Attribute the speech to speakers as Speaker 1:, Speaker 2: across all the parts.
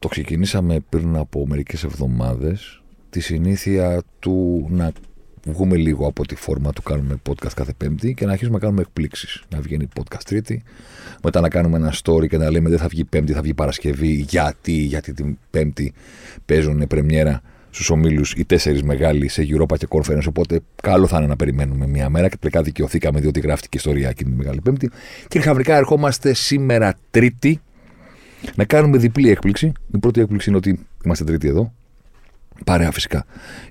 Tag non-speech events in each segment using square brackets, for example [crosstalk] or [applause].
Speaker 1: το ξεκινήσαμε πριν από μερικές εβδομάδες τη συνήθεια του να βγούμε λίγο από τη φόρμα του κάνουμε podcast κάθε Πέμπτη και να αρχίσουμε να κάνουμε εκπλήξεις. Να βγαίνει podcast Τρίτη, μετά να κάνουμε ένα story και να λέμε δεν θα βγει Πέμπτη, θα βγει Παρασκευή. Γιατί, γιατί την Πέμπτη παίζουν πρεμιέρα στους ομίλους οι τέσσερις μεγάλοι σε Europa και Conference. Οπότε καλό θα είναι να περιμένουμε μία μέρα και τελικά δικαιωθήκαμε διότι γράφτηκε ιστορία εκείνη τη Μεγάλη Πέμπτη. Και ξαφνικά ερχόμαστε σήμερα Τρίτη να κάνουμε διπλή έκπληξη. Η πρώτη έκπληξη είναι ότι είμαστε Τρίτη εδώ. Παρέα φυσικά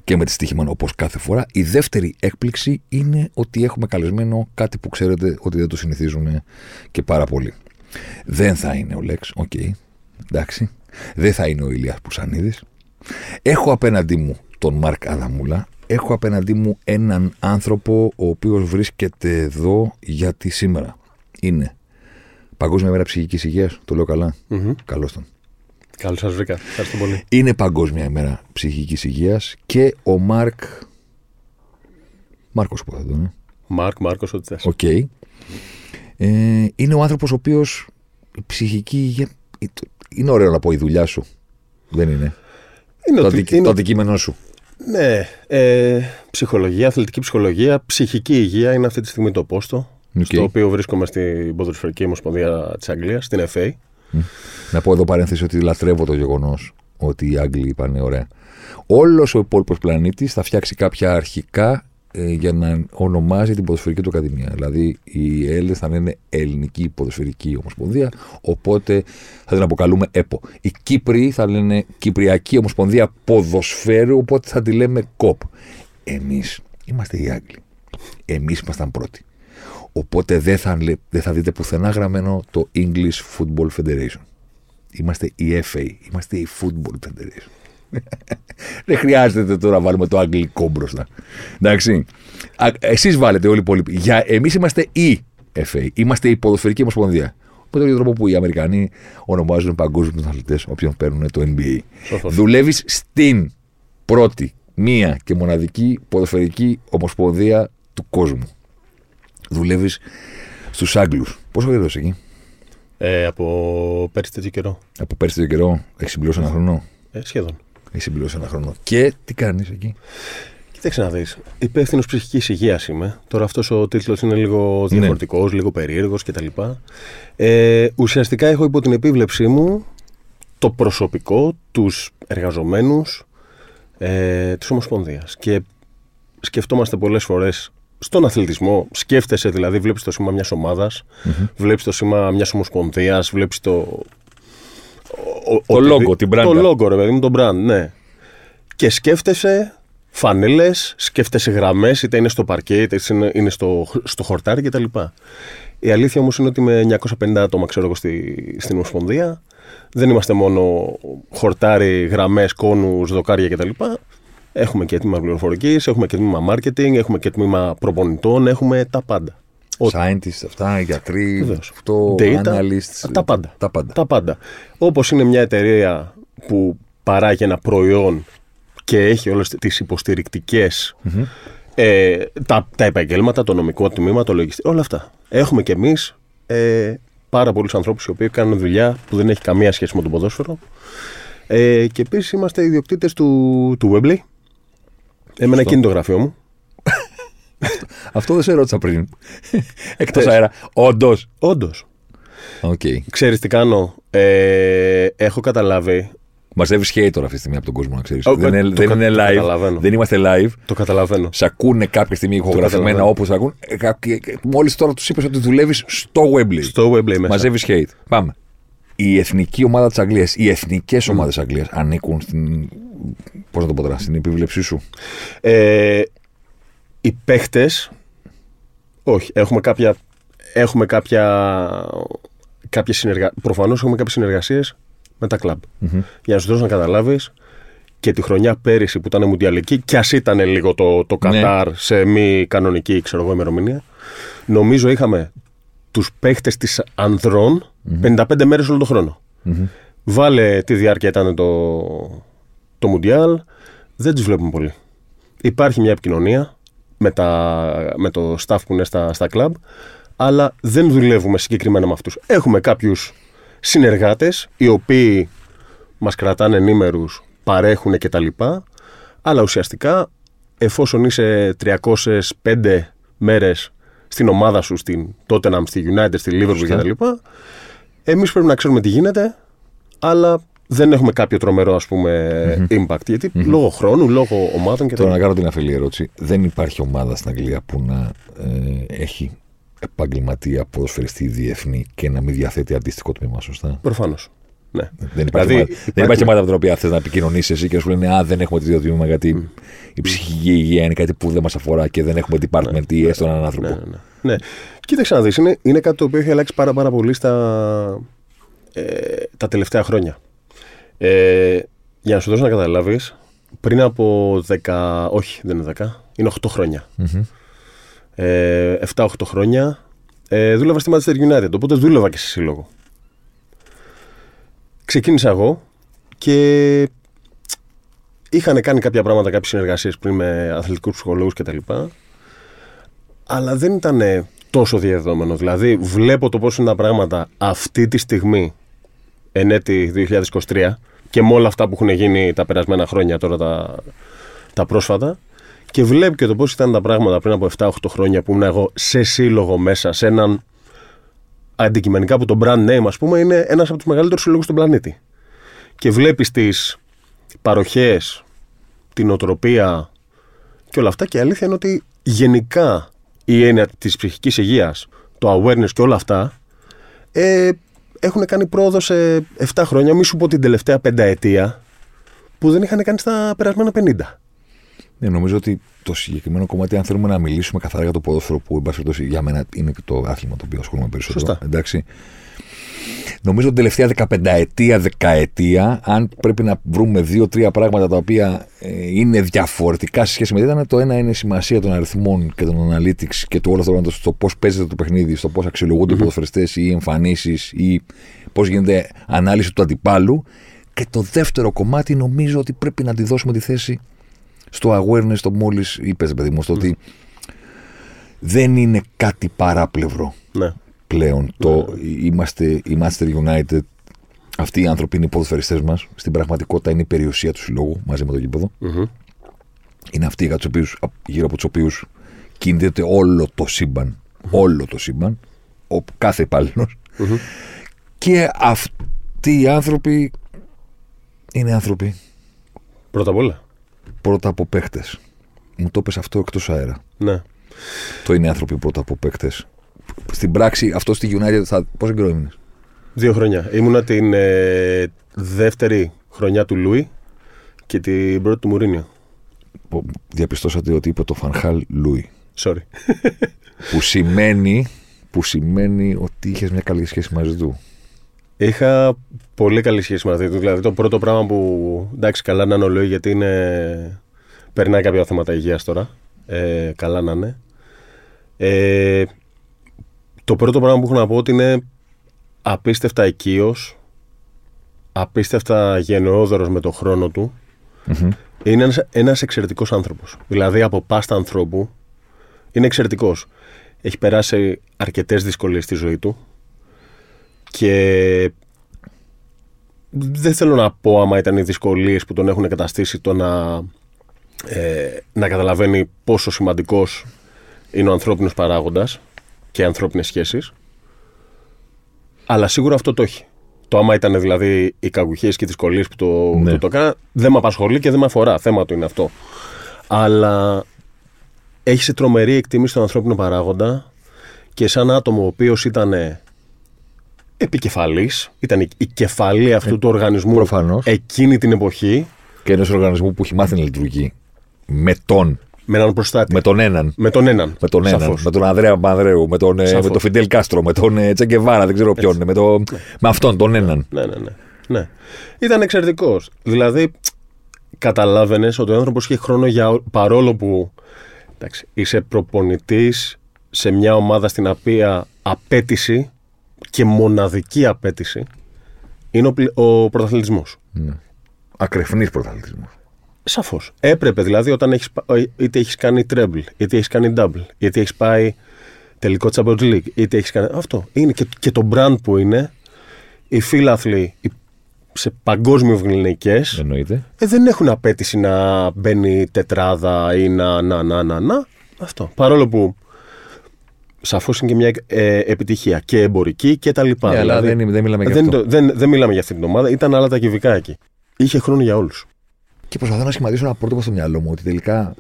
Speaker 1: και με τη στοίχημα όπως κάθε φορά. Η δεύτερη έκπληξη είναι ότι έχουμε καλεσμένο κάτι που ξέρετε ότι δεν το συνηθίζουν και πάρα πολύ. Δεν θα είναι ο Λέξ, OK, okay, εντάξει. Δεν θα είναι ο Ηλίας Πουσανίδης. Έχω απέναντί μου τον Μάρκ Αδαμούλα. Έχω απέναντί μου έναν άνθρωπο ο οποίος βρίσκεται εδώ γιατί σήμερα είναι Παγκόσμια Μέρα Ψυχικής Υγείας, το λέω καλά.
Speaker 2: Mm-hmm.
Speaker 1: Καλώς τον.
Speaker 2: Καλώς σας βρήκα. Ευχαριστώ πολύ.
Speaker 1: Είναι Παγκόσμια ημέρα ψυχικής υγείας και ο Μάρκ. Μάρκος που θα τον είναι.
Speaker 2: Μάρκ, Μάρκος, ό,τι θες.
Speaker 1: Οκ. Ε, είναι ο άνθρωπος ο οποίος η ψυχική υγεία. Είναι ωραίο να πω η δουλειά σου. Δεν είναι.
Speaker 2: Είναι
Speaker 1: το,
Speaker 2: ότι-
Speaker 1: αντικει-
Speaker 2: είναι-
Speaker 1: το αντικείμενό σου.
Speaker 2: Ναι. Ε, ψυχολογία, αθλητική ψυχολογία, ψυχική υγεία είναι αυτή τη στιγμή το πόστο.
Speaker 1: Οκ.
Speaker 2: Στο οποίο βρίσκομαι στην Ποδοσφαιρική Ομοσπονδία της Αγγλίας, στην FA.
Speaker 1: Να πω εδώ παρένθεση ότι λατρεύω το γεγονός ότι οι Άγγλοι είπαν ωραία. Όλος ο υπόλοιπος πλανήτης θα φτιάξει κάποια αρχικά ε, για να ονομάζει την ποδοσφαιρική του ακαδημία. Δηλαδή οι Έλληνες θα λένε Ελληνική Ποδοσφαιρική Ομοσπονδία, οπότε θα την αποκαλούμε ΕΠΟ. Οι Κύπροι θα λένε Κυπριακή Ομοσπονδία Ποδοσφαίρου, οπότε θα τη λέμε ΚΟΠ. Εμείς είμαστε οι Άγγλοι. Εμείς ήμασταν πρώτοι. Οπότε δεν θα, λέ- δεν θα δείτε πουθενά γραμμένο το English Football Federation. Είμαστε η FA, είμαστε η Football Federation. [laughs] δεν χρειάζεται τώρα να βάλουμε το αγγλικό μπροστά. Εντάξει. Εσείς βάλετε όλοι οι υπόλοιποι. Για εμείς είμαστε η FA, είμαστε η Ποδοσφαιρική Ομοσπονδία. Με τον ίδιο τρόπο που οι Αμερικανοί ονομάζουν παγκόσμιους αθλητέ όποιον παίρνουν το NBA.
Speaker 2: Σωστός.
Speaker 1: Δουλεύεις στην πρώτη, μία και μοναδική ποδοσφαιρική ομοσπονδία του κόσμου. Δουλεύεις στους Άγγλους. Πόσο καιρό είσαι εκεί,
Speaker 2: Ε, από πέρσι τέτοιο καιρό.
Speaker 1: Από πέρσι το καιρό, έχεις συμπληρώσει ένα χρόνο;
Speaker 2: Ε, σχεδόν.
Speaker 1: Έχεις συμπληρώσει ένα χρόνο. Και τι κάνεις εκεί;
Speaker 2: Κοίταξε να δεις. Υπεύθυνος ψυχικής υγείας είμαι. Τώρα αυτός ο τίτλος είναι λίγο
Speaker 1: Ναι.
Speaker 2: διαφορετικός, λίγο περίεργος κτλ. Ε, ουσιαστικά έχω υπό την επίβλεψή μου το προσωπικό, τους εργαζομένους ε, της Ομοσπονδίας. Και σκεφτόμαστε πολλές φορές στον αθλητισμό. Σκέφτεσαι δηλαδή, βλέπεις το σήμα μιας ομάδας, βλέπεις το σήμα μιας Ομοσπονδίας, βλέπεις το. ο- ο-
Speaker 1: Το
Speaker 2: οτιδη-
Speaker 1: logo, την brand.
Speaker 2: Το logo, ρε παιδί μου, το brand, ναι. Και σκέφτεσαι φανέλες, σκέφτεσαι γραμμές, είτε είναι στο παρκέ, είτε είναι- είναι στο, στο χορτάρι κτλ. Η αλήθεια όμως είναι ότι με 950 άτομα, ξέρω εγώ, στη, στην Ομοσπονδία, δεν είμαστε μόνο χορτάρι, γραμμές, κόνους, δοκάρια κτλ. Έχουμε και τμήμα πληροφορικής, έχουμε και τμήμα marketing, έχουμε και τμήμα προπονητών, έχουμε τα πάντα. Ο-
Speaker 1: Scientists, αυτά, γιατροί,
Speaker 2: Βεβαίως.
Speaker 1: αυτό,
Speaker 2: Data,
Speaker 1: analysts.
Speaker 2: τα πάντα.
Speaker 1: Τα πάντα.
Speaker 2: Τα πάντα. Όπως είναι μια εταιρεία που παράγει ένα προϊόν και έχει όλες τις υποστηρικτικές. Ε, τα, τα επαγγέλματα, το νομικό τμήμα, το λογιστικό, όλα αυτά. Έχουμε κι εμείς ε, πάρα πολλούς ανθρώπους οι οποίοι κάνουν δουλειά που δεν έχει καμία σχέση με το ποδόσφαιρο. Ε, και επίσης είμαστε ιδιοκτήτες του, του Wembley. Εμένα εκεί είναι το γραφείο μου.
Speaker 1: Αυτό δεν σε ρώτησα πριν. [laughs] Εκτός αέρα. Όντως.
Speaker 2: Όντως.
Speaker 1: Οκ.
Speaker 2: Ξέρεις τι κάνω. Ε, έχω καταλάβει.
Speaker 1: Μαζεύεις hate τώρα αυτή τη στιγμή από τον κόσμο, να ξέρεις.
Speaker 2: Ω,
Speaker 1: δεν είναι,
Speaker 2: το
Speaker 1: δεν
Speaker 2: κα-
Speaker 1: είναι
Speaker 2: το
Speaker 1: live.
Speaker 2: καταλαβαίνω.
Speaker 1: Δεν είμαστε live.
Speaker 2: Το καταλαβαίνω.
Speaker 1: Σ' ακούνε κάποια στιγμή ηχογραφημένα
Speaker 2: καταλαβαίνω.
Speaker 1: όπως ακούν. Μόλις τώρα τους είπες ότι δουλεύεις στο Wembley.
Speaker 2: Στο Wembley μέσα.
Speaker 1: Μαζεύεις hate. Πάμε. Η εθνική ομάδα της Αγγλίας, οι εθνικές ομάδες της Αγγλίας ανήκουν στην. Πώς να το πω τώρα, στην επιβλέψή σου;
Speaker 2: Ε, οι παίχτες. Όχι, έχουμε κάποια. Έχουμε κάποια. κάποια συνεργα... Προφανώς έχουμε κάποιες συνεργασίες με τα κλαμπ. Για να σου δώσω να καταλάβεις, και τη χρονιά πέρυσι που ήταν μουντιαλική, κι ας ήταν λίγο το, το
Speaker 1: Ναι.
Speaker 2: Κατάρ σε μη κανονική ξέρω εγώ, ημερομηνία, νομίζω είχαμε τους παίχτες της ανδρων 55 μέρες όλο τον χρονο Βάλε τι διάρκεια ήταν το, το Μουντιάλ, δεν του βλέπουμε πολύ. Υπάρχει μια επικοινωνία με, τα, με το staff που είναι στα, στα club, αλλά δεν δουλεύουμε συγκεκριμένα με αυτούς. Έχουμε κάποιους συνεργάτες οι οποίοι μας κρατάνε ενήμερους, παρέχουν κτλ. Αλλά ουσιαστικά εφόσον είσαι 305 μέρες στην ομάδα σου, στην Tottenham, στη United, στη Liverpool
Speaker 1: Σωστά.
Speaker 2: κτλ. Εμείς πρέπει να ξέρουμε τι γίνεται, αλλά δεν έχουμε κάποιο τρομερό ας πούμε impact. Γιατί λόγω χρόνου, λόγω ομάδων κτλ.
Speaker 1: Τώρα να κάνω την αφιλή ερώτηση. Δεν υπάρχει ομάδα στην Αγγλία που να ε, έχει επαγγελματία ποδοσφαιριστή διεθνή και να μην διαθέτει αντίστοιχο τμήμα, σωστά;
Speaker 2: Προφανώς. Ναι.
Speaker 1: Δεν υπάρχει,
Speaker 2: Δηλαδή,
Speaker 1: ομάδα, δεν
Speaker 2: υπάρχει-
Speaker 1: υπάρχει ομάδα με την οποία θες να επικοινωνήσεις εσύ και να σου λένε Α, δεν έχουμε το ίδιο τμήμα γιατί η ψυχική υγεία είναι κάτι που δεν μας αφορά και δεν έχουμε department ή έστω έναν άνθρωπο.
Speaker 2: Ναι, ναι, ναι. ναι. Κοίταξε να δεις, είναι, είναι κάτι το οποίο έχει αλλάξει πάρα, πάρα πολύ στα, ε, τα τελευταία χρόνια. Ε, για να σου δώσω να καταλάβεις, πριν από 10, όχι δεν είναι 10, είναι 8 χρόνια. Ε, 7-8 χρόνια ε, δούλευα στη Manchester United, οπότε δούλευα και σε σύλλογο. Ξεκίνησα εγώ και είχαν κάνει κάποια πράγματα, κάποιες συνεργασίες πριν με αθλητικούς ψυχολόγους κτλ αλλά δεν ήταν τόσο διαδεδομένο. Δηλαδή, βλέπω το πώς είναι τα πράγματα αυτή τη στιγμή, εν έτη 2023, και με όλα αυτά που έχουν γίνει τα περασμένα χρόνια τώρα τα, τα πρόσφατα, και βλέπω και το πώς ήταν τα πράγματα πριν από 7-8 χρόνια που ήμουν εγώ σε σύλλογο μέσα, σε έναν αντικειμενικά που το brand name, ας πούμε, είναι ένας από τους μεγαλύτερους συλλόγους στον πλανήτη. Και βλέπεις τις παροχές, την οτροπία και όλα αυτά. Και η αλήθεια είναι ότι γενικά η έννοια της ψυχικής υγείας, το awareness και όλα αυτά ε, έχουν κάνει πρόοδο σε 7 χρόνια, μη σου πω την τελευταία πενταετία, που δεν είχαν κάνει στα περασμένα 50.
Speaker 1: Ναι, νομίζω ότι το συγκεκριμένο κομμάτι, αν θέλουμε να μιλήσουμε καθαρά για το ποδόσφαιρο, που εν πάση περιπτώσει, για μένα είναι και το άθλημα το οποίο ασχολούμαι περισσότερο.
Speaker 2: Σωστά.
Speaker 1: Εντάξει. Νομίζω την τελευταία 15 ετία, δεκαετία, αν πρέπει να βρούμε δύο-τρία πράγματα τα οποία ε, είναι διαφορετικά σε σχέση με τι ήταν, το ένα είναι η σημασία των αριθμών και των analytics και του όλου αυτού στο πώς παίζεται το παιχνίδι, στο πώς αξιολογούνται οι ποδοσφαιριστές ή οι εμφανίσεις ή πώς γίνεται ανάλυση του αντιπάλου. Και το δεύτερο κομμάτι νομίζω ότι πρέπει να τη δώσουμε τη θέση στο awareness το μόλις είπες, παιδί μου, στο ότι δεν είναι κάτι παράπλευρο
Speaker 2: Ναι.
Speaker 1: πλέον. Το είμαστε η Manchester United, αυτοί οι άνθρωποι είναι οι ποδοσφαιριστές μας. Στην πραγματικότητα είναι η περιουσία του συλλόγου μαζί με το γήπεδο.
Speaker 2: Μμμ.
Speaker 1: Είναι αυτοί για τους οποίους, γύρω από τους οποίους κινείται όλο το σύμπαν. Όλο το σύμπαν. Ο κάθε υπάλληλος. Και αυτοί οι άνθρωποι είναι άνθρωποι
Speaker 2: Πρώτα απ' όλα.
Speaker 1: Πρώτα από παίχτες. Μου το πες αυτό εκτός αέρα.
Speaker 2: Ναι.
Speaker 1: Το είναι άνθρωποι πρώτα από παίχτες. Στην πράξη, αυτό στη United θα. Πόσο καιρό έμεινε.
Speaker 2: Δύο χρόνια. Ήμουνα την ε, δεύτερη χρονιά του Λούι και την πρώτη του Μουρίνιο.
Speaker 1: Που Διαπιστώσατε ότι είπε το Φανχάλ Λούι.
Speaker 2: Sorry.
Speaker 1: Που σημαίνει, που σημαίνει ότι είχες μια καλή σχέση μαζί του.
Speaker 2: Είχα πολύ καλή σχέση μαζί του. Δηλαδή το πρώτο πράγμα που. Εντάξει, καλά να είναι ο Λούι γιατί είναι. Περνάει κάποια θέματα υγείας τώρα. Ε, καλά να είναι. Ε, το πρώτο πράγμα που έχω να πω ότι είναι απίστευτα οικείος, απίστευτα γενναιόδωρος με το χρόνο του. Είναι ένας, ένας εξαιρετικός άνθρωπος. Δηλαδή από πάστα ανθρώπου είναι εξαιρετικός. Έχει περάσει αρκετές δυσκολίες στη ζωή του και δεν θέλω να πω άμα ήταν οι δυσκολίες που τον έχουν καταστήσει το να, ε, να καταλαβαίνει πόσο σημαντικός είναι ο ανθρώπινος παράγοντας και οι ανθρώπινες σχέσεις. Αλλά σίγουρα αυτό το έχει. Το άμα ήταν δηλαδή οι κακουχίες και οι δυσκολίες που το,
Speaker 1: Ναι.
Speaker 2: που το έκανα, δεν με απασχολεί και δεν με αφορά. Θέμα του είναι αυτό. Αλλά έχει σε τρομερή εκτίμηση στον ανθρώπινο παράγοντα και σαν άτομο ο οποίος ήταν επικεφαλής. Ήταν η, η κεφαλή αυτού του οργανισμού
Speaker 1: προφανώς.
Speaker 2: εκείνη την εποχή.
Speaker 1: Και ενός οργανισμού που έχει μάθει να λειτουργεί με τον,
Speaker 2: Με έναν προστάτη.
Speaker 1: με τον έναν.
Speaker 2: Με τον έναν.
Speaker 1: Με τον έναν,
Speaker 2: Σαφώς.
Speaker 1: με τον Ανδρέα Παπανδρέου, με τον, ε,
Speaker 2: Σαφώς.
Speaker 1: με τον Φιντέλ Κάστρο, με τον ε, Τσεγκεβάρα, δεν ξέρω ποιον. Με, το, με αυτόν τον έναν.
Speaker 2: Ναι, ναι, ναι. ναι. Ήταν εξαιρετικός. Δηλαδή, καταλάβαινες ότι ο άνθρωπος είχε χρόνο για. ό- παρόλο που εντάξει, είσαι προπονητής σε μια ομάδα στην οποία απέτηση και μοναδική απέτηση είναι ο, πλη- ο πρωταθλητισμός.
Speaker 1: Ακρεφνής πρωταθλητισμός.
Speaker 2: Σαφώς. Έπρεπε δηλαδή όταν έχεις, πα- είτε έχεις κάνει treble, είτε έχεις κάνει double, είτε έχεις πάει τελικό Champions League, είτε έχεις κάνει. Αυτό. Είναι και, και το brand που είναι. Οι φίλαθλοι οι- σε παγκόσμιο βγλυνικέ
Speaker 1: Εννοείται.
Speaker 2: ε, δεν έχουν απέτηση να μπαίνει τετράδα ή να, να, να, να, να. Αυτό. Παρόλο που σαφώς είναι και μια ε, επιτυχία και εμπορική και τα λοιπά.
Speaker 1: Ναι, αλλά
Speaker 2: Δηλαδή,
Speaker 1: δεν, δεν μιλάμε για
Speaker 2: δεν,
Speaker 1: αυτό.
Speaker 2: το- δεν, δεν μιλάμε για αυτή την ομάδα. Ήταν άλλα τα κυβικά εκεί. Είχε χρόνο για όλους.
Speaker 1: Και προσπαθώ να σχηματίσω ένα πρότυπο στο μυαλό μου ότι τελικά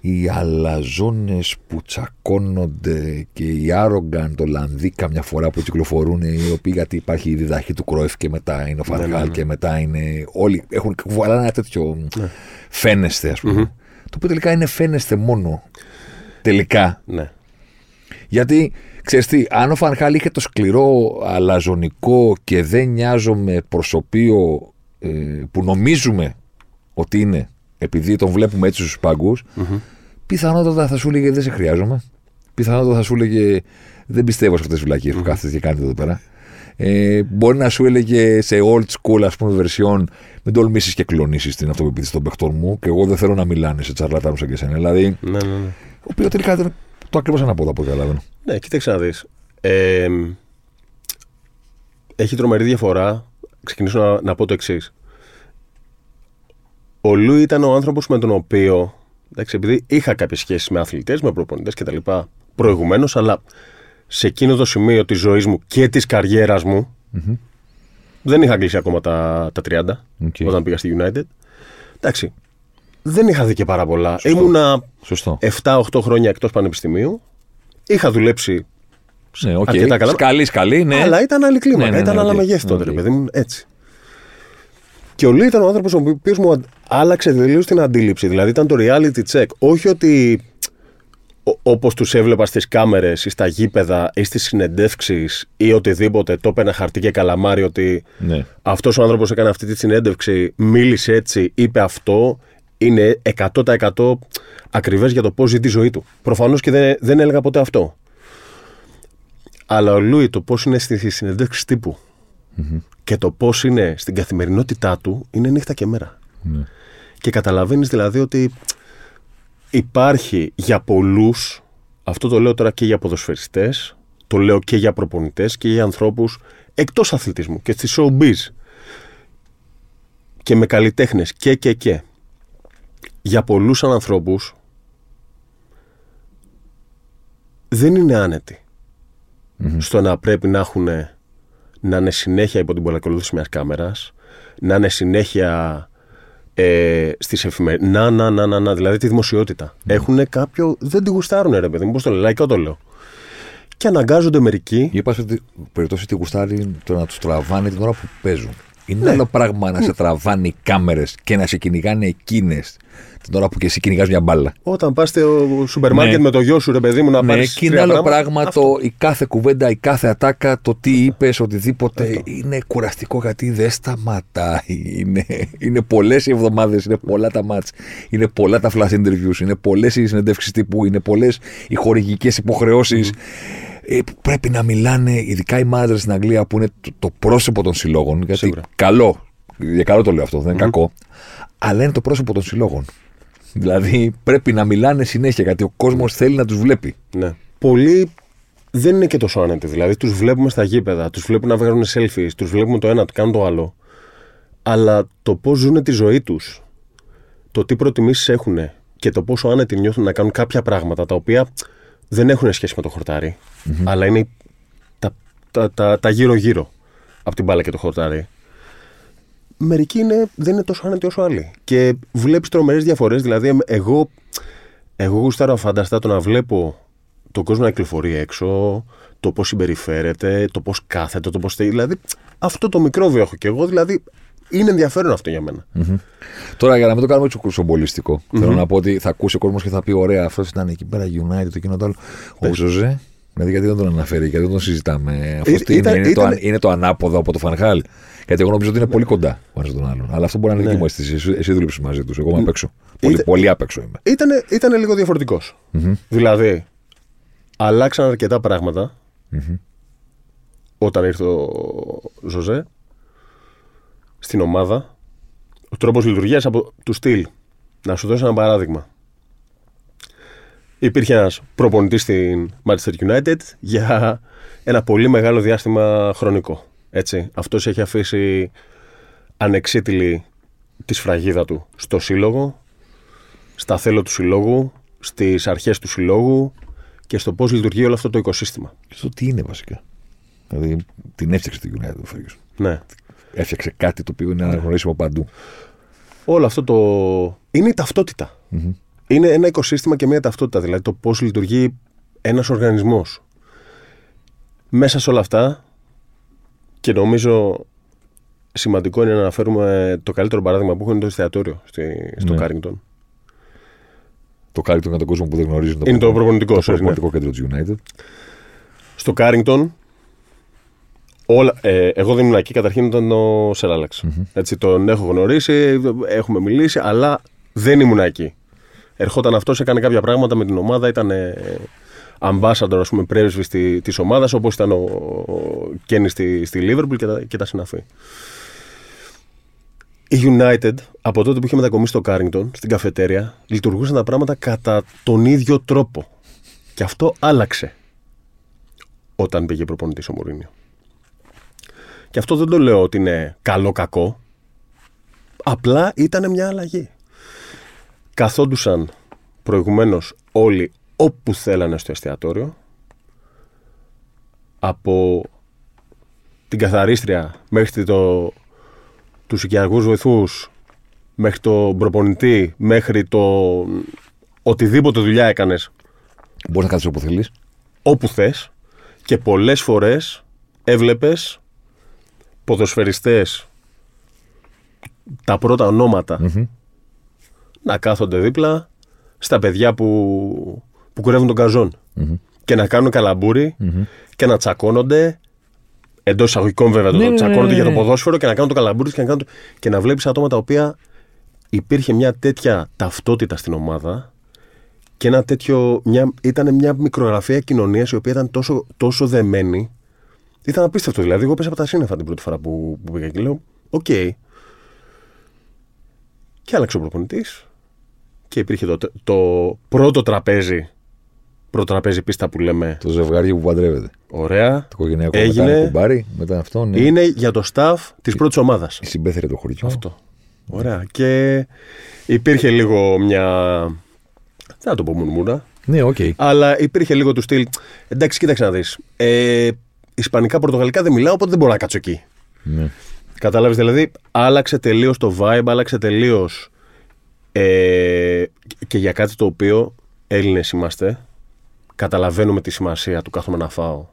Speaker 1: οι αλαζόνες που τσακώνονται και οι άρογκαν Ολλανδοί καμιά φορά που κυκλοφορούν, οι οποίοι γιατί υπάρχει η διδαχή του Κρόεφ και μετά είναι ο Φαρχάλ
Speaker 2: ναι, ναι.
Speaker 1: και μετά είναι. Όλοι έχουν βάλανε ένα τέτοιο φαίνεστε, ας πούμε. Το οποίο τελικά είναι φαίνεστε μόνο. Τελικά.
Speaker 2: Ναι.
Speaker 1: Γιατί, ξέρεις τι, αν ο Φανχάλ είχε το σκληρό αλαζονικό και δεν νοιάζομαι προσωπείο ε, που νομίζουμε ότι είναι, επειδή τον βλέπουμε έτσι στους παγκους πιθανότατα θα σου έλεγε δεν σε χρειάζομαι. Πιθανότατα θα σου έλεγε δεν πιστεύω σε αυτές τις βλακίες που κάθεστε και κάνετε εδώ πέρα. Ε, μπορεί να σου έλεγε σε old school ας πούμε version μην τολμήσεις και κλονίσεις την αυτοπεποίθηση των παιχτών μου και εγώ δεν θέλω να μιλάνε σε τσαρλατάνους σαν και εσένα. Δηλαδή,
Speaker 2: Ναι, ναι, ναι.
Speaker 1: ο οποίος τελικά ήταν το ακριβώς ανάποδο από ό,τι καταλαβαίνω.
Speaker 2: Ναι, κοίταξε να δεις. Ε, έχει τρομερή διαφορά. Ξεκινήσω να, να πω το εξής. Ο Λου ήταν ο άνθρωπος με τον οποίο, εντάξει, επειδή είχα κάποιες σχέσεις με αθλητές, με προπονητές κτλ. προηγουμένως, αλλά σε εκείνο το σημείο της ζωής μου και της καριέρας μου, δεν είχα κλείσει ακόμα τα, τα 30
Speaker 1: Οκ.
Speaker 2: όταν πήγα στη United. Εντάξει, δεν είχα δει και πάρα πολλά. Ήμουνα
Speaker 1: Σωστό.
Speaker 2: 7-8 χρόνια εκτός πανεπιστημίου. Είχα δουλέψει
Speaker 1: Ναι, οκ.
Speaker 2: αρκετά καλά.
Speaker 1: Σκαλή, σκαλή, ναι.
Speaker 2: Αλλά ήταν άλλη κλίμακα,
Speaker 1: Ναι, ναι, ναι,
Speaker 2: ήταν άλλα
Speaker 1: οκ.
Speaker 2: μεγέθη τότε,
Speaker 1: Οκ.
Speaker 2: ρε παιδί μου, έτσι. Και ο Λί ήταν ο άνθρωπος ο οποίος μου αν- άλλαξε τελείως την αντίληψη. Δηλαδή ήταν το reality check. Όχι ότι όπως τους έβλεπα στις κάμερες ή στα γήπεδα ή στις συνεντεύξεις ή οτιδήποτε, το έπαιρνα χαρτί και καλαμάρι ότι
Speaker 1: Ναι.
Speaker 2: αυτός ο άνθρωπος έκανε αυτή τη συνέντευξη, μίλησε έτσι, είπε αυτό, είναι 100% ακριβές για το πώς ζει τη ζωή του. Προφανώς και δεν, δεν έλεγα ποτέ αυτό. Αλλά ο Λούι το πώς είναι στη συνέντευξη τύπου και το πώς είναι στην καθημερινότητά του είναι νύχτα και μέρα. Και καταλαβαίνεις δηλαδή ότι υπάρχει για πολλούς, αυτό το λέω τώρα και για ποδοσφαιριστές, το λέω και για προπονητές και για ανθρώπους εκτός αθλητισμού και στη showbiz και με καλλιτέχνες και και και. Για πολλούς ανθρώπους δεν είναι άνετοι στο να πρέπει να έχουν να είναι συνέχεια υπό την παρακολούθηση μιας κάμερας, να είναι συνέχεια ε, στις εφημερίδες. Να, να, να, να, να, δηλαδή τη δημοσιότητα. Έχουν κάποιο. Δεν τη γουστάρουν, ρε παιδί μου. Πώς το λέω, λαϊκό το λέω. Και αναγκάζονται μερικοί.
Speaker 1: Είπα ότι περιπτώσει τη γουστάρει το να τους τραβάνε την ώρα που παίζουν. Είναι
Speaker 2: Ναι.
Speaker 1: άλλο πράγμα να σε τραβάνε οι κάμερες και να σε κυνηγάνε εκείνες την ώρα που και εσύ κυνηγάς μια μπάλα.
Speaker 2: Όταν πας στο σούπερ μάρκετ
Speaker 1: Ναι.
Speaker 2: με το γιο σου, ρε παιδί μου, να
Speaker 1: Ναι,
Speaker 2: πάρεις.
Speaker 1: και είναι άλλο πράγμα το, η κάθε κουβέντα, η κάθε ατάκα, το τι είπες, οτιδήποτε. Είναι κουραστικό γιατί δεν σταματάει. Είναι, είναι πολλές οι εβδομάδες, είναι πολλά τα μάτς, είναι πολλά τα flash interviews, είναι πολλές οι συνεντεύξεις τύπου, είναι πολλές οι χορηγικές υποχρεώσεις. Ε, που πρέπει να μιλάνε, ειδικά οι μάνατζερ στην Αγγλία που είναι το, το πρόσωπο των συλλόγων. Γιατί
Speaker 2: Σίγουρα.
Speaker 1: καλό, για καλό το λέω αυτό, δεν είναι κακό. Αλλά είναι το πρόσωπο των συλλόγων. Δηλαδή πρέπει να μιλάνε συνέχεια γιατί ο κόσμος θέλει να τους βλέπει.
Speaker 2: Ναι. Πολλοί δεν είναι και τόσο άνετοι. Δηλαδή, τους βλέπουμε στα γήπεδα, τους βλέπουμε να βγάζουν selfies, τους βλέπουμε το ένα, το κάνουν το άλλο. Αλλά το πώς ζουν τη ζωή τους, το τι προτιμήσεις έχουν και το πόσο άνετοι νιώθουν να κάνουν κάποια πράγματα τα οποία δεν έχουν σχέση με το χορταρι αλλά είναι τα, τα, τα, τα γύρω-γύρω από την μπάλα και το χορτάρι. Μερικοί είναι, δεν είναι τόσο άνετοι όσο άλλοι. Και βλέπεις τρομερές διαφορές. Δηλαδή, εμ- εγώ, εγώ γουστάρω φανταστά το να βλέπω τον κόσμο να κυκλοφορεί έξω, το πώς συμπεριφέρεται, το πώς κάθεται, το πώς θέλει. Δηλαδή, αυτό το μικρόβιο έχω κι εγώ. Δηλαδή, είναι ενδιαφέρον αυτό για μένα.
Speaker 1: Τώρα για να μην το κάνουμε έτσι κουρσομπολιστικό, θέλω να πω ότι θα ακούσει ο κόσμος και θα πει: Ωραία, αυτός ήταν εκεί πέρα United, το εκείνο το άλλο. Ο Ζωζέ, δηλαδή γιατί δεν τον αναφέρει, γιατί δεν τον συζητάμε. Αυτό
Speaker 2: Ε,
Speaker 1: τι είναι,
Speaker 2: ήταν-
Speaker 1: είναι, το,
Speaker 2: ήταν-
Speaker 1: αν- είναι το ανάποδο από το Φανχάλ. Γιατί εγώ νομίζω ότι είναι πολύ κοντά ο ένας τον άλλον. Αλλά αυτό μπορεί να είναι δική μου αίσθηση. Εσύ, εσύ δούλεψες μαζί τους. Εγώ είμαι απ' έξω. Πολύ,
Speaker 2: Είτε-
Speaker 1: πολύ απ' έξω είμαι.
Speaker 2: Ήτανε, ήτανε λίγο διαφορετικός. Δηλαδή, αλλάξαν αρκετά πράγματα όταν ήρθε ο Ζωζέ στην ομάδα. Ο τρόπος λειτουργίας από του στυλ. Να σου δώσω ένα παράδειγμα. Υπήρχε ένας προπονητής στην Manchester United για ένα πολύ μεγάλο διάστημα χρονικό. Έτσι. Αυτός έχει αφήσει ανεξίτηλη τη σφραγίδα του στο σύλλογο, στα θέλω του συλλόγου, στις αρχές του συλλόγου και στο πώς λειτουργεί όλο αυτό το οικοσύστημα.
Speaker 1: Και στο τι είναι βασικά. Δηλαδή την έφτιαξε τη United ο Ferguson.
Speaker 2: Ναι.
Speaker 1: Έφτιαξε κάτι το οποίο είναι αναγνωρίσιμο παντού.
Speaker 2: Όλο αυτό το... είναι η ταυτότητα. Είναι ένα οικοσύστημα και μια ταυτότητα, δηλαδή το πώς λειτουργεί ένας οργανισμός. Μέσα σε όλα αυτά και νομίζω σημαντικό είναι να αναφέρουμε το καλύτερο παράδειγμα που έχουν είναι το εστιατόριο στη, στο
Speaker 1: Ναι.
Speaker 2: Κάρινγκτον.
Speaker 1: Το καλύτερο για τον κόσμο που δεν γνωρίζουν
Speaker 2: Είναι το προπονητικό,
Speaker 1: το
Speaker 2: sorry, ναι.
Speaker 1: προπονητικό κέντρο της United.
Speaker 2: Στο Κάρινγκτον, όλα, ε, εγώ δεν ήμουν εκεί, καταρχήν ήταν ο Sir Alex Έτσι, τον έχω γνωρίσει, έχουμε μιλήσει, αλλά δεν ήμουν εκεί. Ερχόταν αυτός, έκανε κάποια πράγματα με την ομάδα, ήταν ε, ambassador, ας πούμε, πρέσβης τη της ομάδας, όπως ήταν ο, ο Kenny στη, στη Liverpool και τα, και τα συναφή. Η United, από τότε που είχε μετακομίσει στο Κάρινγκτον, στην καφετέρια, λειτουργούσαν τα πράγματα κατά τον ίδιο τρόπο. Και αυτό άλλαξε όταν πήγε προπονητής ο Μουρίνιο. Και αυτό δεν το λέω ότι είναι καλό-κακό. Απλά ήταν μια αλλαγή. Καθόντουσαν προηγουμένως όλοι όπου θέλανε στο εστιατόριο. Από την καθαρίστρια μέχρι το, τους οικιακούς βοηθούς, μέχρι τον προπονητή, μέχρι το οτιδήποτε δουλειά έκανες
Speaker 1: Μπορείς να κάτσει όπου θέλει.
Speaker 2: όπου θες και πολλές φορές έβλεπες ποδοσφαιριστές τα πρώτα ονόματα να κάθονται δίπλα στα παιδιά που, που κουρεύουν τον καζον και να κάνουν καλαμπούρι και να τσακώνονται εντός εισαγωγικών βέβαια το
Speaker 1: Ναι, ναι, ναι,
Speaker 2: τσακώνονται
Speaker 1: ναι,
Speaker 2: για το
Speaker 1: ναι.
Speaker 2: ποδόσφαιρο και να κάνουν το καλαμπούρι και να, κάνουν το... και να βλέπεις άτομα τα οποία υπήρχε μια τέτοια ταυτότητα στην ομάδα και ένα τέτοιο, μια, ήταν μια μικρογραφία κοινωνίας η οποία ήταν τόσο, τόσο δεμένη. Ήταν απίστευτο. Δηλαδή, εγώ έπεσα από τα σύννεφα την πρώτη φορά που, που πήγα και λέω: Οκ. Και άλλαξε ο προπονητής. Και υπήρχε το, το πρώτο τραπέζι. Πρώτο τραπέζι πίστα που λέμε.
Speaker 1: Το ζευγάρι που παντρεύεται. Το
Speaker 2: Ωραία.
Speaker 1: οικογενειακό
Speaker 2: Έγινε.
Speaker 1: μετά είναι κουμπάροι, μετά αυτό ναι.
Speaker 2: Είναι για το staff της πρώτης ομάδας.
Speaker 1: Οι συμπέθεροι το χωριό.
Speaker 2: Αυτό. Ωραία. Και υπήρχε λίγο μια. Δεν θα το πω μουρμούρα.
Speaker 1: Ναι, οκ.
Speaker 2: Αλλά υπήρχε λίγο του στυλ. Εντάξει, κοίταξε να δεις. Ε, Ισπανικά, Πορτογαλικά δεν μιλάω, οπότε δεν μπορώ να κάτσω εκεί.
Speaker 1: Ναι.
Speaker 2: Κατάλαβες, δηλαδή, άλλαξε τελείως το vibe, άλλαξε τελείως. Ε, και για κάτι το οποίο Έλληνες είμαστε, καταλαβαίνουμε τη σημασία του κάθομαι να φάω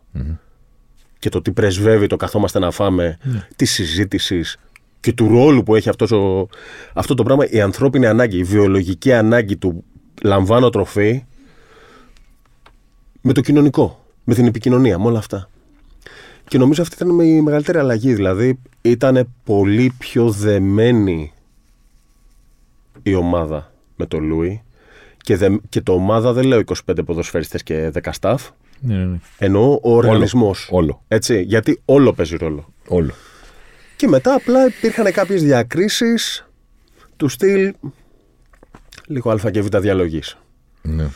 Speaker 2: και το τι πρεσβεύει το καθόμαστε να φάμε, της συζήτησης και του ρόλου που έχει αυτός ο, αυτό το πράγμα, η ανθρώπινη ανάγκη, η βιολογική ανάγκη του λαμβάνω τροφή με το κοινωνικό, με την επικοινωνία, με όλα αυτά. Και νομίζω αυτή ήταν η μεγαλύτερη αλλαγή. Δηλαδή ήταν πολύ πιο δεμένη η ομάδα με τον Λούι. Και, δε, και το ομάδα δεν λέω 25 ποδοσφαιριστές και 10 staff.
Speaker 1: Ναι, ναι, ναι.
Speaker 2: Εννοώ ο οργανισμός.
Speaker 1: Όλο.
Speaker 2: Έτσι, γιατί όλο παίζει ρόλο.
Speaker 1: Όλο.
Speaker 2: Και μετά απλά υπήρχαν κάποιες διακρίσεις του στυλ λίγο α και β διαλογής.
Speaker 1: Ναι.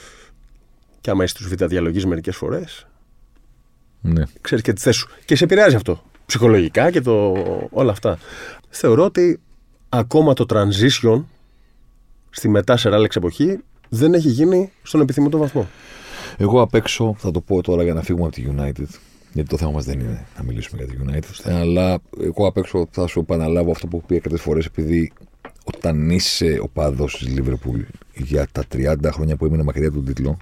Speaker 2: Και άμα είσαι στους β διαλογής μερικές φορές,
Speaker 1: ναι.
Speaker 2: ξέρεις και τη θέση σου. Και σε επηρεάζει αυτό. Ψυχολογικά και το, όλα αυτά. Θεωρώ ότι ακόμα το transition στη μετά σε ράλεξ εποχή δεν έχει γίνει στον επιθυμητό βαθμό.
Speaker 1: Εγώ απ' έξω θα το πω τώρα για να φύγουμε από τη United. Γιατί το θέμα μας δεν είναι να μιλήσουμε για τη United. Αλλά εγώ απ' έξω θα σου επαναλάβω αυτό που έχω πει αρκετές φορές, επειδή όταν είσαι ο παδός της Liverpool για τα 30 χρόνια που έμεινε μακριά από τον τίτλο,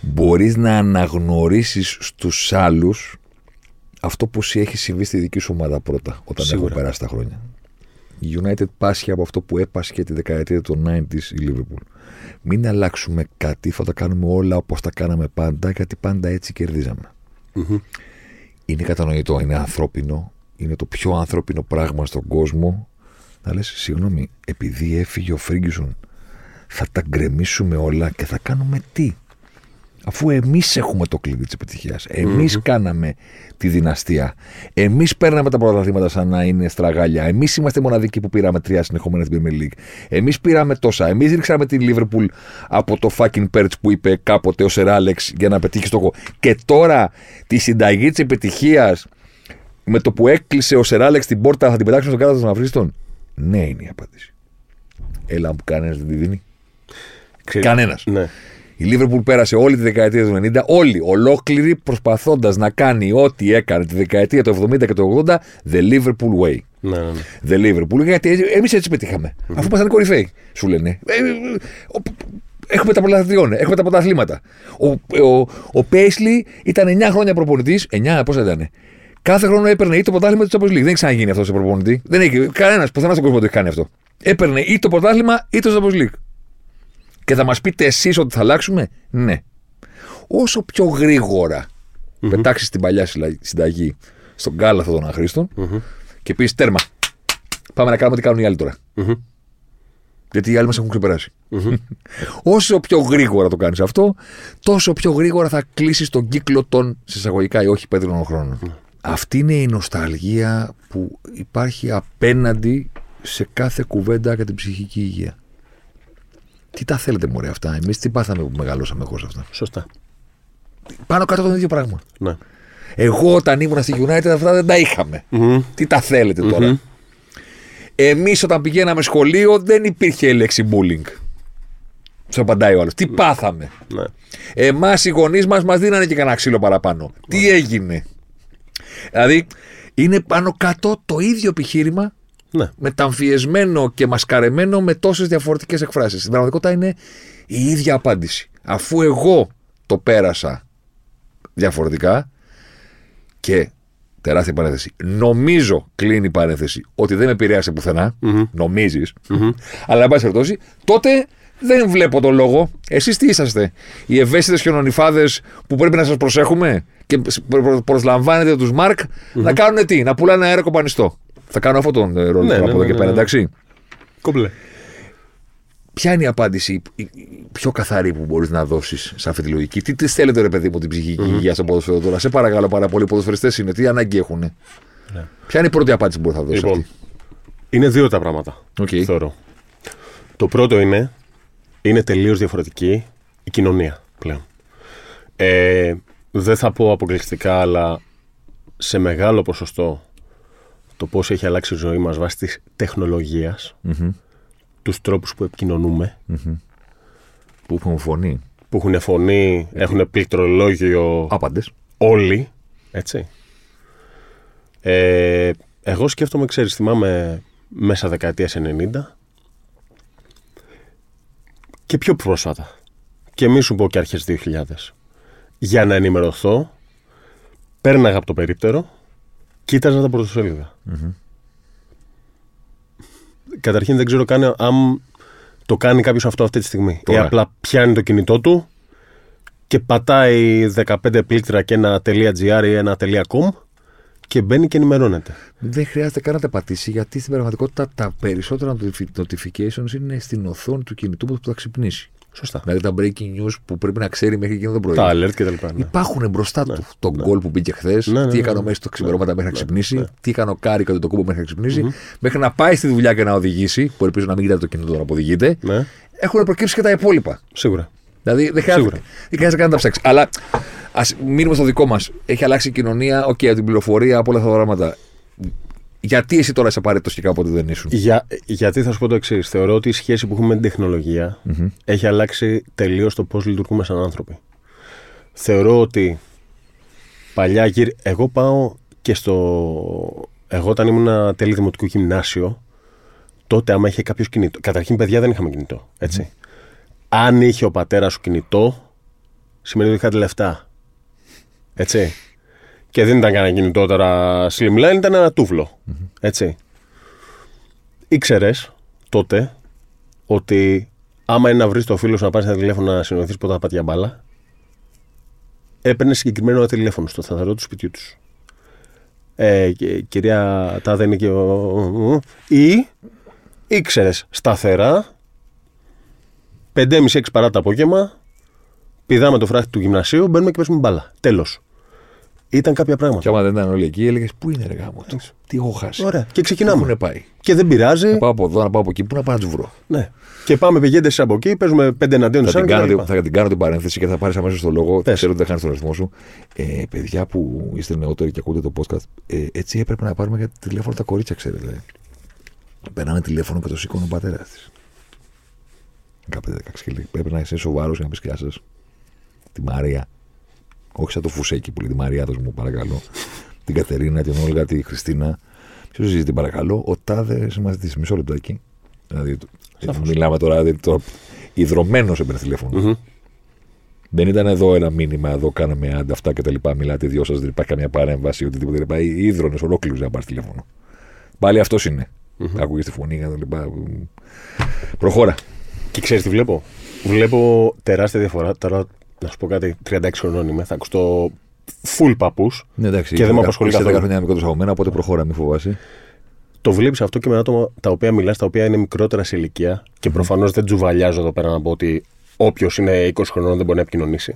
Speaker 1: μπορείς να αναγνωρίσεις στους άλλους αυτό που σου έχει συμβεί στη δική σου ομάδα πρώτα, όταν
Speaker 2: Σίγουρα.
Speaker 1: έχουν περάσει τα χρόνια. Η United πάσχει από αυτό που έπασχε τη δεκαετία των 90s η Liverpool. Μην αλλάξουμε κάτι, θα τα κάνουμε όλα όπως τα κάναμε πάντα, γιατί πάντα έτσι κερδίζαμε. Είναι κατανοητό, είναι ανθρώπινο, είναι το πιο ανθρώπινο πράγμα στον κόσμο. Να λες, συγγνώμη, επειδή έφυγε ο Φρίγκισον, θα τα γκρεμίσουμε όλα και θα κάνουμε τι; Αφού εμείς έχουμε το κλειδί της επιτυχίας. Εμείς κάναμε τη δυναστεία. Εμείς παίρναμε τα πρωταθλήματα σαν να είναι στραγάλια. Εμείς είμαστε οι μοναδικοί που πήραμε τρία συνεχόμενα στην Premier League. Εμείς πήραμε τόσα. Εμείς ρίξαμε την Liverpool από το fucking perch που είπε κάποτε ο Σερ Άλεξ για να πετύχει στόχο. Και τώρα τη συνταγή της επιτυχίας με το που έκλεισε ο Σερ Άλεξ την πόρτα θα την πετάξουμε στον κάτω των Αφρίστων. Ναι, είναι η απάντηση. Έλα που κανένας δεν τη δίνει.
Speaker 2: Ξέρεις-
Speaker 1: Κανένας.
Speaker 2: Ναι.
Speaker 1: Η Λίβερπουλ πέρασε όλη τη δεκαετία του 90, όλοι ολόκληρη προσπαθώντας να κάνει ό,τι έκανε τη δεκαετία του 70 και του 80, the Liverpool way.
Speaker 2: Ναι, ναι, ναι.
Speaker 1: The Liverpool, γιατί εμείς έτσι πετύχαμε. Αφού ήμασταν κορυφαίοι, σου λένε. Ε, ε, ο- Έχουμε τα πρωταθλήματα, έχουμε τα πρωταθλήματα. Ο, ο, ο Πέισλι ήταν 9 χρόνια προπονητής. 9, πόσα ήταν. Κάθε χρόνο έπαιρνε ή το πρωτάθλημα ή το Champions League. Δεν έχει ξαναγίνει αυτός σε προπονητή. Δεν έχει κανένας πουθενά στον κόσμο το έχει κάνει αυτό. Έπαιρνε ή το πρωτάθλημα ή το Champions League. Και θα μας πείτε εσείς ότι θα αλλάξουμε; Ναι. Όσο πιο γρήγορα πετάξεις την παλιά συλλα- συνταγή στον κάλαθο των αχρήστων και πεις τέρμα. Πάμε να κάνουμε τι κάνουν οι άλλοι τώρα. Γιατί οι άλλοι μας έχουν ξεπεράσει. [laughs] Όσο πιο γρήγορα το κάνεις αυτό, τόσο πιο γρήγορα θα κλείσει τον κύκλο των συσσαγωγικά ή όχι πέτρινων χρόνων. Αυτή είναι η νοσταλγία που υπάρχει απέναντι σε κάθε κουβέντα για την ψυχική υγεία. Τι τα θέλετε μωρέ αυτά, εμείς τι πάθαμε που μεγαλώσαμε εγώ σε αυτά.
Speaker 2: Σωστά.
Speaker 1: Πάνω κάτω το ίδιο πράγμα.
Speaker 2: Ναι.
Speaker 1: Εγώ όταν ήμουν στη United αυτά δεν τα είχαμε. Τι τα θέλετε τώρα; Εμείς όταν πηγαίναμε σχολείο δεν υπήρχε η λέξη bullying. Σου απαντάει ο άλλος. Τι πάθαμε;
Speaker 2: ναι.
Speaker 1: Εμάς οι γονείς μας μας δίνανε και κανένα ξύλο παραπάνω. Τι έγινε; Δηλαδή είναι πάνω κάτω το ίδιο επιχείρημα
Speaker 2: ναι.
Speaker 1: μεταμφιεσμένο και μασκαρεμένο με τόσες διαφορετικές εκφράσεις. Στην πραγματικότητα είναι η ίδια απάντηση. Αφού εγώ το πέρασα διαφορετικά και τεράστια παρένθεση. Νομίζω, κλείνει η παρένθεση, ότι δεν με επηρέασε πουθενά. Νομίζεις. Αλλά, εν πάση περιπτώσει, τότε δεν βλέπω τον λόγο. Εσείς τι είσαστε, οι ευαίσθητες χιονονιφάδες που πρέπει να σας προσέχουμε και προ- προ- προσλαμβάνετε τους Μαρκ να κάνουν τι, να πουλάνε αέρα κοπανιστό. Θα κάνω αυτόν τον ε, ρόλο
Speaker 2: Ναι,
Speaker 1: τώρα
Speaker 2: ναι,
Speaker 1: από εδώ
Speaker 2: ναι,
Speaker 1: και
Speaker 2: ναι,
Speaker 1: πέρα,
Speaker 2: ναι.
Speaker 1: εντάξει.
Speaker 2: Κομπλέ.
Speaker 1: Ποια είναι η απάντηση η- η- η πιο καθαρή που μπορείς να δώσεις σε αυτή τη λογική; Τι, τι θέλετε, ρε παιδί μου, την ψυχική υγεία στο ποδόσφαιρο τώρα; Σε παρακαλώ πάρα πολύ. Οι ποδοσφαιριστές είναι, τι ανάγκη έχουν. Ποια είναι η πρώτη απάντηση που μπορείς να δώσεις.
Speaker 2: Ναι. Λοιπόν, είναι δύο τα πράγματα.
Speaker 1: Οκ.
Speaker 2: Θεωρώ. Το πρώτο είναι, είναι τελείως διαφορετική η κοινωνία πλέον. Ε, δεν θα πω αποκλειστικά, αλλά σε μεγάλο ποσοστό το πώς έχει αλλάξει η ζωή μας βάσει της τεχνολογίας, τους τρόπους που επικοινωνούμε,
Speaker 1: Που έχουν φωνή.
Speaker 2: που έχουν φωνή, έχουν πληκτρολόγιο
Speaker 1: Άπαντες.
Speaker 2: όλοι, έτσι. Ε, εγώ σκέφτομαι, ξέρεις, θυμάμαι μέσα δεκαετίας 90 και πιο πρόσφατα. Και μη σου πω και αρχές 2000. Για να ενημερωθώ, πέρναγα από το περίπτερο, κοίταζα τα πρωτοσέλιδα. Καταρχήν δεν ξέρω καν αν το κάνει κάποιος αυτό αυτή τη στιγμή.
Speaker 1: Τώρα.
Speaker 2: Ή απλά πιάνει το κινητό του και πατάει 15 πλήκτρα και ένα .gr ή ένα .com και μπαίνει και ενημερώνεται.
Speaker 1: Δεν χρειάζεται καν να τα πατήσει γιατί στην πραγματικότητα τα περισσότερα notifi- notifications είναι στην οθόνη του κινητού που θα ξυπνήσει.
Speaker 2: Σωστά.
Speaker 1: Δηλαδή τα breaking news που πρέπει να ξέρει μέχρι εκείνο το πρωί.
Speaker 2: Τα alert και τα λοιπά. Ναι.
Speaker 1: Υπάρχουν μπροστά του το γκολ που μπήκε χθες,
Speaker 2: Ναι, ναι,
Speaker 1: τι
Speaker 2: ναι,
Speaker 1: έκανε ο
Speaker 2: ναι.
Speaker 1: Μέση στο ξημερώματα μέχρι να ξυπνήσει, τι έκανε ο Κάρι κατά το κούμπο μέχρι να ξυπνήσει,
Speaker 2: Mm-hmm.
Speaker 1: μέχρι να πάει στη δουλειά και να οδηγήσει, που ελπίζω να μην κοιτάτε το κινητό τώρα που οδηγείτε.
Speaker 2: Ναι,
Speaker 1: Έχουν προκύψει και τα υπόλοιπα.
Speaker 2: σίγουρα.
Speaker 1: Δηλαδή δεν χρειάζεται,
Speaker 2: Σίγουρα.
Speaker 1: δεν χρειάζεται καν να τα ψάξεις. Αλλά ας μείνουμε στο δικό μας. Έχει αλλάξει η κοινωνία, οκ, από την πληροφορία, από όλα αυτά τα πράγματα. Γιατί εσύ τώρα είσαι απαραίτητος και κάποτε δεν ήσουν;
Speaker 2: Για, γιατί θα σου πω το εξής. Θεωρώ ότι η σχέση που έχουμε με την τεχνολογία έχει αλλάξει τελείως το πώς λειτουργούμε σαν άνθρωποι. Θεωρώ ότι παλιά γύρ... Εγώ πάω και στο. Εγώ όταν ήμουν τέλη δημοτικού γυμνάσιο, τότε άμα είχε κάποιος κινητό. Καταρχήν, παιδιά δεν είχαμε κινητό. Έτσι. Αν είχε ο πατέρας σου κινητό, σημαίνει ότι είχατε λεφτά. Έτσι. Και δεν ήταν κανένα κινητό τώρα slimline, ήταν ένα τούβλο. Έτσι. Ήξερες τότε ότι άμα είναι να βρεις το φίλο σου να πάρεις ένα τηλέφωνο να συνοηθείς πότε θα πάτε για μπάλα, έπαιρνες συγκεκριμένο τηλέφωνο στο σταθερό του σπιτιού τους. Ε, και- κυρία Τάδε είναι και ο... Ή ήξερες σταθερά 5,5-6 παρά το απόγευμα, πηδάμε το φράχτη του γυμνασίου, μπαίνουμε και παίζουμε μπάλα. Τέλος. Ήταν κάποια
Speaker 1: Και
Speaker 2: πράγματα.
Speaker 1: άμα δεν ήταν όλοι εκεί, έλεγες Πού είναι ρε γάμο του. Τι έχω χάσει;
Speaker 2: Ωραία. Και
Speaker 1: Πού
Speaker 2: ξεκινάμε.
Speaker 1: έχουν πάει;
Speaker 2: Και δεν πειράζει.
Speaker 1: Να πάω από εδώ, να πάω από εκεί. Πού να πάω να τους βρω.
Speaker 2: Ναι. Και πάμε πηγαίνετε από εκεί, παίζουμε 5 εναντίον
Speaker 1: Θα
Speaker 2: 4
Speaker 1: την,
Speaker 2: και
Speaker 1: κάνω,
Speaker 2: τα λοιπά.
Speaker 1: θα την κάνω την παρένθεση και θα πάρεις αμέσως το λόγο.
Speaker 2: Πες.
Speaker 1: Ξέρω ότι δεν χάνεις τον αριθμό σου. Ε, παιδιά που είστε νεότεροι και ακούτε το podcast, ε, έτσι έπρεπε να πάρουμε για τηλέφωνο τα κορίτσια, ξέρετε. Παίρναμε τηλέφωνο και το σήκωνε ο πατέρας της. 15-16 και λέει: Πρέπει να είσαι σοβαρός για να πεις γεια σας. Τη Μαρία. Όχι σαν το φουσέκι που λέει τη Μαρία, δώσ' μου παρακαλώ. [laughs] την Κατερίνα, την Όλγα, τη Χριστίνα. Ποιος ζήσει την παρακαλώ, ο τάδε συμμαθητή. Μισό λεπτό εκεί. Δηλαδή, το- μιλάμε τώρα, δηλαδή, το ιδρωμένο έπαιρνε τηλέφωνο.
Speaker 2: Μμμ.
Speaker 1: Δεν ήταν εδώ ένα μήνυμα, εδώ κάναμε άντα αυτά και τα λοιπά. Μιλάτε οι δυο σας, δεν υπάρχει καμία παρέμβαση, οτιδήποτε. Δεν πάει ίδρωνε ολόκληρους να πάρεις τηλέφωνο. Πάλι αυτός είναι. Ακούγε τη φωνή και τα λοιπά. Προχώρα.
Speaker 2: Και ξέρεις τι βλέπω; Βλέπω τεράστια διαφορά. Τώρα να σου πω κάτι, 36 χρονών είμαι, θα ακουστώ full παππούς.
Speaker 1: Ναι, εντάξει.
Speaker 2: Και δεν με απασχολεί
Speaker 1: Είσαι 10
Speaker 2: καθόλου.
Speaker 1: χρόνια μικρότερο από μένα, οπότε προχώρα, μην φοβάσαι.
Speaker 2: Το βλέπεις αυτό και με άτομα τα οποία μιλάς, τα οποία είναι μικρότερα σε ηλικία και προφανώς δεν τζουβαλιάζω εδώ πέρα να πω ότι όποιος είναι 20 χρονών δεν μπορεί να επικοινωνήσει.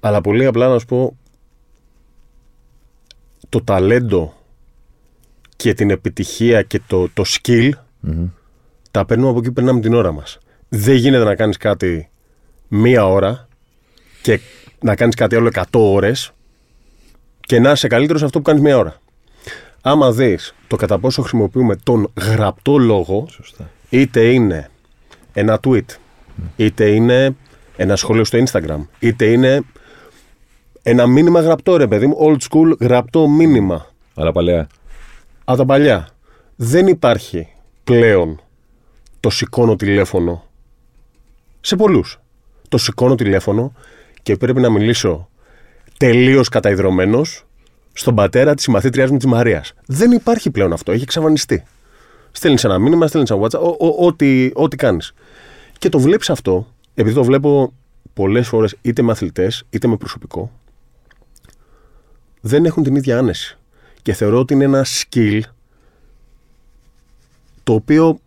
Speaker 2: Αλλά πολύ απλά να σου πω το ταλέντο και την επιτυχία και το, το skill τα παίρνουμε από εκεί που περνάμε την ώρα μας. Δεν γίνεται να κάνεις κάτι μία ώρα και να κάνεις κάτι άλλο 100 ώρες και να είσαι καλύτερος σε αυτό που κάνεις μία ώρα. Άμα δεις το κατά πόσο χρησιμοποιούμε τον γραπτό λόγο,
Speaker 1: Σωστά.
Speaker 2: είτε είναι ένα tweet, είτε είναι ένα σχόλιο στο Instagram, είτε είναι ένα μήνυμα γραπτό ρε παιδί μου, old school γραπτό μήνυμα
Speaker 1: Αλλά παλαιά.
Speaker 2: από τα παλιά. Δεν υπάρχει πλέον το σηκώνω τηλέφωνο σε πολλούς. Το σηκώνω τηλέφωνο και πρέπει να μιλήσω τελείως καταϊδρωμένος στον πατέρα της συμμαθήτριάς μου της Μαρίας. Δεν υπάρχει πλέον αυτό, έχει εξαφανιστεί. Στέλνεις ένα μήνυμα, στέλνεις ένα WhatsApp, ο- ο- ό,τι, ό,τι κάνεις. Και το βλέπεις αυτό, επειδή το βλέπω πολλές φορές είτε με αθλητές είτε με προσωπικό, δεν έχουν την ίδια άνεση. Και θεωρώ ότι είναι ένα skill το οποίο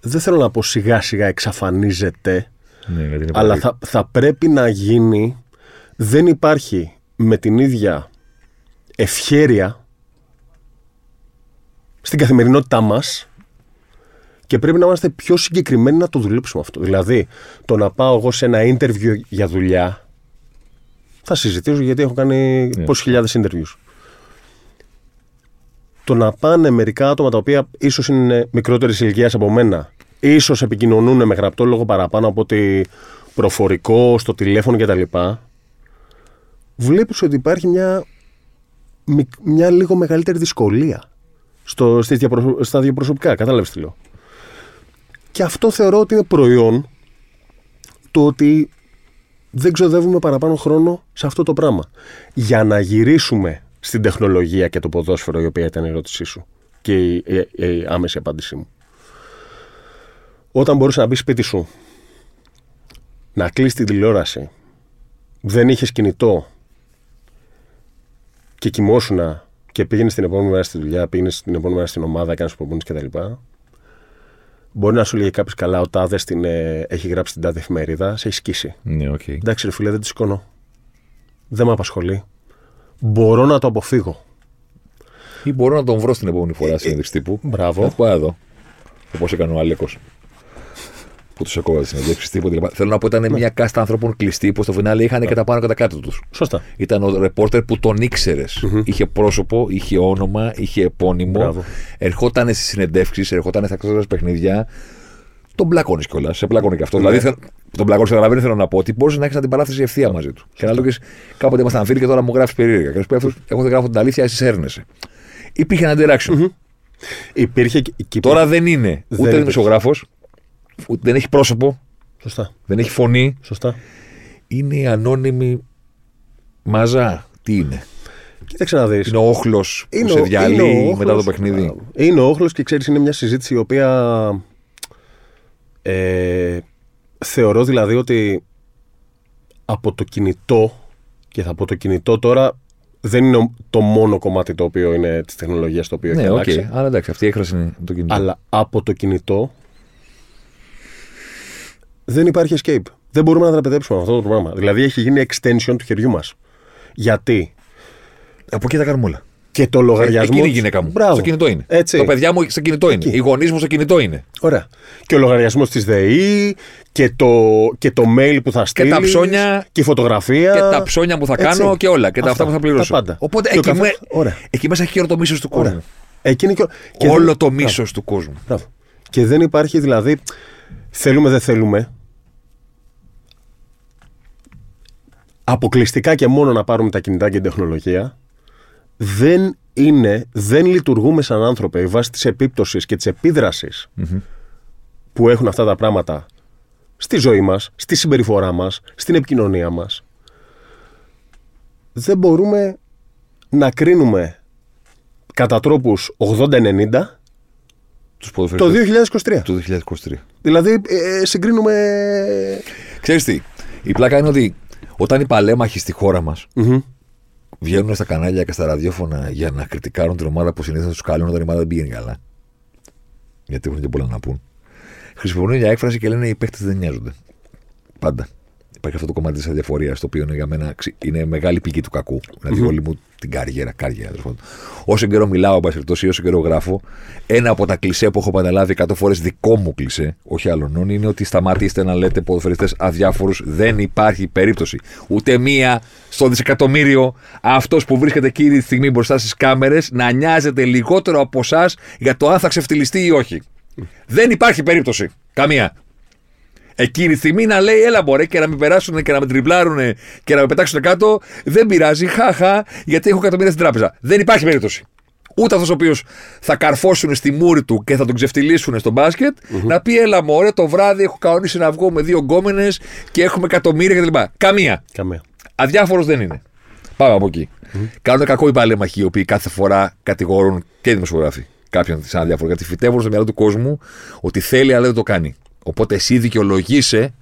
Speaker 2: δεν θέλω να πω σιγά σιγά εξαφανίζεται,
Speaker 1: Ναι, γιατί είναι
Speaker 2: αλλά
Speaker 1: πολύ-
Speaker 2: θα, θα πρέπει να γίνει. Δεν υπάρχει με την ίδια ευχέρεια στην καθημερινότητά μας και πρέπει να είμαστε πιο συγκεκριμένοι να το δουλέψουμε αυτό. Δηλαδή, το να πάω εγώ σε ένα interview για δουλειά θα συζητήσω γιατί έχω κάνει
Speaker 1: Ναι.
Speaker 2: πόσες χιλιάδες interviews. Το να πάνε μερικά άτομα τα οποία ίσως είναι μικρότερης ηλικίας από μένα, ίσως επικοινωνούν με γραπτό λόγο παραπάνω από ότι προφορικό, στο τηλέφωνο κτλ. Βλέπεις ότι υπάρχει μια, μικ- μια λίγο μεγαλύτερη δυσκολία στο, στις διαπροσω- στα δύο προσωπικά. Κατάλαβες τι λέω. Και αυτό θεωρώ ότι είναι προϊόν το ότι δεν ξοδεύουμε παραπάνω χρόνο σε αυτό το πράγμα. Για να γυρίσουμε στην τεχνολογία και το ποδόσφαιρο, η οποία ήταν η ερώτησή σου και η, η- η άμεση απάντησή μου. Όταν μπορείς να μπει σπίτι σου, να κλείσει την τηλεόραση, δεν είχες κινητό και κοιμόσουν και πήγαινες την επόμενη μέρα στη δουλειά, πήγαινες την επόμενη μέρα στην ομάδα, έκανες προπονήσεις κτλ. Μπορεί να σου λέει κάποιος καλά, ο τάδε στην, ε, έχει γράψει την τάδε εφημερίδα, σε έχει σκίσει.
Speaker 1: Ναι, οκ.
Speaker 2: Εντάξει, ρε φίλε, δεν τη σηκώνω. Δεν με απασχολεί. Μπορώ να το αποφύγω.
Speaker 1: Ή μπορώ να τον βρω στην επόμενη φορά συνέντευξη τύπου.
Speaker 2: Μπράβο.
Speaker 1: Να του πω εδώ. Όπως έκανε ο Αλέκο. Που τους έκοβα συνέντευξη τύπου. Δηλαδή, Θέλω να πω ήταν μια κάστα ανθρώπων κλειστή που στο φινάλε είχαν και τα πάνω και τα κάτω τους.
Speaker 2: Σωστά.
Speaker 1: Ήταν ο ρεπόρτερ που τον ήξερες. Είχε πρόσωπο, είχε όνομα, είχε επώνυμο.
Speaker 2: Μπράβο.
Speaker 1: Ερχόταν στις συνεντεύξεις, ερχόταν στα ξένα παιχνίδια. Τον μπλακώνεις κιόλας. Σε μπλακώνει και αυτός. Δηλαδή, θε- τον μπλακώνεις, καταλαβαίνεις θέλω να πω ότι μπορείς να έχεις την παράθεση ευθεία μαζί του. Και να λέγε κάποτε ήμασταν φίλοι και τώρα μου γράφεις περίεργα. Και να σου πει αυτός, εγώ δεν γράφω την αλήθεια, εσύ έρνεσαι. Υπήρχε ένα interaction.
Speaker 2: Υπήρχε και. και-
Speaker 1: Τώρα δεν είναι ούτε
Speaker 2: Δεν υπήρχε.
Speaker 1: δημοσιογράφος, ούτε δεν έχει πρόσωπο,
Speaker 2: Σωστά.
Speaker 1: δεν έχει φωνή.
Speaker 2: Σωστά.
Speaker 1: Είναι η ανώνυμη μαζά. Τι είναι;
Speaker 2: Κοίταξε να δεις.
Speaker 1: Είναι ο όχλος που
Speaker 2: Είναι
Speaker 1: σε
Speaker 2: ο- είναι
Speaker 1: διαλύει
Speaker 2: ο όχλος.
Speaker 1: μετά το παιχνίδι.
Speaker 2: Είναι ο όχλος και ξέρεις, είναι μια συζήτηση η οποία. Ε, θεωρώ δηλαδή ότι από το κινητό, και θα πω το κινητό τώρα, δεν είναι το μόνο κομμάτι το οποίο είναι της τεχνολογίας το οποίο έχει
Speaker 1: Ναι, οκ.
Speaker 2: αλλάξει.
Speaker 1: Αλλά εντάξει, αυτή η έκφραση είναι το κινητό.
Speaker 2: Αλλά από το κινητό δεν υπάρχει escape. Δεν μπορούμε να δραπετέψουμε αυτό το πράγμα. Δηλαδή έχει γίνει extension του χεριού μας. Γιατί;
Speaker 1: Από εκεί τα κάνουμε όλα.
Speaker 2: και το λογαριασμό.
Speaker 1: Εκεί είναι η γυναίκα μου.
Speaker 2: Μπράβο.
Speaker 1: Στο κινητό είναι.
Speaker 2: Έτσι.
Speaker 1: Το παιδιά μου στο κινητό είναι.
Speaker 2: Εκεί.
Speaker 1: Οι γονείς μου στο κινητό είναι.
Speaker 2: Ωραία. Και ο λογαριασμός της ΔΕΗ και το, και το mail που θα στείλει.
Speaker 1: τα ψώνια.
Speaker 2: Και η φωτογραφία.
Speaker 1: Και τα ψώνια που θα
Speaker 2: Έτσι.
Speaker 1: κάνω και όλα. Και τα αυτά που θα πληρώσω.
Speaker 2: Τα πάντα.
Speaker 1: Οπότε
Speaker 2: Και ο
Speaker 1: εκεί,
Speaker 2: καθένα-
Speaker 1: με-
Speaker 2: Ωραία.
Speaker 1: εκεί μέσα έχει και όλο το μίσο του κόσμου.
Speaker 2: Ωραία. Εκεί είναι και, και
Speaker 1: Όλο
Speaker 2: δεν-
Speaker 1: το
Speaker 2: Μπράβο.
Speaker 1: μίσος του κόσμου.
Speaker 2: Μπράβο. Και δεν υπάρχει δηλαδή. Θέλουμε, δεν θέλουμε. Αποκλειστικά και μόνο να πάρουμε τα κινητά και την τεχνολογία. Δεν είναι, δεν λειτουργούμε σαν άνθρωποι βάσει της επίπτωσης και της επίδρασης που έχουν αυτά τα πράγματα στη ζωή μας, στη συμπεριφορά μας, στην επικοινωνία μας. Δεν μπορούμε να κρίνουμε κατά τρόπους 80-90
Speaker 1: Τους
Speaker 2: το
Speaker 1: ποδοσφαιριστές
Speaker 2: 2023.
Speaker 1: του 2023.
Speaker 2: Δηλαδή ε, συγκρίνουμε...
Speaker 1: Ξέρεις τι, η πλάκα είναι ότι όταν οι παλέμαχοι στη χώρα μας
Speaker 2: Μμμ.
Speaker 1: βγαίνουν στα κανάλια και στα ραδιόφωνα για να κριτικάρουν την ομάδα που συνήθως τους καλούν όταν η ομάδα δεν πηγαίνει καλά. Γιατί έχουν και πολλά να πούν. Χρησιμοποιούν μια έκφραση και λένε οι παίχτε δεν νοιάζονται. Πάντα. Υπάρχει αυτό το κομμάτι της αδιαφορίας, το οποίο είναι για μένα ξε- είναι μεγάλη πηγή του κακού. Δηλαδή, όλη μου την καριέρα, καριέρα τέλος πάντων. Όσο καιρό μιλάω, εν πάση περιπτώσει, όσο καιρό γράφω, ένα από τα κλισέ που έχω επαναλάβει 100 φορές δικό μου κλισέ, όχι άλλων, είναι ότι σταματήστε να λέτε ποδοσφαιριστές αδιάφορους. Δεν υπάρχει περίπτωση. Ούτε μία στο δισεκατομμύριο αυτός που βρίσκεται εκείνη τη στιγμή μπροστά στις κάμερες να νοιάζεται λιγότερο από εσάς για το αν θα ξεφτυλιστεί ή όχι. Δεν υπάρχει περίπτωση. Καμία. Εκείνη τη στιγμή να λέει, έλα μπορεί και να με περάσουν και να με τριπλάρουν και να με πετάξουν κάτω, δεν πειράζει, χαχα, γιατί έχω εκατομμύρια στην τράπεζα. Δεν υπάρχει περίπτωση. Ούτε αυτός ο οποίος θα καρφώσουν στη μούρη του και θα τον ξεφτυλίσουν στο μπασκετ να πει, έλα μωρέ, το βράδυ έχω κανονίσει να βγω με δύο γκόμενες και έχουμε εκατομμύρια κτλ. Καμία.
Speaker 2: Καμία.
Speaker 1: Αδιάφορος δεν είναι. Πάμε από εκεί. Κάνουν κακό οι παλέμαχοι οι οποίοι κάθε φορά κατηγορούν και οι δημοσιογράφοι κάποιον σαν αδιάφορο. Γιατί φυτεύουν στο μυαλό του κόσμου ότι θέλει αλλά δεν το κάνει. Οπότε εσύ δικαιολογείσαι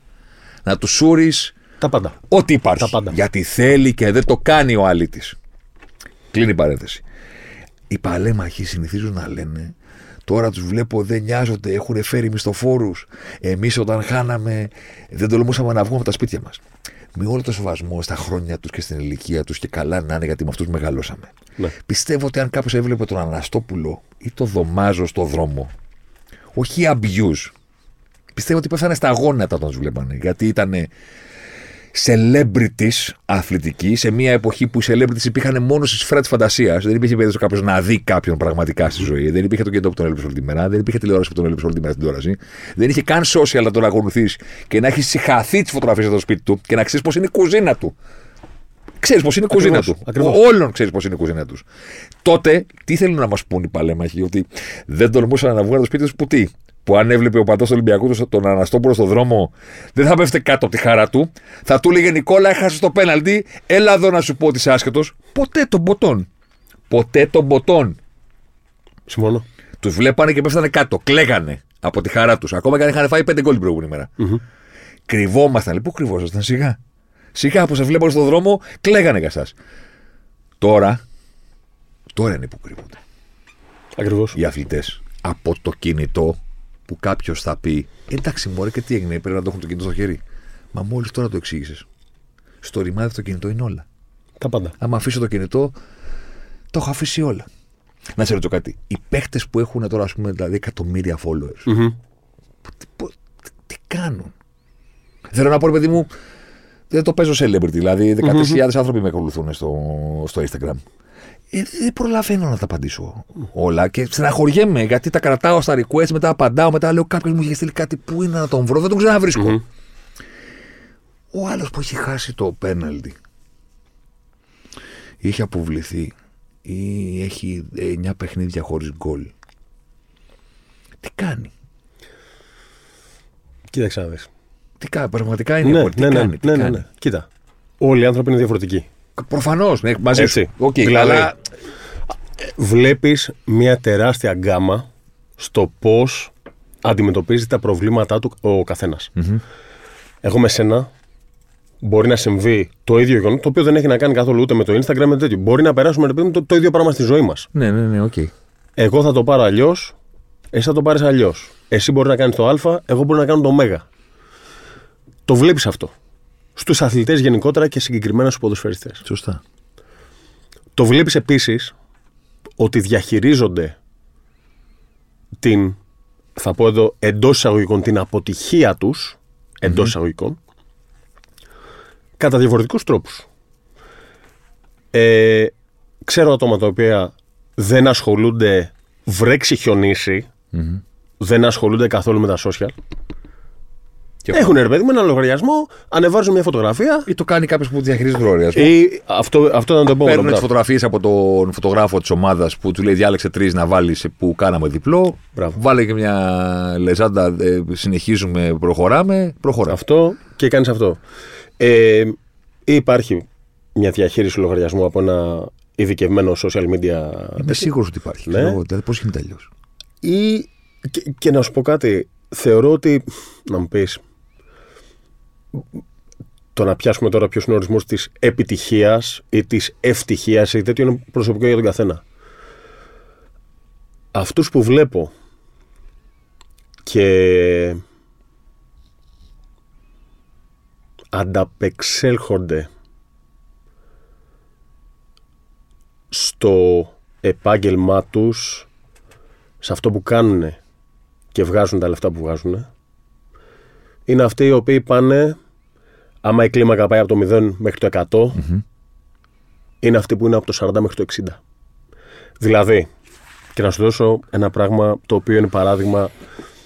Speaker 1: να τους σούρεις
Speaker 2: Τα πάντα.
Speaker 1: ό,τι υπάρχει.
Speaker 2: Τα πάντα.
Speaker 1: Γιατί θέλει και δεν το κάνει ο αλήτη. Κλείνει η παρένθεση. Οι παλέμαχοι συνηθίζουν να λένε Τώρα τους βλέπω δεν νοιάζονται, έχουν φέρει μισθοφόρους. Εμείς όταν χάναμε δεν τολμούσαμε να βγούμε από τα σπίτια μας. Με όλο το σεβασμό στα χρόνια τους και στην ηλικία τους και καλά να είναι γιατί με αυτούς μεγαλώσαμε.
Speaker 2: Ναι.
Speaker 1: Πιστεύω ότι αν κάποιος έβλεπε τον Αναστόπουλο ή τον Δωμάζο στο δρόμο, όχι abuse, πιστεύω ότι πέφτανε στα γόνατα όταν τους βλέπανε. Γιατί ήταν celebrities αθλητικοί σε μια εποχή που οι celebrities υπήρχαν μόνο στη σφαίρα της φαντασίας. Δεν υπήρχε περίπτωση κάποιος να δει κάποιον πραγματικά στη ζωή. Δεν υπήρχε το κινητό που τον έλειπε όλη τη μέρα. Δεν υπήρχε τηλεόραση που τον έλειπε όλη τη μέρα στην τηλεόραση. Δεν είχε καν social να τον ακολουθείς και να έχεις συχαθεί τις φωτογραφίες από το σπίτι του και να ξέρεις πώς είναι η κουζίνα του. Ξέρεις πώς είναι η κουζίνα
Speaker 2: Ακριβώς,
Speaker 1: του.
Speaker 2: ακριβώς.
Speaker 1: Όλων ξέρεις πώς είναι η κουζίνα τους. Τότε, τι θέλουν να μας πούν οι παλέμαχοι, ότι δεν τολμούσαν να βγουν από το σπίτι τους που τι; Που αν έβλεπε ο παντό του Ολυμπιακού τους τον Αναστόπουλο στον δρόμο, δεν θα πέφτε κάτω από τη χαρά του. Θα του έλεγε Νικόλα, έχασε το πέναλτι. Έλα εδώ να σου πω ότι είσαι άσχετος. Ποτέ τον ποτών. Ποτέ τον ποτών.
Speaker 2: Συμφωνώ.
Speaker 1: Τους βλέπανε και πέφτανε κάτω. Κλαίγανε από τη χαρά τους. Ακόμα και αν είχαν φάει πέντε γκολ την προηγούμενη μέρα. Κρυβόμασταν. Λέει, Πού κρυβόσασταν, σιγά. Σιγά που σε βλέπανε στον δρόμο, κλαίγανε για εσά. Τώρα, τώρα είναι που κρύβονται
Speaker 2: Ακριβώς.
Speaker 1: οι αθλητές από το κινητό που κάποιος θα πει Εντάξει, μωρέ, και τι έγινε, πρέπει να το έχουν το κινητό στο χέρι. Μα μόλις τώρα το εξήγησες. Στο ρημάδι το κινητό είναι όλα.
Speaker 2: Τα πάντα.
Speaker 1: Άμα αφήσω το κινητό, το έχω αφήσει όλα. Να σε ρωτήσω κάτι. Οι παίχτες που έχουν τώρα, ας πούμε, δηλαδή εκατομμύρια followers,
Speaker 2: Μμμ.
Speaker 1: τι, πο- τι, τι κάνουν; Θέλω να πω, ρε παιδί μου, δεν το παίζω celebrity. Δηλαδή, 13.000 άνθρωποι με ακολουθούν στο, στο Instagram. Ε, δεν προλαβαίνω να τα απαντήσω όλα και στεναχωριέμαι γιατί τα κρατάω στα request, μετά απαντάω, μετά λέω κάποιος μου είχε στείλει κάτι που είναι να τον βρω, δεν τον ξαναβρίσκω. Ο άλλος που έχει χάσει το πέναλτι είχε αποβληθεί ή έχει 9 παιχνίδια χωρίς γκολ. Τι κάνει;
Speaker 2: Κοίταξε να δεις.
Speaker 1: Τι κάνει, πραγματικά είναι.
Speaker 2: Ναι,
Speaker 1: τι
Speaker 2: ναι, ναι,
Speaker 1: κάνει, τι
Speaker 2: ναι, ναι,
Speaker 1: κάνει.
Speaker 2: ναι. Κοίτα. Όλοι οι άνθρωποι είναι διαφορετικοί.
Speaker 1: Προφανώς, ναι, μαζί
Speaker 2: Έτσι.
Speaker 1: σου. Οκ,
Speaker 2: Δηλαδή,
Speaker 1: αλλά
Speaker 2: Βλέπεις μια τεράστια γκάμα στο πώς αντιμετωπίζει τα προβλήματά του ο καθένας Εγώ με σένα μπορεί να συμβεί το ίδιο γεγονός, το οποίο δεν έχει να κάνει καθόλου ούτε με το Instagram με το τέτοιο. Μπορεί να περάσουμε ρε παιδί μου, το, το ίδιο πράγμα στη ζωή μας.
Speaker 1: Ναι, ναι, ναι, οκ.
Speaker 2: Εγώ θα το πάρω αλλιώς, εσύ θα το πάρεις αλλιώς. Εσύ μπορεί να κάνεις το Α, εγώ μπορεί να κάνω το Ω. Το βλέπεις αυτό. Στους αθλητές γενικότερα και συγκεκριμένα στους ποδοσφαιριστές.
Speaker 1: Σωστά.
Speaker 2: Το βλέπεις επίσης ότι διαχειρίζονται την, θα πω εδώ, εντός εισαγωγικών, την αποτυχία τους, εντός εισαγωγικών, κατά διαφορετικούς τρόπους. Ε, ξέρω άτομα τα οποία δεν ασχολούνται βρέξει χιονίσει, δεν ασχολούνται καθόλου με τα social.
Speaker 1: Και
Speaker 2: Έχουν ρε παιδί μου ένα λογαριασμό, ανεβάζουν μια φωτογραφία
Speaker 1: Ή το κάνει κάποιος που διαχειρίζει τον λογαριασμό.
Speaker 2: ή αυτό, αυτό ήταν το επόμενο.
Speaker 1: Παίρνουν τις
Speaker 2: μπράβο.
Speaker 1: φωτογραφίες από τον φωτογράφο της ομάδας που του λέει διάλεξε τρεις να βάλεις που κάναμε διπλό.
Speaker 2: Μπράβο.
Speaker 1: Βάλε και μια λεζάντα, ε, συνεχίζουμε, προχωράμε. Προχωράμε.
Speaker 2: Αυτό και κάνεις αυτό. Ε, ή υπάρχει μια διαχείριση λογαριασμού από ένα ειδικευμένο social media.
Speaker 1: Είμαι σίγουρος ότι υπάρχει.
Speaker 2: Ναι.
Speaker 1: Ξέρω εγώ, Δηλαδή, πώς γίνεται αλλιώς.
Speaker 2: Ή, και, και να σου πω κάτι, θεωρώ ότι. Να μου πεις. Το να πιάσουμε τώρα ποιος είναι ο ορισμός της επιτυχίας ή της ευτυχίας ή τέτοιο είναι προσωπικό για τον καθένα. Αυτούς που βλέπω και ανταπεξέλχονται στο επάγγελμά τους σε αυτό που κάνουν και βγάζουν τα λεφτά που βγάζουν είναι αυτοί οι οποίοι πάνε άμα η κλίμακα πάει από το 0 μέχρι το 100 είναι αυτοί που είναι από το 40 μέχρι το 60 δηλαδή και να σου δώσω ένα πράγμα το οποίο είναι παράδειγμα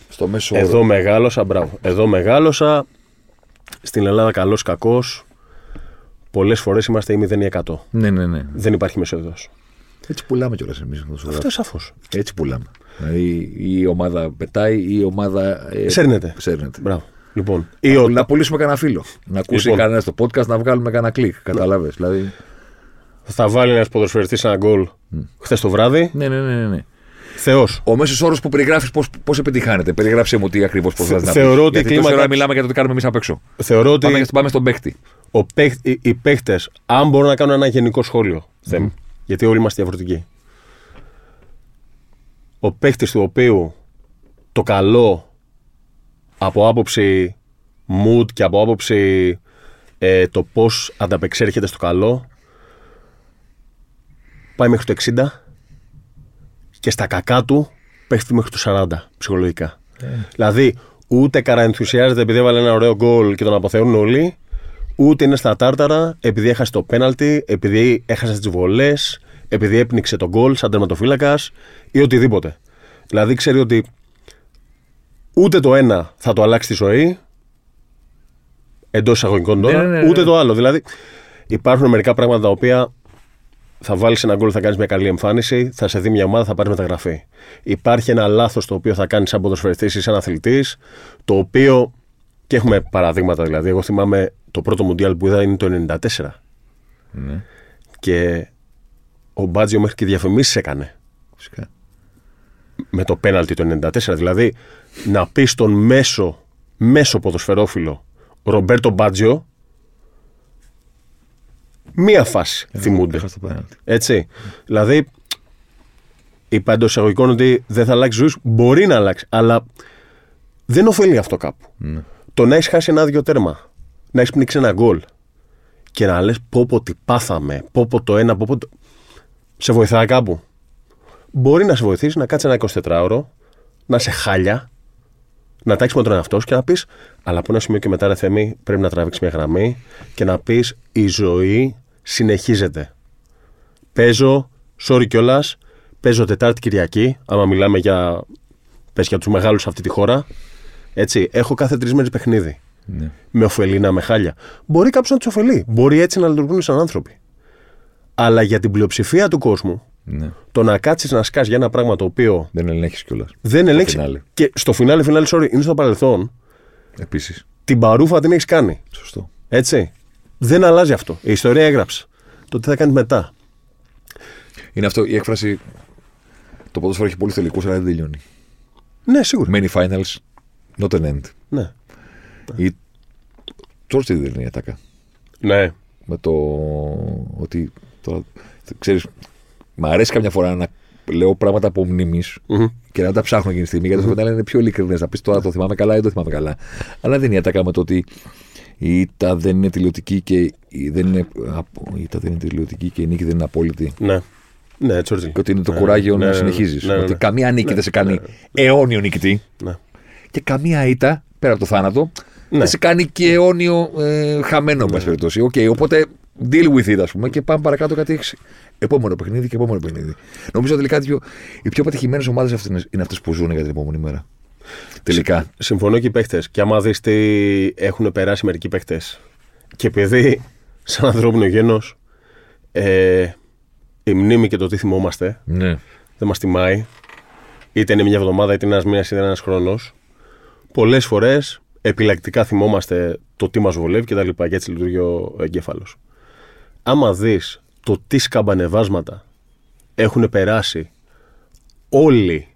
Speaker 1: Στο μέσο
Speaker 2: εδώ μεγάλωσα, μπράβο. Εδώ μεγάλωσα. Στην Ελλάδα καλός κακός. Πολλές φορές είμαστε ή 0 ή 100.
Speaker 1: Ναι, ναι, ναι.
Speaker 2: Δεν υπάρχει μεσοεδός.
Speaker 1: Έτσι πουλάμε κιόλας εμείς.
Speaker 2: Αυτό σαφώς.
Speaker 1: Έτσι πουλάμε. Δηλαδή η ομάδα πετάει ή η ομάδα. Ε,
Speaker 2: Σέρνεται.
Speaker 1: Σέρνεται.
Speaker 2: Μπράβο. Λοιπόν, ή ο,
Speaker 1: Να πουλήσουμε κανένα φίλο. Να ακούσει
Speaker 2: Λοιπόν.
Speaker 1: κανένα το podcast να βγάλουμε κανένα κλικ. Κατάλαβε. Δηλαδή.
Speaker 2: θα βάλει ένας ποδοσφαιριστής ένα γκολ χθες το βράδυ.
Speaker 1: Ναι, ναι, ναι. ναι, ναι.
Speaker 2: Θεός.
Speaker 1: Ο μέσος όρος που περιγράφεις πώς επιτυχάνεται; Περιγράψε μου τι ακριβώς πώς
Speaker 2: Θε-
Speaker 1: να
Speaker 2: θεωρώ
Speaker 1: πεις.
Speaker 2: ότι η
Speaker 1: Γιατί τόση
Speaker 2: κλίμακα-
Speaker 1: ώρα μιλάμε για το τι κάνουμε εμείς απ' έξω.
Speaker 2: Θεωρώ ότι
Speaker 1: Πάμε, πάμε στον παίκτη.
Speaker 2: ο παίχ- οι, οι παίχτες, αν μπορώ να κάνω ένα γενικό σχόλιο, Θέμη, γιατί όλοι είμαστε διαφορετικοί. Ο παίχτης του οποίου το καλό από άποψη mood και από άποψη ε, το πώς ανταπεξέρχεται στο καλό πάει μέχρι το 60 και στα κακά του πέφτει μέχρι το 40 ψυχολογικά. Δηλαδή ούτε καραενθουσιάζεται επειδή έβαλε ένα ωραίο γκολ και τον αποθεώνουν όλοι ούτε είναι στα τάρταρα επειδή έχασε το πέναλτι, επειδή έχασε τις βολές, επειδή έπνιξε τον γκολ σαν τερματοφύλακας ή οτιδήποτε. Δηλαδή ξέρει ότι ούτε το ένα θα το αλλάξει τη ζωή εντός εισαγωγικών τώρα,
Speaker 1: Ναι, ναι, ναι,
Speaker 2: ούτε
Speaker 1: ναι.
Speaker 2: το άλλο. Δηλαδή υπάρχουν μερικά πράγματα τα οποία θα βάλεις ένα γκολ, θα κάνεις μια καλή εμφάνιση, θα σε δει μια ομάδα, θα πάρεις μεταγραφή. Υπάρχει ένα λάθος το οποίο θα κάνεις σαν ποδοσφαιριστής ή σαν αθλητής, το οποίο. και έχουμε παραδείγματα δηλαδή. Εγώ θυμάμαι το πρώτο Μουντιάλ που είδα είναι το 94.
Speaker 1: Ναι,
Speaker 2: Και ο Μπάτζιο μέχρι και διαφημίσεις έκανε
Speaker 1: φυσικά.
Speaker 2: Με το πέναλτι το 94. Δηλαδή να πεις στον μέσο, μέσο ποδοσφαιρόφιλο Ρομπέρτο Μπάτζιο μία φάση θυμούνται.
Speaker 1: Έχασε το πέναλτι.
Speaker 2: Έτσι. Δηλαδή, είπα εντό εισαγωγικών ότι δεν θα αλλάξει ζωής σου. Μπορεί να αλλάξει, αλλά δεν ωφελεί αυτό κάπου. Το να έχεις χάσει ένα άδειο τέρμα, να έχεις πνίξει ένα γκολ και να λες πω πω τι πάθαμε, πω πω το ένα, πω πω το... Σε βοηθάει κάπου; Μπορεί να σε βοηθήσει να κάτσεις ένα 24ωρο, να σε χάλια, να τάξεις με τον εαυτό σου και να πεις, αλλά από ένα σημείο και μετά, ρε Θεμή, πρέπει να τραβήξεις μια γραμμή και να πεις: Η ζωή συνεχίζεται. Παίζω, sorry κιόλας, παίζω Τετάρτη Κυριακή, άμα μιλάμε για, πες για τους μεγάλους σε αυτή τη χώρα. Έτσι, έχω κάθε τρεις μέρες παιχνίδι.
Speaker 1: Ναι.
Speaker 2: Με ωφελεί να με χάλια. Μπορεί κάποιος να τους ωφελεί. Μπορεί έτσι να λειτουργούν σαν άνθρωποι. Αλλά για την πλειοψηφία του κόσμου,
Speaker 1: Ναι.
Speaker 2: το να κάτσεις να σκάσει για ένα πράγμα το οποίο
Speaker 1: Δεν ελέγχεις κιόλας.
Speaker 2: δεν ελέγξει.
Speaker 1: φινάλε.
Speaker 2: Και στο φινάλε, φινάλε, sorry, είναι στο παρελθόν.
Speaker 1: Επίσης.
Speaker 2: την παρούφα την έχεις κάνει.
Speaker 1: Σωστό.
Speaker 2: Έτσι. Δεν αλλάζει αυτό. Η ιστορία έγραψε. Το τι θα κάνεις μετά.
Speaker 1: Είναι αυτό η έκφραση. Το ποδόσφαιρο έχει πολλού τελικού, αλλά δεν τελειώνει.
Speaker 2: Ναι, σίγουρα.
Speaker 1: Many finals, not an end.
Speaker 2: Ναι.
Speaker 1: Ή. Τώρα τι δεν είναι η ατάκα.
Speaker 2: ναι.
Speaker 1: Με το ότι. Τώρα, ξέρεις, μ' αρέσει καμιά φορά να λέω πράγματα από μνήμης
Speaker 2: Μμμ.
Speaker 1: και να τα ψάχνω εκείνη τη στιγμή. Γιατί αυτό είναι πιο ειλικρινές. Να πεις τώρα το θυμάμαι καλά ή το θυμάμαι καλά. Αλλά δεν είναι η ατάκα με το ότι η ήττα δεν είναι τελειωτική και η, δεν είναι, απο- η ήττα δεν είναι τελειωτική και η νίκη δεν είναι απόλυτη.
Speaker 2: Ναι. Ναι, Τσόρτσιλ.
Speaker 1: Και ότι είναι το
Speaker 2: Ναι,
Speaker 1: κουράγιο
Speaker 2: ναι,
Speaker 1: να
Speaker 2: ναι,
Speaker 1: συνεχίζεις.
Speaker 2: ναι, ναι,
Speaker 1: Ότι
Speaker 2: ναι.
Speaker 1: καμία νίκη
Speaker 2: Ναι,
Speaker 1: δεν σε κάνει
Speaker 2: ναι,
Speaker 1: αιώνιο νικητή.
Speaker 2: Ναι.
Speaker 1: Και καμία ήττα, πέρα από το θάνατο,
Speaker 2: Ναι.
Speaker 1: δεν σε κάνει και αιώνιο ε, χαμένο, εν πάση περιπτώσει. Οκ, οπότε deal with it, ας πούμε, και πάμε παρακάτω κάτι έχει. Επόμενο παιχνίδι και επόμενο παιχνίδι. Νομίζω τελικά δύο, οι πιο πετυχημένες ομάδες είναι αυτές που ζουν για την επόμενη μέρα. Τελικά.
Speaker 2: Συμφωνώ και οι παίχτε. Και άμα δεις τι έχουν περάσει μερικοί παίχτε. Και επειδή, σαν ανθρώπινο γένος, ε, η μνήμη και το τι θυμόμαστε
Speaker 1: Ναι.
Speaker 2: δεν μας τιμάει. Είτε είναι μια εβδομάδα, είτε είναι ένας μήνας, είτε είναι ένας χρόνος. Πολλές φορές επιλεκτικά θυμόμαστε το τι μας βολεύει και τα λοιπά. Και έτσι λειτουργεί ο εγκέφαλος. Άμα δεις το τι σκαμπανεβάσματα έχουν περάσει όλοι,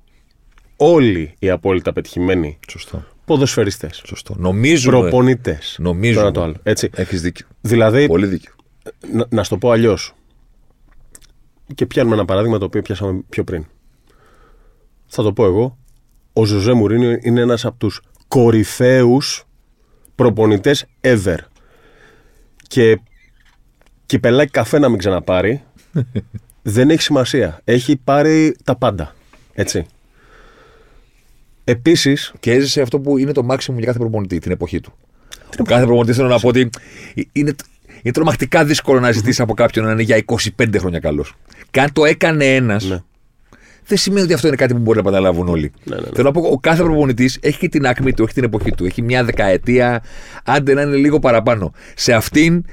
Speaker 2: όλοι οι απόλυτα πετυχημένοι
Speaker 1: Σωστό.
Speaker 2: ποδοσφαιριστές,
Speaker 1: Σωστό. Νομίζουμε.
Speaker 2: προπονητές.
Speaker 1: Νομίζουμε.
Speaker 2: Το ένα το άλλο. Έτσι.
Speaker 1: Έχεις δίκιο.
Speaker 2: Δηλαδή,
Speaker 1: Πολύ δίκιο.
Speaker 2: να, να σου το πω αλλιώς. Και πιάνουμε ένα παράδειγμα το οποίο πιάσαμε πιο πριν. Θα το πω εγώ. Ο Ζωζέ Μουρίνιο είναι ένας από τους κορυφαίους προπονητές ever. Και κυπελάκι καφέ να μην ξαναπάρει [laughs] δεν έχει σημασία. Έχει πάρει τα πάντα. Έτσι. Επίσης,
Speaker 1: Και έζησε αυτό που είναι το maximum για κάθε προπονητή, την εποχή του. Ο κάθε προπονητή; θέλω να πω ότι είναι, είναι τρομακτικά δύσκολο να ζητήσει από κάποιον να είναι για 25 χρόνια καλός. Και αν το έκανε ένας,
Speaker 2: Ναι.
Speaker 1: δεν σημαίνει ότι αυτό είναι κάτι που μπορεί να καταλάβουν όλοι.
Speaker 2: Ναι, ναι, ναι.
Speaker 1: Θέλω να πω, ο κάθε προπονητής έχει και την άκμη του, έχει την εποχή του. Έχει μια δεκαετία, άντε να είναι λίγο παραπάνω. Σε αυτήν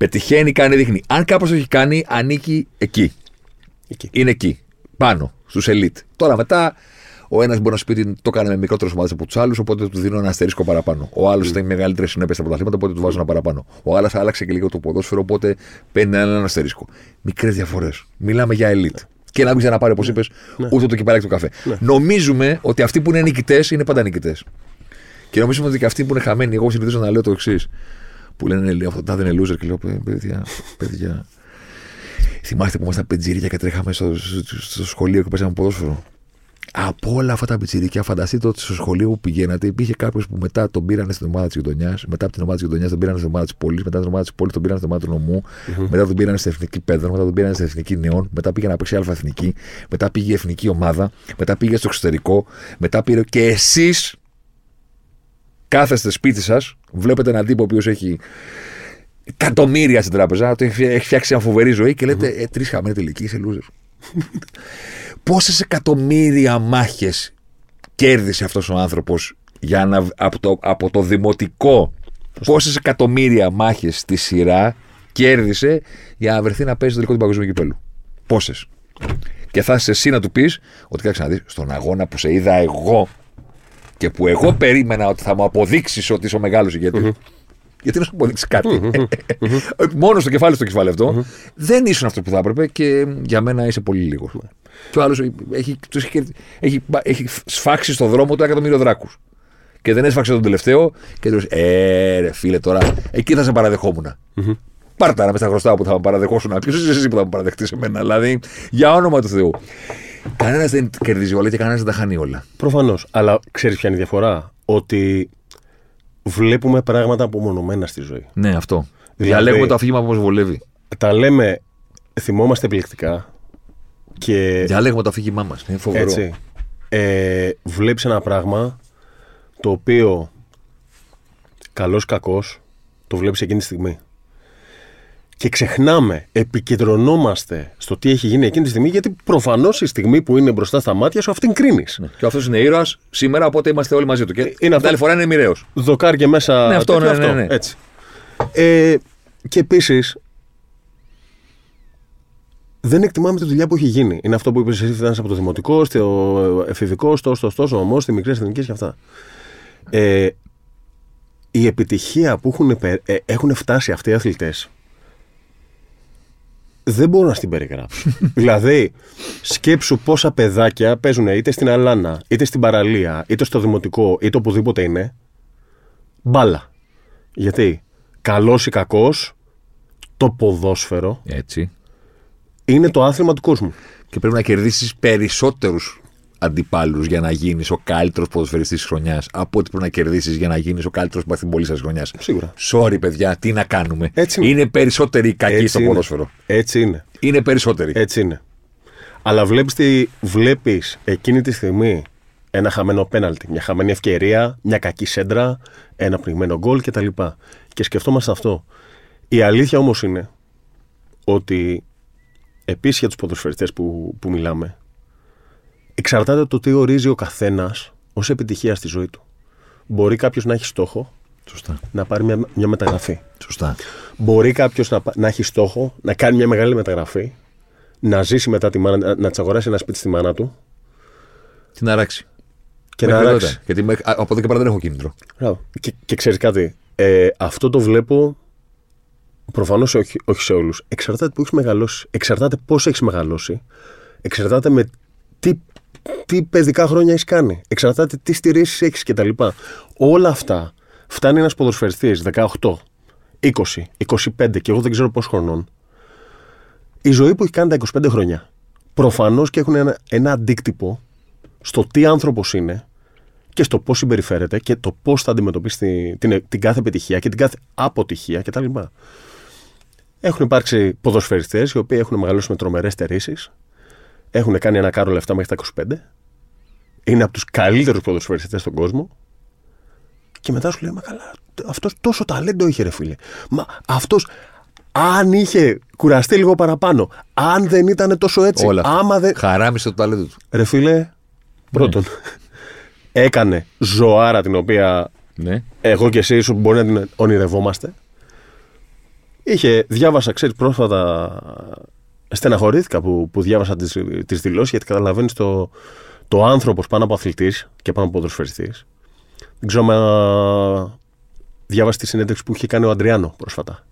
Speaker 1: πετυχαίνει, κάνει, δείχνει. Αν κάπω το έχει κάνει, ανήκει εκεί.
Speaker 2: εκεί.
Speaker 1: Είναι εκεί. Πάνω, στους elite. Τώρα μετά, ο ένας μπορεί να σου πει ότι το έκανε με μικρότερες ομάδες από τους άλλους, οπότε του δίνω ένα αστερίσκο παραπάνω. Ο άλλος ήταν μεγαλύτερε συνέπειε στα πρωταθλήματα, οπότε του βάζω ένα παραπάνω. Ο άλλος άλλαξε και λίγο το ποδόσφαιρο, οπότε παίρνει ένα αστερίσκο. Μικρές διαφορές. Μιλάμε για elite. Και να μην ξαναπάρει, όπως είπες, ούτε το κυπαλάκι του καφέ. Νομίζουμε ότι αυτοί που είναι νικητές είναι πάντα νικητές. Και νομίζουμε ότι και αυτοί που είναι χαμένοι, εγώ συνηθίζω να λέω το εξής. Που λένε λέει, αυτό δεν είναι loser και λέω «Παι- παιδιά, παιδιά. Θυμάστε που ήμασταν πεντζίρια και τρέχαμε στο, στο, στο σχολείο και παίζαμε ποδόσφαιρο. Από όλα αυτά τα πιτσιρίκια, φανταστείτε ότι στο σχολείο που πηγαίνατε υπήρχε κάποιος που μετά τον πήρανε στην ομάδα της γειτονιάς, μετά από την ομάδα της γειτονιάς τον πήρανε στην ομάδα της πόλης, μετά από την ομάδα της πόλης τον πήρανε στην ομάδα του νομου μετά τον πήρανε στην εθνική παιδών, μετά τον πήρανε στην εθνική νεών, μετά πήγε να παίξει αλφα εθνική, μετά πήγε η εθνική ομάδα, μετά πήγε στο εξωτερικό, μετά πήρε και εσείς κάθεστε σπίτι σας, βλέπετε έναν τύπο ο οποίος έχει εκατομμύρια στην τράπεζα, το έχει έχει φτιάξει μια φοβερή ζωή και λέτε ε, τρεις χαμένοι τελικοί, είσαι loser. [laughs] Πόσες εκατομμύρια μάχες κέρδισε αυτός ο άνθρωπος για να, από, το, από το δημοτικό. Πόσες εκατομμύρια μάχες στη σειρά κέρδισε για να βρεθεί να παίζει το τελικό του παγκοσμίου κυπέλου; Πόσες. Και θα είσαι εσύ να του πεις ότι κάτσε να δεις στον αγώνα που σε είδα εγώ και που εγώ περίμενα ότι θα μου αποδείξεις ότι είσαι ο μεγάλος ηγέτης. Γιατί να σου αποδείξεις κάτι. Μόνο στο κεφάλι στο κεφάλι αυτό. Δεν ήσουν αυτός που θα έπρεπε και για μένα είσαι πολύ λίγος. Και ο άλλος έχει, τους έχει, κερδι- έχει, έχει σφάξει στο δρόμο του εκατομμύριο δράκους. Και δεν έσφαξε τον τελευταίο και του λέει: Ε, ρε φίλε, τώρα εκεί θα σε παραδεχόμουν. Πάρτα να μες στα χρωστάω που θα με παραδεχόσουν. Ποιος είσαι εσύ που θα με παραδεχτείς εμένα. Δηλαδή, για όνομα του Θεού. Κανένας δεν κερδίζει όλα και κανένας δεν τα χάνει όλα.
Speaker 2: Προφανώς. Αλλά ξέρεις ποια είναι η διαφορά; Ότι βλέπουμε πράγματα απομονωμένα στη ζωή.
Speaker 1: Ναι, αυτό.
Speaker 2: Δηλαδή-
Speaker 1: Διαλέγουμε το αφήγημα που μας βολεύει.
Speaker 2: Τα λέμε, θυμόμαστε επιλεκτικά και
Speaker 1: Διαλέγουμε το αφήγημά μας. Είναι φοβερό.
Speaker 2: έτσι. Ε, βλέπεις ένα πράγμα το οποίο καλός κακός το βλέπεις εκείνη τη στιγμή. Και ξεχνάμε, επικεντρωνόμαστε στο τι έχει γίνει εκείνη τη στιγμή, γιατί προφανώς η στιγμή που είναι μπροστά στα μάτια σου αυτήν κρίνεις.
Speaker 1: Και αυτός είναι ήρωας σήμερα, οπότε είμαστε όλοι μαζί του. Και
Speaker 2: Είναι
Speaker 1: την
Speaker 2: αυτό.
Speaker 1: άλλη φορά είναι μοιραίος.
Speaker 2: Δοκάρ και μέσα.
Speaker 1: Ναι, αυτό,
Speaker 2: τέτοιο,
Speaker 1: ναι, ναι, ναι.
Speaker 2: Έτσι. Ε, και επίσης. Δεν εκτιμάμε τη δουλειά που έχει γίνει. Είναι αυτό που είπες εσύ, φτάνει από το δημοτικός, στο εφηβικός, στο, στο, στο, στο, στο, στη μικρέ εθνικέ και αυτά. Ε, η επιτυχία που έχουν, πε- ε, έχουν φτάσει αυτοί οι αθλητές δεν μπορώ να στην περιγράψω. [laughs] δηλαδή, σκέψου πόσα παιδάκια παίζουν είτε στην Αλάνα, είτε στην παραλία, είτε στο δημοτικό, είτε οπουδήποτε είναι. Μπάλα. Γιατί, καλός ή κακός, το ποδόσφαιρο
Speaker 1: Έτσι.
Speaker 2: είναι το άθλημα του κόσμου.
Speaker 1: Και πρέπει να κερδίσεις περισσότερους αντιπάλους για να γίνεις ο καλύτερος ποδοσφαιριστής της χρονιάς από ότι πρέπει να κερδίσεις για να γίνεις ο καλύτερος παθιμπολίστα της χρονιάς.
Speaker 2: Σίγουρα.
Speaker 1: Sorry, παιδιά, τι να κάνουμε.
Speaker 2: Έτσι είναι.
Speaker 1: είναι περισσότεροι οι κακοί
Speaker 2: Έτσι
Speaker 1: στο
Speaker 2: είναι.
Speaker 1: ποδόσφαιρο.
Speaker 2: Έτσι είναι.
Speaker 1: Είναι περισσότεροι.
Speaker 2: Έτσι είναι. Αλλά βλέπεις, τι, βλέπεις εκείνη τη στιγμή ένα χαμένο πέναλτι, μια χαμένη ευκαιρία, μια κακή σέντρα, ένα πνιγμένο γκολ κτλ. Και σκεφτόμαστε αυτό. Η αλήθεια όμως είναι ότι επίσης για τους ποδοσφαιριστές που, που μιλάμε, εξαρτάται από το τι ορίζει ο καθένας ως επιτυχία στη ζωή του. Μπορεί κάποιος να έχει στόχο
Speaker 1: Σωστά.
Speaker 2: να πάρει μια, μια μεταγραφή.
Speaker 1: Σωστά.
Speaker 2: Μπορεί κάποιος να, πα- να έχει στόχο να κάνει μια μεγάλη μεταγραφή, να ζήσει μετά τη μάνα, να, να της αγοράσει ένα σπίτι στη μάνα του
Speaker 1: Τι να ράξει.
Speaker 2: και να
Speaker 1: Μέχρι
Speaker 2: αλλάξει.
Speaker 1: τότε. Γιατί μέχρι- α, από εδώ και πέρα δεν έχω κίνητρο.
Speaker 2: Μπράβο. Και, και ξέρεις κάτι, ε, αυτό το βλέπω προφανώς όχι, όχι σε όλους. Εξαρτάται που έχεις μεγαλώσει. Εξαρτάται πώς έχεις μεγαλώσει. Εξαρτάται με τι, τι παιδικά χρόνια έχεις κάνει. Εξαρτάται τι στηρίσει έχεις κτλ. Όλα αυτά φτάνει ένας ποδοσφαιριστής 18, 20, 25 και εγώ δεν ξέρω πόσο χρονών. Η ζωή που έχει κάνει τα 25 χρόνια προφανώς και έχουν ένα, ένα αντίκτυπο στο τι άνθρωπος είναι και στο πώς συμπεριφέρεται και το πώς θα αντιμετωπίσει την, την, την κάθε επιτυχία και την κάθε αποτυχία κτλ. Έχουν υπάρξει ποδοσφαιριστές οι οποίοι έχουν μεγαλώσει με τρομερές στερήσεις, έχουν κάνει ένα κάρο λεφτά μέχρι τα 25, είναι από τους καλύτερους ποδοσφαιριστές στον κόσμο και μετά σου λέει: Μα καλά, αυτός τόσο ταλέντο είχε, ρε φίλε. Μα αυτός, αν είχε κουραστεί λίγο παραπάνω, αν δεν ήταν τόσο έτσι,
Speaker 1: Όλα αυτά.
Speaker 2: άμα δεν.
Speaker 1: Χαράμισε το ταλέντο του.
Speaker 2: Ρε φίλε, πρώτον, [laughs] έκανε ζωάρα την οποία
Speaker 1: Ναι.
Speaker 2: εγώ και εσύ ίσως μπορεί να την ονειρευόμαστε. Είχε, διάβασα, ξέρεις, πρόσφατα στεναχωρήθηκα που, που διάβασα τις, τις δηλώσεις γιατί καταλαβαίνεις το, το άνθρωπος πάνω από αθλητής και πάνω από ποδοσφαιριστής. Δεν ξέρω αν διάβασες τη συνέντευξη που είχε κάνει ο Αντριάνο πρόσφατα.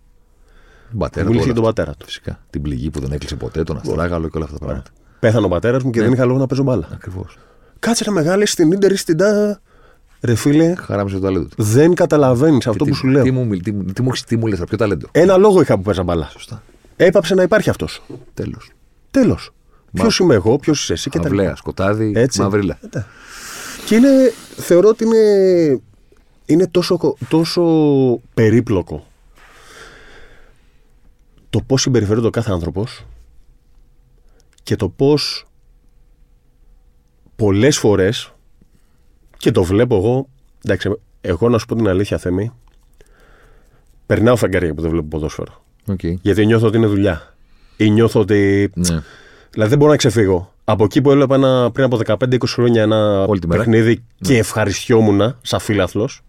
Speaker 1: Τον πατέρα
Speaker 2: Που
Speaker 1: του.
Speaker 2: μίλησε
Speaker 1: όλα
Speaker 2: για τον
Speaker 1: αυτά.
Speaker 2: πατέρα του.
Speaker 1: Φυσικά. Την πληγή που δεν έκλεισε ποτέ, τον αστράγαλο και όλα αυτά τα πράγματα.
Speaker 2: Πέθανε ο πατέρας μου και δεν είχα λόγο να παίζω μπάλα.
Speaker 1: Ακριβώς.
Speaker 2: Κάτσε ρε μεγάλη στην ντερ ή στην τά. Ρε φίλε,
Speaker 1: Χαράμισε το ταλέντο του.
Speaker 2: δεν καταλαβαίνεις αυτό
Speaker 1: Τι-
Speaker 2: που σου λέω.
Speaker 1: Τι μου, μιλ- τι, μου- τι μου, τι μου λες, ποιο ταλέντο;
Speaker 2: Ένα λόγο είχα που παίζα μπάλα.
Speaker 1: Σωστά.
Speaker 2: Έπαψε να υπάρχει αυτός.
Speaker 1: Τέλος.
Speaker 2: Τέλος. Ποιος είμαι εγώ, ποιος είσαι εσύ και τα
Speaker 1: Αυλαία,
Speaker 2: λοιπά.
Speaker 1: σκοτάδι,
Speaker 2: Έτσι.
Speaker 1: μαυρίλα.
Speaker 2: Ναι. Και είναι, θεωρώ ότι είναι, είναι τόσο, τόσο περίπλοκο το πώς συμπεριφέρεται ο κάθε άνθρωπος και το πώς πολλές φορές και το βλέπω εγώ εντάξει, εγώ να σου πω την αλήθεια Θέμη περνάω φεγγάρια που δεν βλέπω ποδόσφαιρο
Speaker 1: Οκ.
Speaker 2: γιατί νιώθω ότι είναι δουλειά ή νιώθω ότι
Speaker 1: Ναι.
Speaker 2: Δηλαδή δεν μπορώ να ξεφύγω. Από εκεί που έβλεπα ένα, πριν από 15-20 χρόνια ένα
Speaker 1: Όλη τη μέρα.
Speaker 2: παιχνίδι και ευχαριστιόμουν σαν φίλαθλος.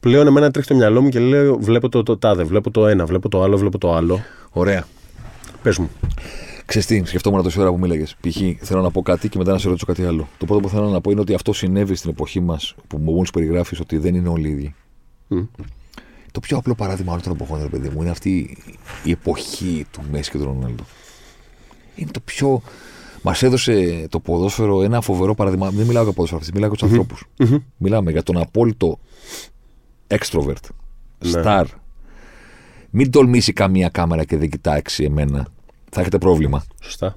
Speaker 2: Πλέον εμένα τρέχει το μυαλό μου και λέω: Βλέπω το, το τάδε, βλέπω το ένα, βλέπω το άλλο, βλέπω το άλλο.
Speaker 1: Ωραία.
Speaker 2: Πες μου.
Speaker 1: Ξέρεις τι, σκεφτόμουν τόση ώρα που μίλαγες. Π.χ. θέλω να πω κάτι και μετά να σε ρωτήσω κάτι άλλο. Το πρώτο που θέλω να πω είναι ότι αυτό συνέβη στην εποχή μας που μόλις περιγράφεις ότι δεν είναι όλοι ίδιοι. Το πιο απλό παράδειγμα όλων των εποχών, ρε παιδί μου, είναι αυτή η εποχή του Μέση και του Ρονάλντο. Είναι το πιο. Μας έδωσε το ποδόσφαιρο ένα φοβερό παράδειγμα. Δεν μιλάω για ποδόσφαιρο, μιλάω για τους ανθρώπους. Μιλάμε για τον απόλυτο extrovert,
Speaker 2: Ναι.
Speaker 1: star. Μην τολμήσει καμία κάμερα και δεν κοιτάξει εμένα. Θα έχετε πρόβλημα.
Speaker 2: Σωστά.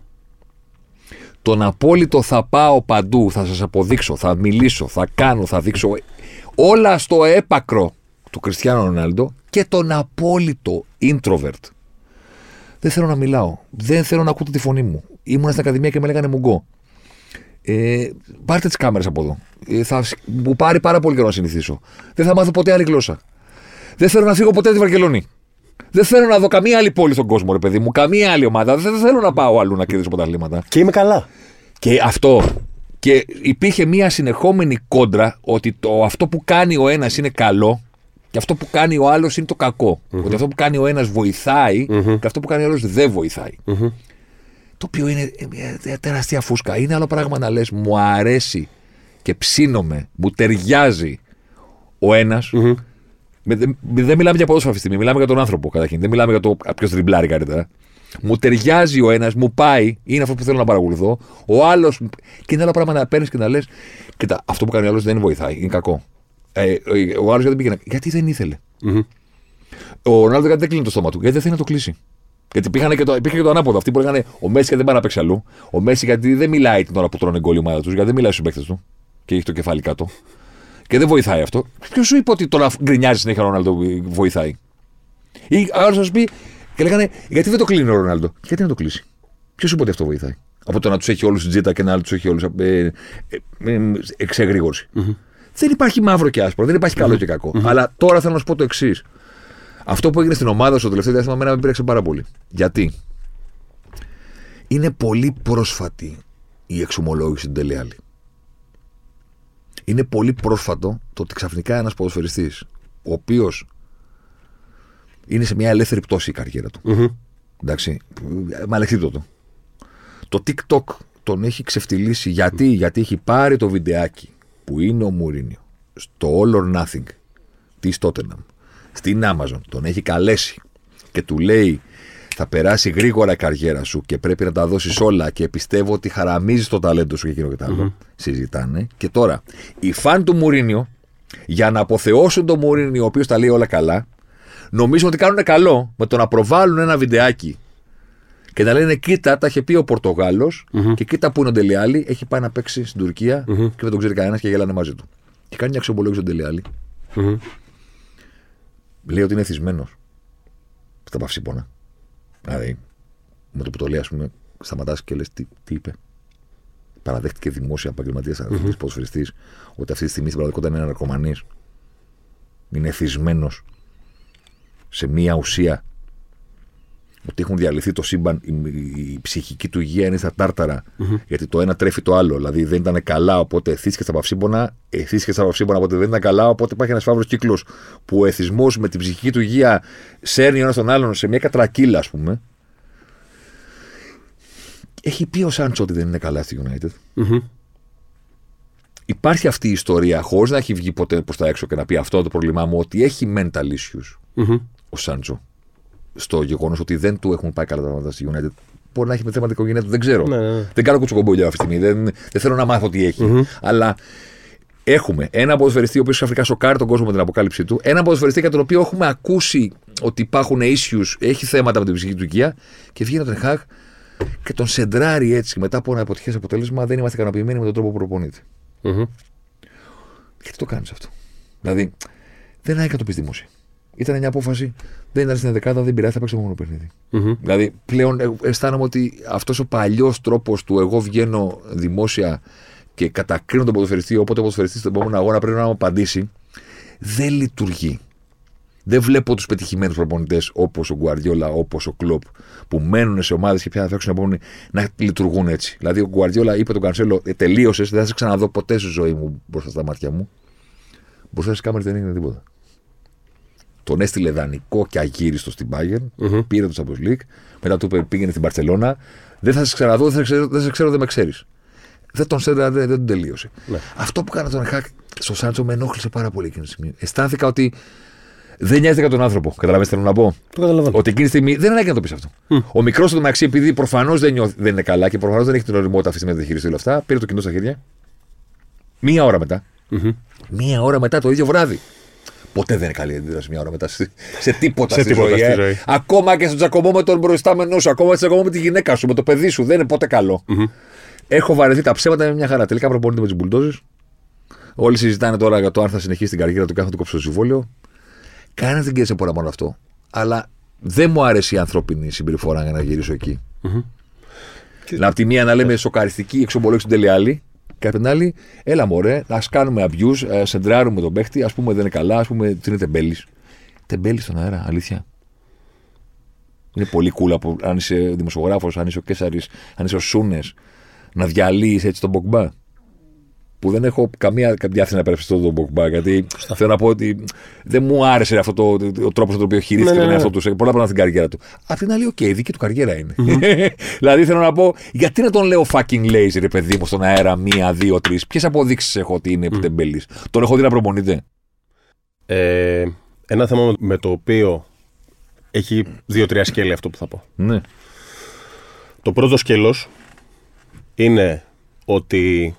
Speaker 1: Τον απόλυτο θα πάω παντού, θα σας αποδείξω, θα μιλήσω, θα κάνω, θα δείξω όλα στο έπακρο του Κριστιανού Ρονάλντο και τον απόλυτο introvert. Δεν θέλω να μιλάω. Δεν θέλω να ακούτε τη φωνή μου. Ήμουνα στην Ακαδημία και με λέγανε Μουγκό. Ε, πάρτε τις κάμερες από εδώ. Ε, θα σ- μου πάρει πάρα πολύ καιρό να συνηθίσω. Δεν θα μάθω ποτέ άλλη γλώσσα. Δεν θέλω να φύγω ποτέ από τη Βαρκελόνη. Δεν θέλω να δω καμία άλλη πόλη στον κόσμο, ρε παιδί μου. Καμία άλλη ομάδα. Δεν θέλω να πάω αλλού να κερδίσω πρωταθλήματα.
Speaker 2: Και είμαι καλά.
Speaker 1: Και αυτό. Και υπήρχε μια συνεχόμενη κόντρα ότι το, αυτό που κάνει ο ένας είναι καλό και αυτό που κάνει ο άλλος είναι το κακο Ότι αυτό που κάνει ο ένας βοηθάει και αυτό που κάνει ο άλλος δεν βοηθάει. Το οποίο είναι μια τεράστια φούσκα. Είναι άλλο πράγμα να λες: Μου αρέσει και ψήνομαι, μου ταιριάζει ο ένας. Δεν μιλάμε για ποδόσφαιρο αυτή τη στιγμή, μιλάμε για τον άνθρωπο καταρχήν. Δεν μιλάμε για το ποιος τριμπλάρει καλύτερα. Μου ταιριάζει ο ένας, μου πάει, είναι αυτό που θέλω να παρακολουθώ. Ο άλλος. Και είναι άλλα πράγματα να παίρνεις και να λες. Κοίτα, αυτό που κάνει ο άλλος δεν βοηθάει, είναι κακό. Ε, ο άλλο γιατί πήγαινε. Γιατί δεν ηθελε Ο Ρονάλντο γιατί δεν κλείνει το στόμα του, γιατί δεν θέλει να το κλείσει. Γιατί πήγανε και το, υπήρχε και το ανάποδο. Αυτοί που λέγανε Ο Μέση γιατί δεν πάει να παίξει αλλού. Ο Μέση γιατί δεν μιλάει την ώρα που τρώνε γκολ η ομάδα του, γιατί δεν μιλάει στου παίκτε του και έχει το κεφάλι κάτω. Και δεν βοηθάει αυτό. Ποιο σου είπε ότι το να γκρινιάζει συνέχεια ο Ρονάλντο βοηθάει. Ή άλλο θα σου πει και λέγανε Γιατί δεν το κλείνει ο Ρονάλντο. Γιατί να το κλείσει. Ποιο σου είπε ότι αυτό βοηθάει. Από το να του έχει όλου στην τζίτα και να του έχει όλου ε, ε, ε, εξεγρήγορση. Mm-hmm. Δεν υπάρχει μαύρο και άσπρο, δεν υπάρχει καλό mm-hmm. και κακό. Mm-hmm. Αλλά τώρα θέλω να σου πω το εξής. Αυτό που έγινε στην ομάδα στο τελευταίο διάστημα μένα με πήραξε πάρα πολύ. Γιατί; Είναι πολύ πρόσφατη η εξομολόγηση του Ντελεάλη. Είναι πολύ πρόσφατο το ότι ξαφνικά ένας ποδοσφαιριστής, ο οποίος είναι σε μια ελεύθερη πτώση η καριέρα του. Mm-hmm. Εντάξει, το. Το TikTok τον έχει ξεφτυλίσει γιατί, γιατί έχει πάρει το βιντεάκι που είναι ο Μουρίνιο. Στο All or Nothing της Tottenham. Στην Amazon, τον έχει καλέσει. Και του λέει θα περάσει γρήγορα η καριέρα σου και πρέπει να τα δώσεις όλα και πιστεύω ότι χαραμίζει το ταλέντο σου και εκείνο και τα άλλο. Συζητάνε. Και τώρα, οι φαν του Μουρίνιο, για να αποθεώσουν τον Μουρίνιο, ο οποίος τα λέει όλα καλά, νομίζουν ότι κάνουν καλό με το να προβάλλουν ένα βιντεάκι και να λένε: Κοίτα, τα είχε πει ο πορτογαλο και κοίτα που είναι ο Ντελιάλη, έχει πάει να παίξει στην τουρκια και δεν τον ξέρει κανένας και γελάνε μαζί του. Και κάνει μια αξιολόγηση τον Ντελιάλη. Λέει ότι είναι εθισμένος στα παυσίπονα. Δηλαδή, με το που το λέει, ας πούμε, σταματάς και λες τι, τι είπε. Παραδέχτηκε δημόσια επαγγελματίας mm-hmm. ποδοσφαιριστής ότι αυτή τη στιγμή στην πραγματικότητα είναι ναρκωμανή. Είναι εθισμένος σε μία ουσία ότι έχουν διαλυθεί το σύμπαν, η, η, ψυχική του υγεία είναι στα τάρταρα, mm-hmm. γιατί το ένα τρέφει το άλλο. Δηλαδή δεν ήταν καλά, οπότε εθίστηκε στα παυσίπονα, εθίστηκε στα παυσίπονα, οπότε δεν ήταν καλά, οπότε υπάρχει ένας φαύλος κύκλος που ο εθισμός με την ψυχική του υγεία σέρνει ο ένας τον άλλον σε μια κατρακύλα, ας πούμε. Έχει πει ο Σάντσο ότι δεν είναι καλά στη United. Mm-hmm. Υπάρχει αυτή η ιστορία, χωρίς να έχει βγει ποτέ προς τα έξω και να πει αυτό το πρόβλημά μου, ότι έχει mental issues mm-hmm. ο Σάντσο στο γεγονός ότι δεν του έχουν πάει καλά τα πράγματα στη United. Μπορεί να έχει με θέματα οικογένειας του, δεν ξέρω. Ναι, ναι. Δεν κάνω κουτσοκομπολιά αυτή τη στιγμή. Δεν, δεν θέλω να μάθω τι έχει. Mm-hmm. Αλλά έχουμε ένα ποδοσφαιριστή ο οποίος ξαφνικά σοκάρει τον κόσμο με την αποκάλυψή του. Ένα ποδοσφαιριστή για τον οποίο έχουμε ακούσει ότι υπάρχουν issues, έχει θέματα με την ψυχική του οικία και βγαίνει τον Χαχ και τον σεντράρει έτσι μετά από ένα αποτυχέ αποτέλεσμα. Δεν είμαστε ικανοποιημένοι με τον τρόπο που προπονείται. Mm-hmm. Γιατί το κάνεις αυτό; Δηλαδή, δεν έχει το πεις δημόσια. Ήταν μια απόφαση. Δεν ήταν στην δεκάδα, δεν πειράζει, θα παίξει το μόνο παιχνίδι. Mm-hmm. Δηλαδή πλέον ε, αισθάνομαι ότι αυτός ο παλιός τρόπος του εγώ βγαίνω δημόσια και κατακρίνω τον ποδοσφαιριστή, οπότε ο ποδοσφαιριστής στον επόμενο αγώνα πρέπει να μου απαντήσει, δεν λειτουργεί. Δεν βλέπω τους πετυχημένους προπονητές όπως ο Γκουαρδιόλα, όπως ο Κλοπ, που μένουν σε ομάδες και πια θα παίξουν επόμενοι να λειτουργούν έτσι. Δηλαδή, ο Γκουαρδιόλα είπε τον Κανσέλο, ε, τελείωσες, δεν θα σε ξαναδώ ποτέ στη ζωή μου μπροστά στα μάτια μου. Μπροστά στις κάμερες δεν έγινε τίποτα. Τον έστειλε δανεικό και αγύριστο στην Bayern. Mm-hmm. Πήρε το Champions League. Μετά του είπε πήγαινε στην Παρσελώνα. Δεν θα σε ξαναδώ, δεν, σε ξέρω, δεν σε ξέρω, δεν με ξέρεις. Δεν τον σέντρα, δεν, δεν τον τελείωσε. Ναι. Αυτό που κάνα τον Χακ στο Σάντσο με ενόχλησε πάρα πολύ εκείνη τη στιγμή. Αισθάνθηκα ότι δεν νοιάζεται για τον άνθρωπο. Καταλαβαίνετε, θέλω να πω;
Speaker 2: Το καταλαβαίνω.
Speaker 1: Ότι εκείνη τη στιγμή δεν ανάγκη να το πεις αυτό. Mm. Ο μικρός του μεταξύ, επειδή προφανώς δεν, δεν είναι καλά και προφανώς δεν έχει την οριμότητα αυτή τη στιγμή να διαχειριστεί όλα αυτά, πήρε το κοινό στα χέρια. Μία ώρα μετά. Mm-hmm. Μία ώρα μετά το ίδιο βράδυ. Ποτέ δεν είναι καλή αντίδραση μια ώρα μετά σε, σε τίποτα, σε στη, τίποτα ζωή, στη ε. ζωή. Ακόμα και στο τζακωμό με τον προϊστάμενό σου, ακόμα και στο τζακωμό με τη γυναίκα σου, με το παιδί σου. Δεν είναι ποτέ καλό. Mm-hmm. Έχω βαρεθεί τα ψέματα με μια χαρά. Τελικά προπονείται με τι μπουλντόζες. Όλοι συζητάνε τώρα για το αν θα συνεχίσει την καριέρα του και αν θα του κόψει το συμβόλαιο. Κανένας δεν κέρδισε πολλά μόνο αυτό. Αλλά δεν μου άρεσε η ανθρώπινη συμπεριφορά για να γυρίσω εκεί. Mm-hmm. Να, από τη μία να λέμε σοκαριστική εξομπολόξη του Τελειάλη και απ' την άλλη, έλα μωρέ, ας κάνουμε abuse, α σεντράρουμε τον παίχτη, ας πούμε δεν είναι καλά, ας πούμε τι είναι τεμπέλης. Τεμπέλης στον αέρα, αλήθεια. Είναι πολύ cool που αν είσαι δημοσιογράφος, αν είσαι ο Καίσαρης, αν είσαι ο Σούνες, να διαλύεις έτσι τον Πογκμπά που δεν έχω καμία διάθεση να υπερασπιστώ τον Πογκμπά. Γιατί Σωστά. θέλω να πω ότι δεν μου άρεσε αυτό το, ο τρόπος τον οποίο χειρίστηκε ναι, ναι, τον εαυτό του σε πολλά πράγματα στην καριέρα του. Απ' την άλλη, OK, okay, δική του καριέρα είναι. Mm-hmm. [laughs] δηλαδή θέλω να πω, γιατί να τον λέω fucking lazy, ρε παιδί μου, στον αέρα, μία, δύο, τρεις. Ποιες αποδείξεις έχω ότι είναι mm. τεμπέλης. Τον έχω δει να προπονείται.
Speaker 2: Ε, ένα θέμα με το οποίο έχει δύο-τρία σκέλη αυτό που θα πω.
Speaker 1: Ναι.
Speaker 2: Το πρώτο σκέλος είναι ότι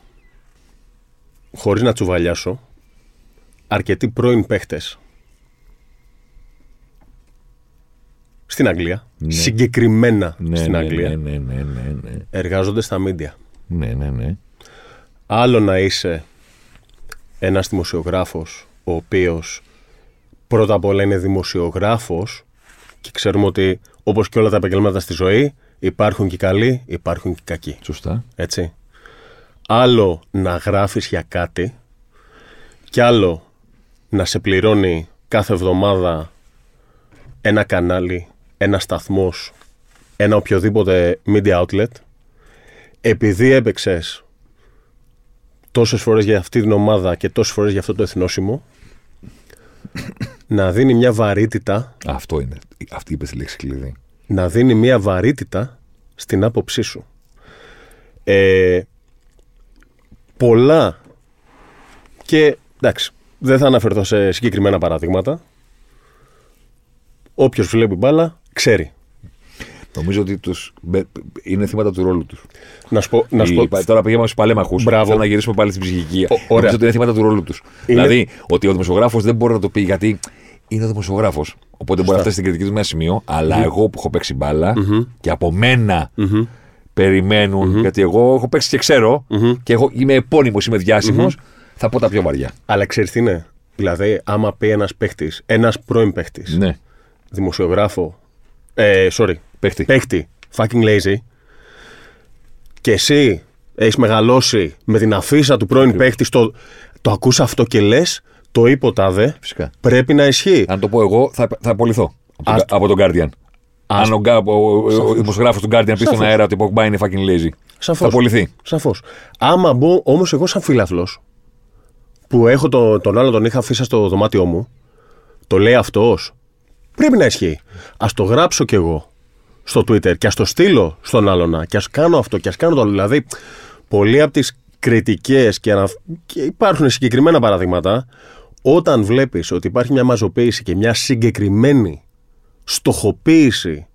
Speaker 2: χωρίς να τσουβαλιάσω αρκετοί πρώην παίχτες στην Αγγλία, συγκεκριμένα
Speaker 1: Ναι,
Speaker 2: στην
Speaker 1: ναι,
Speaker 2: Αγγλία,
Speaker 1: Ναι, ναι, ναι, ναι, ναι.
Speaker 2: εργάζονται στα μίντια.
Speaker 1: Ναι, ναι, ναι.
Speaker 2: Άλλο να είσαι ένας δημοσιογράφος ο οποίος πρώτα απ' όλα είναι δημοσιογράφος και ξέρουμε ότι όπως και όλα τα επαγγελμάτα στη ζωή υπάρχουν και καλοί, υπάρχουν και κακοί.
Speaker 1: Σωστά.
Speaker 2: Έτσι. Άλλο να γράφεις για κάτι και άλλο να σε πληρώνει κάθε εβδομάδα ένα κανάλι, ένα σταθμός, ένα οποιοδήποτε media outlet επειδή έπαιξες τόσες φορές για αυτή την ομάδα και τόσες φορές για αυτό το εθνόσημο να δίνει μια βαρύτητα
Speaker 1: Αυτό είναι. Αυτή είπες τη λέξη κλειδί.
Speaker 2: να δίνει μια βαρύτητα στην άποψή σου. Ε, πολλά και εντάξει, δεν θα αναφερθώ σε συγκεκριμένα παραδείγματα. Όποιος βλέπει μπάλα, ξέρει.
Speaker 1: Νομίζω ότι τους... μπε- είναι θύματα του ρόλου τους.
Speaker 2: Να σου πω, να σου πω
Speaker 1: Τώρα πήγαμε στους παλέμαχους.
Speaker 2: Μπράβο.
Speaker 1: Θέλω να γυρίσουμε πάλι στην ψυχική.
Speaker 2: ωραία.
Speaker 1: Νομίζω ότι είναι θύματα του ρόλου τους.
Speaker 2: Είναι-
Speaker 1: Δηλαδή, ότι ο δημοσιογράφος δεν μπορεί να το πει γιατί είναι ο δημοσιογράφος. Οπότε μπορεί να φτάσει στην κριτική του με ένα σημείο. Αλλά εγώ που έχω παίξει μπάλα και από μένα περιμένουν, γιατί εγώ έχω παίξει και ξερω και εγώ είμαι επώνυμος, είμαι διάσημος, θα πω τα πιο βαριά.
Speaker 2: Αλλά ξέρεις τι είναι; Δηλαδή, άμα πει ένας παίχτης, ένας πρώην παίχτης,
Speaker 1: Ναι.
Speaker 2: δημοσιογράφο, ε, sorry,
Speaker 1: Παίχτη.
Speaker 2: παίχτη, fucking lazy, και εσύ έχεις μεγαλώσει με την αφίσα του πρώην παίχτη, το, το ακούς αυτό και λες, το είπε ο τάδε,
Speaker 1: Φυσικά.
Speaker 2: πρέπει να ισχύει.
Speaker 1: Αν το πω εγώ, θα, θα απολυθώ από,
Speaker 2: Ας-
Speaker 1: τον, από τον Guardian. Αν ο, Γκά- ο, ο, ο δημοσιογράφος του Guardian πει στον
Speaker 2: Σαφώς.
Speaker 1: αέρα ότι ο Πογμπά είναι fucking lazy,
Speaker 2: Σαφώς.
Speaker 1: θα απολυθεί.
Speaker 2: Σαφώς. Άμα μπω όμως εγώ σαν φίλαθλος, που έχω το, τον άλλο τον είχα αφήσει στο δωμάτιό μου, το λέει αυτός, πρέπει να ισχύει. Α το γράψω κι εγώ στο Twitter και ας το στείλω στον άλλον και ας κάνω αυτό και ας κάνω το άλλο. Δηλαδή, πολλοί από τις κριτικές και, ανα... και υπάρχουν συγκεκριμένα παραδείγματα, όταν βλέπεις ότι υπάρχει μια μαζοποίηση και μια συγκεκριμένη στοχοποίηση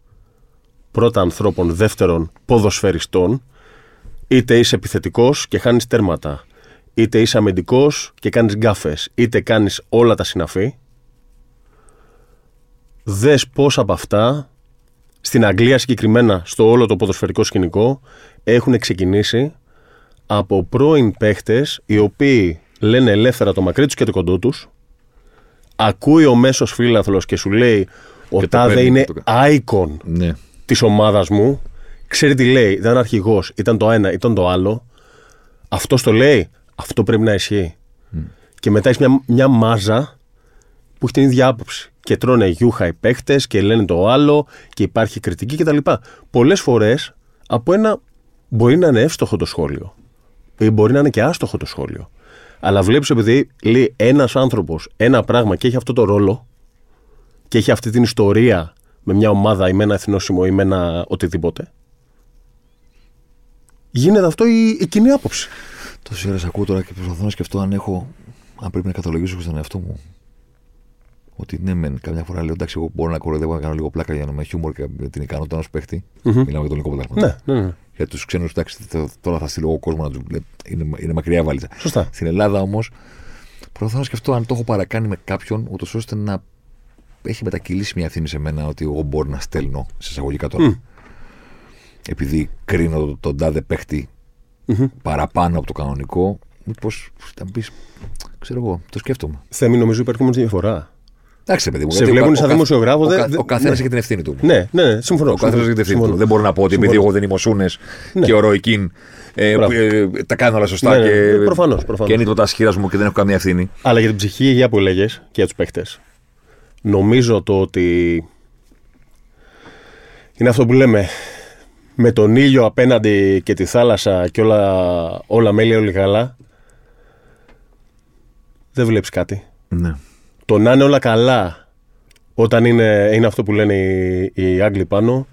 Speaker 2: πρώτα ανθρώπων, δεύτερον ποδοσφαιριστών, είτε είσαι επιθετικός και χάνεις τέρματα, είτε είσαι αμυντικός και κάνεις γκάφες, είτε κάνεις όλα τα συναφή, δες πώς από αυτά, στην Αγγλία συγκεκριμένα, στο όλο το ποδοσφαιρικό σκηνικό, έχουν ξεκινήσει από πρώην παίχτες οι οποίοι λένε ελεύθερα το μακρύ τους και το κοντό τους, ακούει ο μέσος φίλαθλος και σου λέει ο
Speaker 1: το
Speaker 2: τάδε
Speaker 1: παίρνει
Speaker 2: είναι
Speaker 1: και το
Speaker 2: icon
Speaker 1: Ναι.
Speaker 2: της ομάδας μου, ξέρει τι λέει, δεν είναι αρχηγός, ήταν το ένα, ήταν το άλλο. Αυτό το λέει, αυτό πρέπει να ισχύει. Και μετά έχεις μια, μια μάζα που έχει την ίδια άποψη. Και τρώνε γιούχα οι παίχτε και λένε το άλλο και υπάρχει κριτική κτλ. Πολλές φορές από ένα μπορεί να είναι εύστοχο το σχόλιο ή μπορεί να είναι και άστοχο το σχόλιο. Αλλά βλέπεις επειδή λέει ένας άνθρωπος ένα πράγμα και έχει αυτό το ρόλο, και έχει αυτή την ιστορία με μια ομάδα ή με ένα εθνόσημο ή με ένα οτιδήποτε, γίνεται αυτό η, η κοινή άποψη.
Speaker 1: Τόσες ώρες ακούω τώρα και προσπαθώ να σκεφτώ αν έχω. Αν πρέπει να καθολογήσω στον εαυτό μου. Ότι ναι, μεν, καμιά φορά λέω εντάξει, εγώ μπορώ να κοροϊδεύω να κάνω λίγο πλάκα για να με χιούμορ και με την ικανότητα ενός παίχτη. Μιλάμε για τον ελληνικό πρωτάθλημα.
Speaker 2: Ναι, ναι, ναι.
Speaker 1: Για τους ξένους, εντάξει, th- τώρα θα στείλω εγώ κόσμο να τους είναι, είναι μακριά βάλιτσα.
Speaker 2: Σωστά.
Speaker 1: Στην Ελλάδα όμως, προσπαθώ να σκεφτώ αν το έχω παρακάνει με κάποιον, ούτως ώστε να έχει μετακυλήσει μια ευθύνη σε μένα ότι εγώ μπορώ να στέλνω σε εισαγωγικά τώρα. Επειδή κρίνω τον, τον τάδε παίχτη παραπάνω από το κανονικό, μήπως θα πεις, ξέρω εγώ, το σκέφτομαι.
Speaker 2: Θέμη, νομίζω υπάρχει όμως διαφορά.
Speaker 1: Εντάξει, παιδί μου.
Speaker 2: Σε
Speaker 1: γιατί ο
Speaker 2: βλέπουν
Speaker 1: κα-
Speaker 2: σαν
Speaker 1: ο κα-
Speaker 2: δημοσιογράφο,
Speaker 1: Ο,
Speaker 2: δεν-
Speaker 1: κα-
Speaker 2: δεν-
Speaker 1: ο καθένας
Speaker 2: ναι.
Speaker 1: έχει την ευθύνη του.
Speaker 2: Ναι, ναι, ναι, συμφωνώ.
Speaker 1: Ο καθένας έχει την ευθύνη του. Δεν μπορώ να πω ότι επειδή
Speaker 2: Συμφωνώ.
Speaker 1: εγώ δεν είμαι ο Σούνες
Speaker 2: Ναι.
Speaker 1: και ο Ροϊκίν ε,
Speaker 2: Μπράβο.
Speaker 1: ε, τα κάνω όλα σωστά
Speaker 2: Ναι, ναι,
Speaker 1: και,
Speaker 2: ναι, προφανώς, προφανώς.
Speaker 1: και είναι τίποτα σχήρα μου και δεν έχω καμία ευθύνη.
Speaker 2: Αλλά για την ψυχική υγεία που έλεγε και για τους παίχτες, νομίζω το ότι είναι αυτό που λέμε με τον ήλιο απέναντι και τη θάλασσα και όλα, όλα μέλια, όλη γάλα, δεν βλέπεις κάτι.
Speaker 1: Ναι.
Speaker 2: Το να είναι όλα καλά όταν είναι, είναι αυτό που λένε οι, οι Άγγλοι πάνω,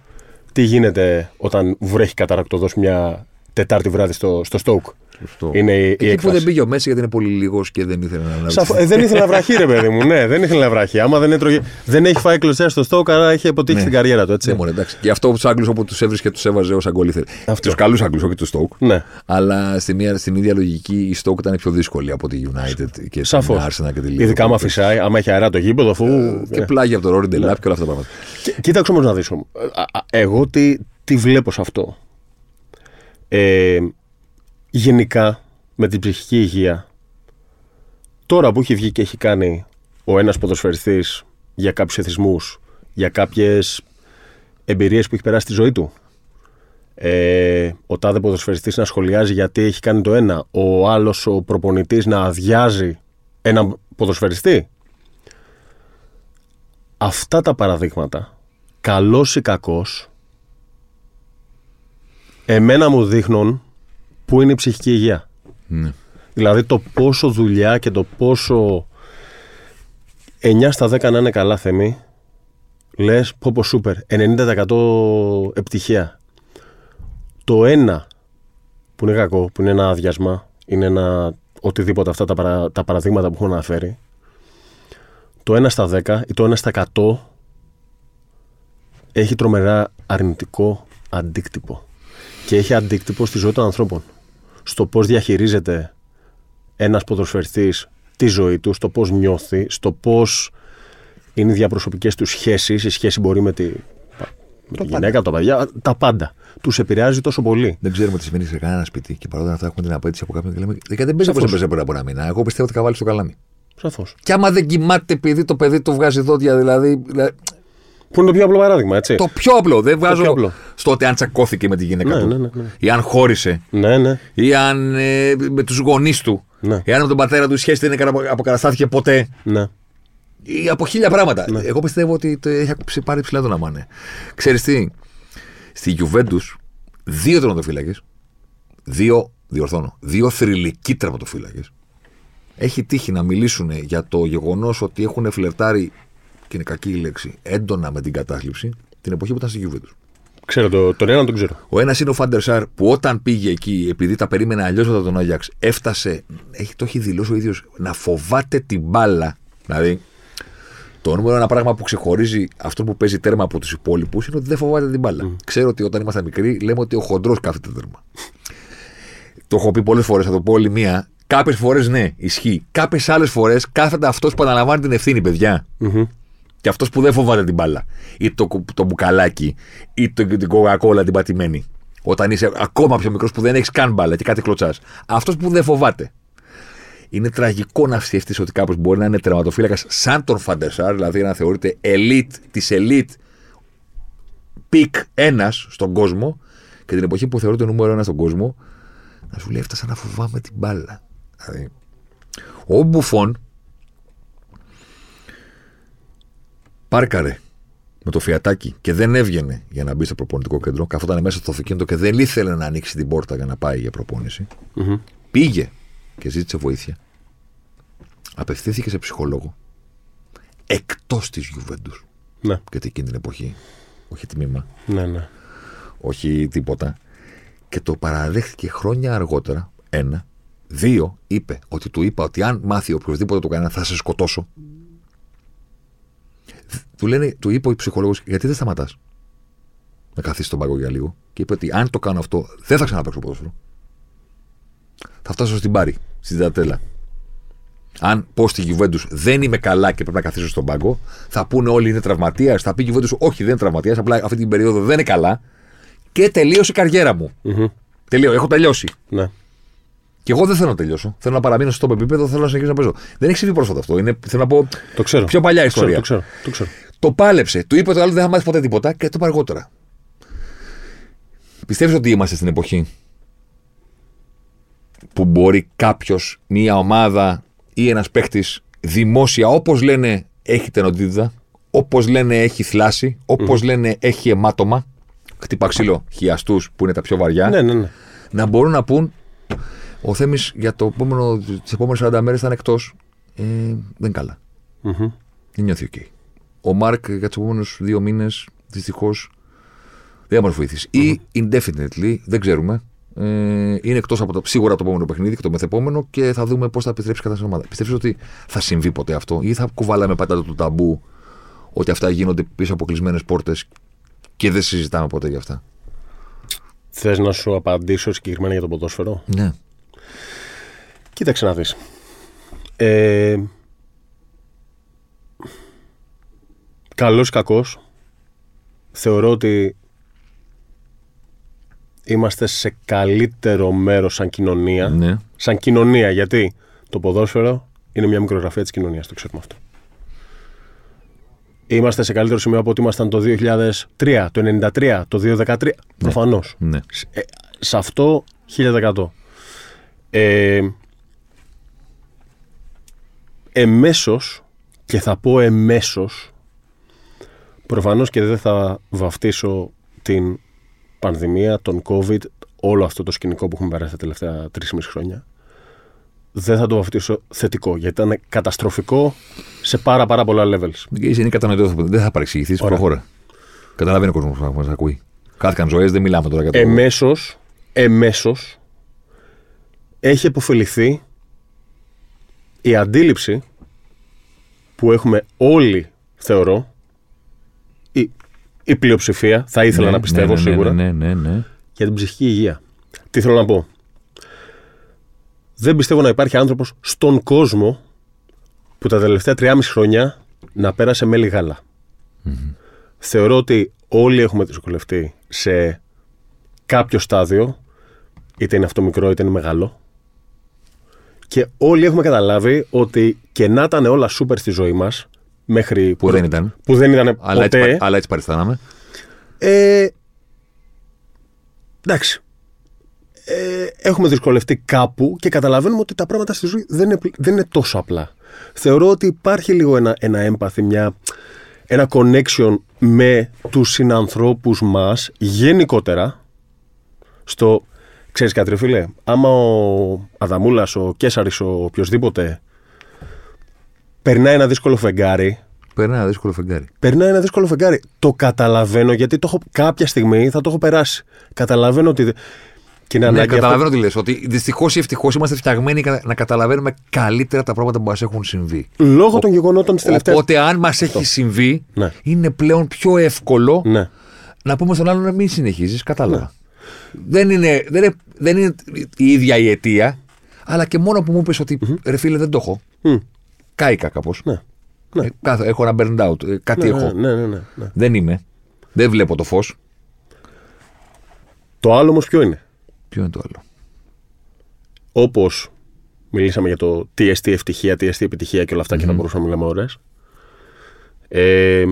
Speaker 2: τι γίνεται όταν βρέχει καταρακτοδός μια Τετάρτη βράδυ στο, στο Stoke;
Speaker 1: Σωστό.
Speaker 2: Είναι η, η
Speaker 1: Εκεί που
Speaker 2: έκφραση.
Speaker 1: δεν πήγε ο Μέση γιατί είναι πολύ λίγος και δεν ήθελε να λάβει.
Speaker 2: Σαφ- ε, δεν ήθελε να βραχεί, ρε παιδί μου. Ναι, δεν ήθελε να βραχεί. Άμα δεν, έτρωγε, δεν έχει φάει κλωτσιά στο στόκ, άρα έχει αποτύχει
Speaker 1: Ναι.
Speaker 2: την καριέρα του. Έτσι.
Speaker 1: Ναι, μωρέ, εντάξει. Και αυτό τους Άγγλους όπου τους έβρισκε τους έβαζε ως αγκόλ ήθελε.
Speaker 2: Αυτό.
Speaker 1: Τους καλούς Άγγλους, όχι τους Στόκ.
Speaker 2: Ναι.
Speaker 1: Αλλά στη μία, στην ίδια λογική η Στόκ ήταν πιο δύσκολη από τη United και
Speaker 2: Σαφώς.
Speaker 1: την Arsenal και τη Liverpool.
Speaker 2: Ειδικά άμα φυσάει, άμα έχει αερά το γήπεδο, αφού.
Speaker 1: Και
Speaker 2: Ναι.
Speaker 1: πλάγια από το Ρόρι Ντελάπ και όλα αυτά τα πράγματα.
Speaker 2: Κοί- Κοίταξε όμως να δεις. Εγώ τι, τι βλέπω σε αυτό. Ε, γενικά με την ψυχική υγεία, τώρα που έχει βγει και έχει κάνει ο ένας ποδοσφαιριστής για κάποιους εθισμούς, για κάποιες εμπειρίες που έχει περάσει στη ζωή του, ε, ο τάδε ποδοσφαιριστής να σχολιάζει γιατί έχει κάνει το ένα, ο άλλος ο προπονητής να αδειάζει έναν ποδοσφαιριστή. Αυτά τα παραδείγματα, καλός ή κακός, εμένα μου δείχνουν πού είναι η ψυχική υγεία.
Speaker 1: Ναι.
Speaker 2: Δηλαδή το πόσο δουλειά και το πόσο 9 στα 10 να είναι καλά θέμη, λες πω πω σούπερ, 90% επιτυχία. Το ένα που είναι κακό, που είναι ένα άδειασμα, είναι ένα οτιδήποτε αυτά τα, παρα- τα παραδείγματα που έχω αναφέρει, το 1 στα 10 ή το 1 στα 100 έχει τρομερά αρνητικό αντίκτυπο. Και έχει αντίκτυπο στη ζωή των ανθρώπων. Στο πώς διαχειρίζεται ένας ποδοσφαιριστής τη ζωή του, στο πώς νιώθει, στο πώς είναι οι διαπροσωπικές του σχέσεις, η σχέση μπορεί με τη, με τη γυναίκα, τα παιδιά, τα πάντα. Τους επηρεάζει τόσο πολύ.
Speaker 1: Δεν ξέρουμε τι σημαίνει σε κανένα σπίτι και παρόλα αυτά έχουμε την απέτηση από κάποιον και λέμε «Δεκα, δεν παίζει όπως
Speaker 2: Σαφώς.
Speaker 1: δεν παίζει πριν από ένα μήνα. Εγώ πιστεύω ότι θα βάλει το καλάμι.
Speaker 2: Σαφώς.
Speaker 1: Και άμα δεν κοιμάται επειδή το παιδί το βγάζει δόντια, δηλαδή. Δηλαδή,
Speaker 2: Που είναι το πιο απλό παράδειγμα, έτσι.
Speaker 1: το πιο απλό. Δεν βγάζω
Speaker 2: πιο απλό.
Speaker 1: στο ότι αν τσακώθηκε με τη γυναίκα
Speaker 2: Ναι,
Speaker 1: του
Speaker 2: ναι, ναι, ναι.
Speaker 1: ή αν χώρισε
Speaker 2: Ναι, ναι.
Speaker 1: ή αν ε, με τους γονείς του.
Speaker 2: Ναι.
Speaker 1: Ή αν με τον πατέρα του η σχέση δεν έκανε- αποκαταστάθηκε ποτέ.
Speaker 2: ναι.
Speaker 1: Ή από χίλια πράγματα. Εγώ πιστεύω ότι το έχει ψ- πάρει ψηλά τον αμάνε. Ξέρεις τι, στη Γιουβέντους, δύο τερματοφύλακες, δύο, διορθώνω, δύο θρηλυκοί τερματοφύλακες, έχει τύχει να μιλήσουν για το γεγονός ότι έχουν φλερτάρει, και είναι κακή η λέξη, έντονα με την κατάθλιψη την εποχή που ήταν στη Γιουβέντου.
Speaker 2: Ξέρω το, τον έναν τον ξέρω.
Speaker 1: Ο ένας είναι ο Φάντερ Σάρ που όταν πήγε εκεί, επειδή τα περίμενε αλλιώς από τον Άγιαξ, έφτασε, έχει, το έχει δηλώσει ο ίδιος, να φοβάται την μπάλα. Δηλαδή, το νούμερο ένα πράγμα που ξεχωρίζει αυτό που παίζει τέρμα από τους υπόλοιπους είναι ότι δεν φοβάται την μπάλα. Ξέρω ότι όταν ήμασταν μικροί λέμε ότι ο χοντρός κάθεται τέρμα. το έχω πει πολλές φορές, θα το πω όλη μία. Κάποιες φορές ναι, ισχύει. Κάποιες άλλες φορές κάθεται αυτός που αναλαμβάνει την ευθύνη, παιδιά. Και αυτός που δεν φοβάται την μπάλα. Ή το, κου- το μπουκαλάκι, ή το, την κοκακόλα την πατημένη. Όταν είσαι ακόμα πιο μικρός που δεν έχεις καν μπάλα και κάτι κλωτσάς. Αυτός που δεν φοβάται. Είναι τραγικό να σκεφτείς ότι κάποιος μπορεί να είναι τερματοφύλακας σαν τον Φαν ντερ Σαρ, δηλαδή να θεωρείται elite της elite peak ένας στον κόσμο και την εποχή που θεωρείται νούμερο ένας στον κόσμο να σου λέει έφτασα να φοβάμαι την μπάλα. Δηλαδή, ο Μπουφόν πάρκαρε με το φιατάκι και δεν έβγαινε για να μπει στο προπονητικό κέντρο. Καθόταν μέσα στο αυτοκίνητο και δεν ήθελε να ανοίξει την πόρτα για να πάει για προπόνηση. Πήγε και ζήτησε βοήθεια. Απευθύνθηκε σε ψυχολόγο. Εκτός της Γιουβέντους.
Speaker 2: Ναι,
Speaker 1: Γιατί εκείνη την εποχή, όχι τμήμα,
Speaker 2: ναι, ναι.
Speaker 1: όχι τίποτα. Και το παραδέχτηκε χρόνια αργότερα. Ένα. Δύο, είπε ότι του είπα ότι αν μάθει οποιοδήποτε το κανένα θα σε σκοτώσω. Του, λένε, του είπε ο ψυχολόγος, γιατί δεν σταματάς; Να καθίσεις στον πάγκο για λίγο. Και είπε ότι αν το κάνω αυτό, δεν θα ξαναπέξω ποδόσφαιρο. Θα φτάσω στην Πάρη, στην Τατέλα. Αν πω στη Γιουβέντους δεν είμαι καλά και πρέπει να καθίσω στον πάγκο, θα πούνε όλοι είναι τραυματίας. Θα πει η Γιουβέντους, Όχι, δεν είναι τραυματίας. Απλά αυτή την περίοδο δεν είναι καλά. Και τελείωσε η καριέρα μου. Τελείω, έχω τελειώσει.
Speaker 2: ναι.
Speaker 1: Και εγώ δεν θέλω να τελειώσω. Θέλω να παραμείνω στο επίπεδο, θέλω να συνεχίσω να παίζω. Δεν έχει συμβεί πρόσφατα αυτό. Είναι, θέλω να πω,
Speaker 2: Το ξέρω.
Speaker 1: πιο παλιά
Speaker 2: Το ξέρω,
Speaker 1: ιστορία.
Speaker 2: Το ξέρω. Το ξέρω.
Speaker 1: Το πάλεψε. Του είπε το άλλο δεν θα μάθεις ποτέ τίποτα και το είπε αργότερα. Πιστεύεις ότι είμαστε στην εποχή που μπορεί κάποιος, μία ομάδα ή ένας παίχτης δημόσια, όπως λένε, έχει τενοντίδα, όπως λένε, έχει θλάση, όπως λένε, έχει αιμάτωμα, χτύπα ξύλο χιαστούς που είναι τα πιο βαριά,
Speaker 2: Ναι, ναι, ναι.
Speaker 1: να μπορούν να πούν ο Θέμης για το επόμενο, τις επόμενες 40 μέρες θα είναι εκτός. Ε, δεν είναι καλά.
Speaker 2: Μμμ.
Speaker 1: Δεν νιώθει οκ. Ο Μάρκ για τους επόμενους δύο μήνες δυστυχώς δεν θα μας βοηθήσει. Ή indefinitely, δεν ξέρουμε. Ε, είναι εκτός από το, σίγουρα από το επόμενο παιχνίδι και το μεθεπόμενο και θα δούμε πώς θα επιστρέψει κατά στην ομάδα. Πιστεύεις ότι θα συμβεί ποτέ αυτό ή θα κουβαλάμε πάντα το ταμπού ότι αυτά γίνονται πίσω από κλεισμένες πόρτες και δεν συζητάμε ποτέ για αυτά;
Speaker 2: Θες να σου απαντήσω συγκεκριμένα για το ποδόσφαιρο;
Speaker 1: Ναι.
Speaker 2: Κοίταξε να δεις. Ε, καλός ή κακός, θεωρώ ότι είμαστε σε καλύτερο μέρος σαν κοινωνία.
Speaker 1: ναι.
Speaker 2: Σαν κοινωνία, γιατί το ποδόσφαιρο είναι μια μικρογραφία της κοινωνίας, το ξέρουμε αυτό. Είμαστε σε καλύτερο σημείο από ό,τι ήμασταν το 2003, το 1993, το 2013. Προφανώς.
Speaker 1: ναι.
Speaker 2: Ε, σε αυτό 1000%. Ε, εμέσως, και θα πω εμέσως, προφανώς και δεν θα βαφτίσω την πανδημία, τον COVID, όλο αυτό το σκηνικό που έχουμε περάσει τα τελευταία τρεις μισή χρόνια, δεν θα το βαφτίσω θετικό, γιατί ήταν καταστροφικό σε πάρα πάρα πολλά levels.
Speaker 1: Και είναι κατανοητός. Δεν θα παρεξηγηθείς.
Speaker 2: Ωραία.
Speaker 1: Προχώρα. Καταλαβαίνει ο κόσμος που μας ακούει. Χάθηκαν ζωές, δεν μιλάμε τώρα για το.
Speaker 2: εμέσως, εμέσως έχει επωφεληθεί η αντίληψη που έχουμε όλοι, θεωρώ, η, η πλειοψηφία, θα ήθελα
Speaker 1: Ναι,
Speaker 2: να πιστεύω
Speaker 1: ναι, ναι,
Speaker 2: σίγουρα,
Speaker 1: Ναι, ναι, ναι. ναι.
Speaker 2: για την ψυχική υγεία. Τι θέλω να πω; Δεν πιστεύω να υπάρχει άνθρωπος στον κόσμο που τα τελευταία 3,5 χρόνια να πέρασε μέλι γάλα. Θεωρώ ότι όλοι έχουμε δυσκολευτεί σε κάποιο στάδιο, είτε είναι αυτό μικρό είτε είναι μεγάλο, και όλοι έχουμε καταλάβει ότι και να ήταν όλα σούπερ στη ζωή μας, μέχρι
Speaker 1: Που δεν ήταν.
Speaker 2: που δεν ήταν
Speaker 1: Αλλά έτσι,
Speaker 2: ποτέ,
Speaker 1: πα- αλλά έτσι παριστάναμε.
Speaker 2: ε, εντάξει. Ε, έχουμε δυσκολευτεί κάπου και καταλαβαίνουμε ότι τα πράγματα στη ζωή δεν είναι, δεν είναι τόσο απλά. Θεωρώ ότι υπάρχει λίγο ένα, ένα έμπαθη, μια, ένα connection με τους συνανθρώπους μας γενικότερα στο... Ξέρεις κάτι ρε φίλε, άμα ο Αδαμούλας, ο Κέσαρης, ο οποιοδήποτε περνάει ένα δύσκολο φεγγάρι,
Speaker 1: Περνάει ένα δύσκολο φεγγάρι.
Speaker 2: Περνάει ένα δύσκολο φεγγάρι. Το καταλαβαίνω γιατί το έχω, κάποια στιγμή θα το έχω περάσει. Καταλαβαίνω ότι. Και είναι
Speaker 1: Ναι,
Speaker 2: ανάγκη
Speaker 1: καταλαβαίνω τι λες. Ότι δυστυχώς ή ευτυχώς είμαστε φτιαγμένοι κα- να καταλαβαίνουμε καλύτερα τα πράγματα που μας έχουν συμβεί.
Speaker 2: αυτό. Λόγω των γεγονότων της τελευταία.
Speaker 1: Οπότε, αν μας έχει συμβεί,
Speaker 2: Ναι.
Speaker 1: είναι πλέον πιο εύκολο
Speaker 2: Ναι.
Speaker 1: να πούμε στον άλλον να μην συνεχίζεις. Κατάλαβα. Δεν, είναι, δεν, είναι, δεν είναι η ίδια η αιτία, αλλά και μόνο που μου είπε ότι ρε φίλε δεν το έχω.
Speaker 2: Μμ.
Speaker 1: Κάηκα κάπως.
Speaker 2: Ναι. Ναι.
Speaker 1: έχω ένα burn out. ε, κάτι
Speaker 2: Ναι,
Speaker 1: έχω.
Speaker 2: ναι, ναι, ναι, ναι.
Speaker 1: Δεν είμαι. Δεν βλέπω το φως.
Speaker 2: Το άλλο όμως ποιο είναι;
Speaker 1: Ποιο είναι το άλλο;
Speaker 2: Όπως μιλήσαμε για το TST ευτυχία, TST επιτυχία και όλα αυτά και θα μπορούσαμε να μιλάμε ώρε. Ε,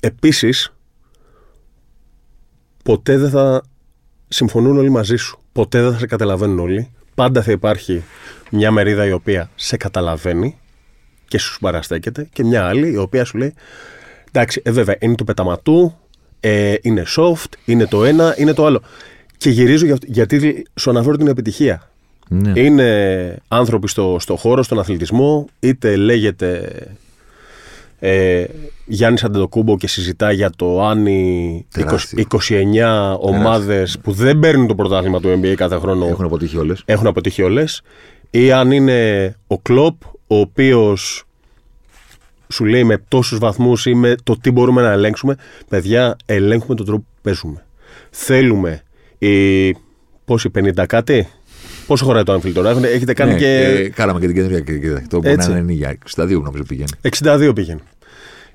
Speaker 2: Επίσης, ποτέ δεν θα συμφωνούν όλοι μαζί σου. Ποτέ δεν θα σε καταλαβαίνουν όλοι. Πάντα θα υπάρχει μια μερίδα η οποία σε καταλαβαίνει και σου παραστέκεται και μια άλλη η οποία σου λέει εντάξει, ε, βέβαια είναι του πεταματού, ε, είναι soft, είναι το ένα, είναι το άλλο. Και γυρίζω για- γιατί σου αναφέρω την επιτυχία.
Speaker 1: Ναι.
Speaker 2: Είναι άνθρωποι στο, στο χώρο, στον αθλητισμό, είτε λέγεται ε, Γιάννης Αντετοκούμπο και συζητά για το αν οι 20,
Speaker 1: Τεράστιο.
Speaker 2: 29 ομάδες που δεν παίρνουν το πρωτάθλημα του NBA κάθε χρόνο
Speaker 1: Έχουν αποτύχει όλες.
Speaker 2: έχουν αποτύχει όλες. Ή αν είναι ο Κλοπ, ο οποίος σου λέει με τόσους βαθμούς ή με το τι μπορούμε να ελέγξουμε. Παιδιά, ελέγχουμε τον τρόπο που παίζουμε. Θέλουμε οι. Πόσοι, 50 κάτι; Πόσο χωράει το Anfield τώρα, έχετε- έχετε κάνει
Speaker 1: Ναι,
Speaker 2: και.
Speaker 1: ε, κάναμε και την κεντρική κριτική. Το μπορεί
Speaker 2: Έτσι.
Speaker 1: να είναι για 62 νομίζω πηγαίνει.
Speaker 2: 62 πήγαινε.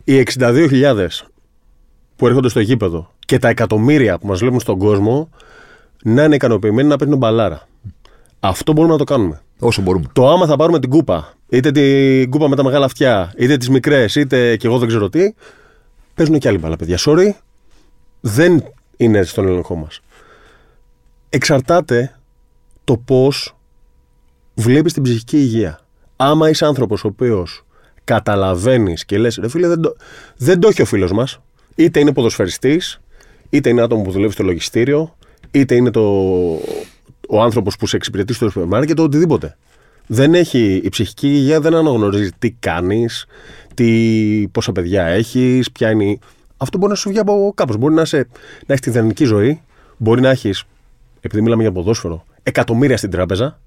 Speaker 2: Οι 62.000 που έρχονται στο γήπεδο και τα εκατομμύρια που μας βλέπουν στον κόσμο να είναι ικανοποιημένοι να παίρνουν μπαλάρα. Αυτό μπορούμε να το κάνουμε.
Speaker 1: Όσο μπορούμε.
Speaker 2: Το άμα θα πάρουμε την κούπα, είτε την κούπα με τα μεγάλα αυτιά, είτε τις μικρές, είτε και εγώ δεν ξέρω τι, παίζουν και άλλοι μπάλα, παιδιά. Sorry, δεν είναι στον έλεγχό μας. Εξαρτάται το πώς βλέπεις την ψυχική υγεία. Άμα είσαι άνθρωπος ο οποίος καταλαβαίνεις και λες, ρε φίλε, δεν το, δεν το έχει ο φίλος μας, είτε είναι ποδοσφαιριστής, είτε είναι άτομο που δουλεύει στο λογιστήριο, είτε είναι το, ο άνθρωπος που σε εξυπηρετεί στο σούπερ μάρκετ, οτιδήποτε. Δεν έχει, η ψυχική υγεία δεν αναγνωρίζει τι κάνεις, πόσα παιδιά έχεις, ποια είναι. η- Αυτό μπορεί να σου βγει από κάπως. Μπορεί να, είσαι- να έχεις τη ιδανική ζωή, μπορεί να έχεις επειδή μιλάμε για ποδόσφαιρο, εκατομμύρια στην τράπεζα,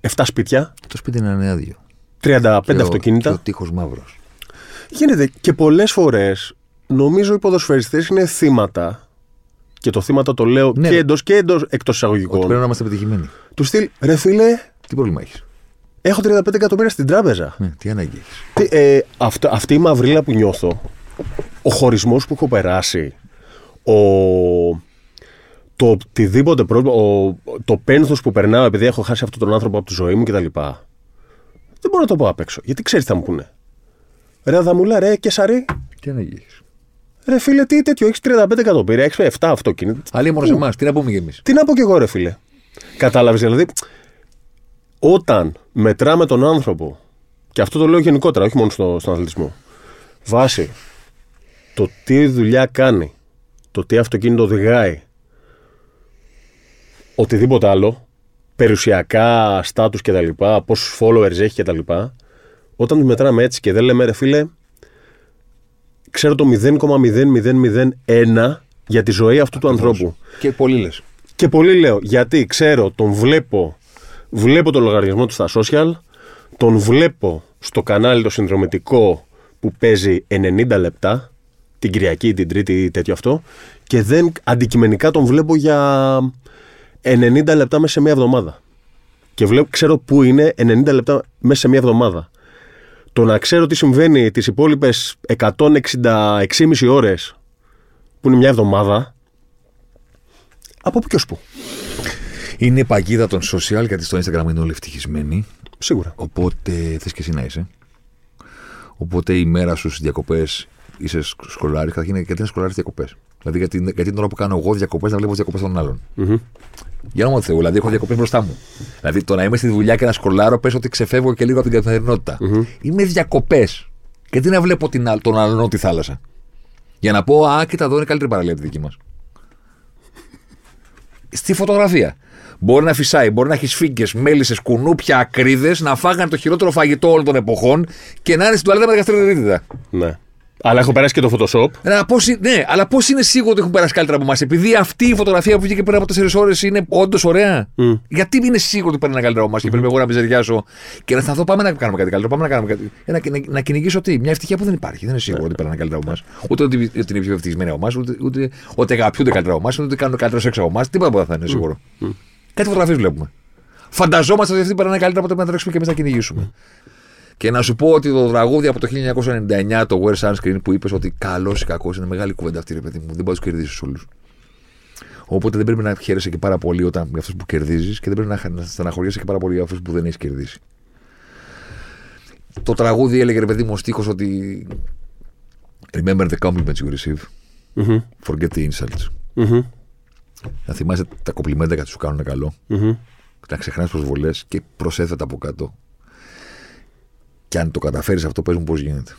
Speaker 2: 7 σπίτια,
Speaker 1: Το σπίτι είναι άδειο.
Speaker 2: 35
Speaker 1: Και ο-
Speaker 2: αυτοκίνητα.
Speaker 1: Και ο τείχος μαύρος.
Speaker 2: Γίνεται και πολλές φορές νομίζω οι ποδοσφαιριστές είναι θύματα. Και το θύματα το λέω
Speaker 1: Ναι,
Speaker 2: και
Speaker 1: ρε.
Speaker 2: εντός και εντός, εκτός
Speaker 1: Ότι
Speaker 2: εισαγωγικών.
Speaker 1: πρέπει να είμαστε πετυχημένοι.
Speaker 2: Του στυλ, ρε φίλε,
Speaker 1: Τι πρόβλημα έχεις;
Speaker 2: έχω 35 εκατομμύρια στην τράπεζα.
Speaker 1: Ναι, τι ανάγκη έχεις;
Speaker 2: Τι, ε, αυτό, αυτή η μαυρίλα που νιώθω, ο χωρισμός που έχω περάσει, ο, το οτιδήποτε πρόβλημα, ο, το πένθος που περνάω επειδή έχω χάσει αυτόν τον άνθρωπο από τη ζωή μου κτλ. Δεν μπορώ να το πω απ' έξω. Γιατί ξέρεις τι θα μου πούνε. Ρε Αδαμούλα, ρε Κεσαρή,
Speaker 1: Τι ανάγκη έχει.
Speaker 2: ρε φίλε, τι τέτοιο, έχεις 35 εκατομμύρια, έχεις 7 αυτοκίνητα.
Speaker 1: Αλλή μόνο σε εμάς. Τι να πούμε κι εμείς.
Speaker 2: Τι να πω κι εγώ, ρε φίλε. Κατάλαβες δηλαδή. Όταν μετράμε τον άνθρωπο, και αυτό το λέω γενικότερα, όχι μόνο στο, στον αθλητισμό, βάσει το τι δουλειά κάνει, το τι αυτοκίνητο οδηγάει, οτιδήποτε άλλο, περιουσιακά, στάτους κτλ., πόσους followers έχει κτλ., όταν τους μετράμε έτσι και δεν λέμε ρε φίλε, ξέρω το 0,0001 για τη ζωή αυτού του ανθρώπου.
Speaker 1: Και πολύ λες.
Speaker 2: Και πολύ λέω, γιατί ξέρω, τον βλέπω, βλέπω το λογαριασμό του στα social, τον βλέπω στο κανάλι το συνδρομητικό που παίζει 90 λεπτά, την Κυριακή, την Τρίτη ή τέτοιο αυτό, και δεν αντικειμενικά τον βλέπω για 90 λεπτά μέσα σε μία εβδομάδα. Και βλέπω, ξέρω πού είναι 90 λεπτά μέσα σε μία εβδομάδα. Το να ξέρω τι συμβαίνει τις υπόλοιπες 166,5 ώρες που είναι μια εβδομάδα, από πού και ως πού.
Speaker 1: Είναι η παγίδα των social γιατί στο Instagram είναι όλοι ευτυχισμένοι.
Speaker 2: Σίγουρα.
Speaker 1: Οπότε θες και εσύ να είσαι. Οπότε η μέρα σου στις διακοπές είσαι σκολάρι. Καταρχήν, γιατί να σκολάρεις διακοπές; Δηλαδή, γιατί, γιατί την ώρα που κάνω εγώ διακοπές να βλέπω διακοπές των άλλων. Για όνομα του Θεού, δηλαδή έχω διακοπές μπροστά μου. Δηλαδή το να είμαι στη δουλειά και να σκολάρω, πες ότι ξεφεύγω και λίγο από την καθημερινοτητα Είμαι διακοπές. Γιατί να βλέπω την, α- τον άλλον τη θάλασσα. Για να πω, Α, κοίτα εδώ είναι καλύτερη παραλία από τη δική μας. Στη φωτογραφία. Μπορεί να φυσάει, μπορεί να έχει φίγκε, μέλισσες, κουνούπια, ακρίδες, να φάγανε το χειρότερο φαγητό όλων των εποχών και να είναι στην τουαλέτα με γαστροδερίτιδα.
Speaker 2: Ναι. Αλλά έχω περάσει και το Photoshop.
Speaker 1: Αλλά πώς, είναι- ναι, αλλά πώς είναι σίγουρο ότι έχουν περάσει καλύτερα από εμάς, επειδή αυτή η φωτογραφία που βγήκε πριν από 4 ώρες είναι όντως ωραία. Γιατί είναι σίγουρο ότι παίρνει καλύτερα από εμάς και πρέπει εγώ να μιζεριάσω και να σταθώ, πάμε να κάνουμε κάτι καλύτερο. Πάμε να κάνουμε κάτι. Ε, να, να, να κυνηγήσω τι, μια ευτυχία που δεν υπάρχει. Δεν είναι σίγουρο ότι παίρνει καλύτερα από εμάς. Ούτε ότι, ότι είναι πιο ευτυχισμένοι από εμάς, ούτε, ούτε ότι αγαπιούνται καλύτερα από εμάς, ούτε ότι κάνουν καλύτερο σεξ από εμάς. Τίποτα από αυτά θα είναι σίγουρο. Κάτι φωτογραφίες βλέπουμε. Φανταζόμαστε ότι αυτοί περνάνε καλύτερα από το να τρέξουμε και εμείς να κυνηγήσουμε. Και να σου πω ότι το τραγούδι από το 1999, το Wear Sunscreen, που είπες ότι καλός ή κακός είναι μεγάλη κουβέντα αυτή, ρε παιδί μου. Δεν μπορείς να τους κερδίσεις όλους. Οπότε δεν πρέπει να χαίρεσαι και πάρα πολύ όταν, για αυτούς που κερδίζεις και δεν πρέπει να, χα- να στεναχωριέσαι και πάρα πολύ για αυτούς που δεν έχεις κερδίσει. Το τραγούδι έλεγε ρε παιδί μου ο στίχος ότι Remember the compliments you receive. Forget the insults. Να θυμάσαι τα κομπλιμέντα γιατί σου κάνουν καλό. Να ξεχνάς προσβολές και προσέθετα από κάτω. Και αν το καταφέρεις αυτό, πες μου πώς γίνεται.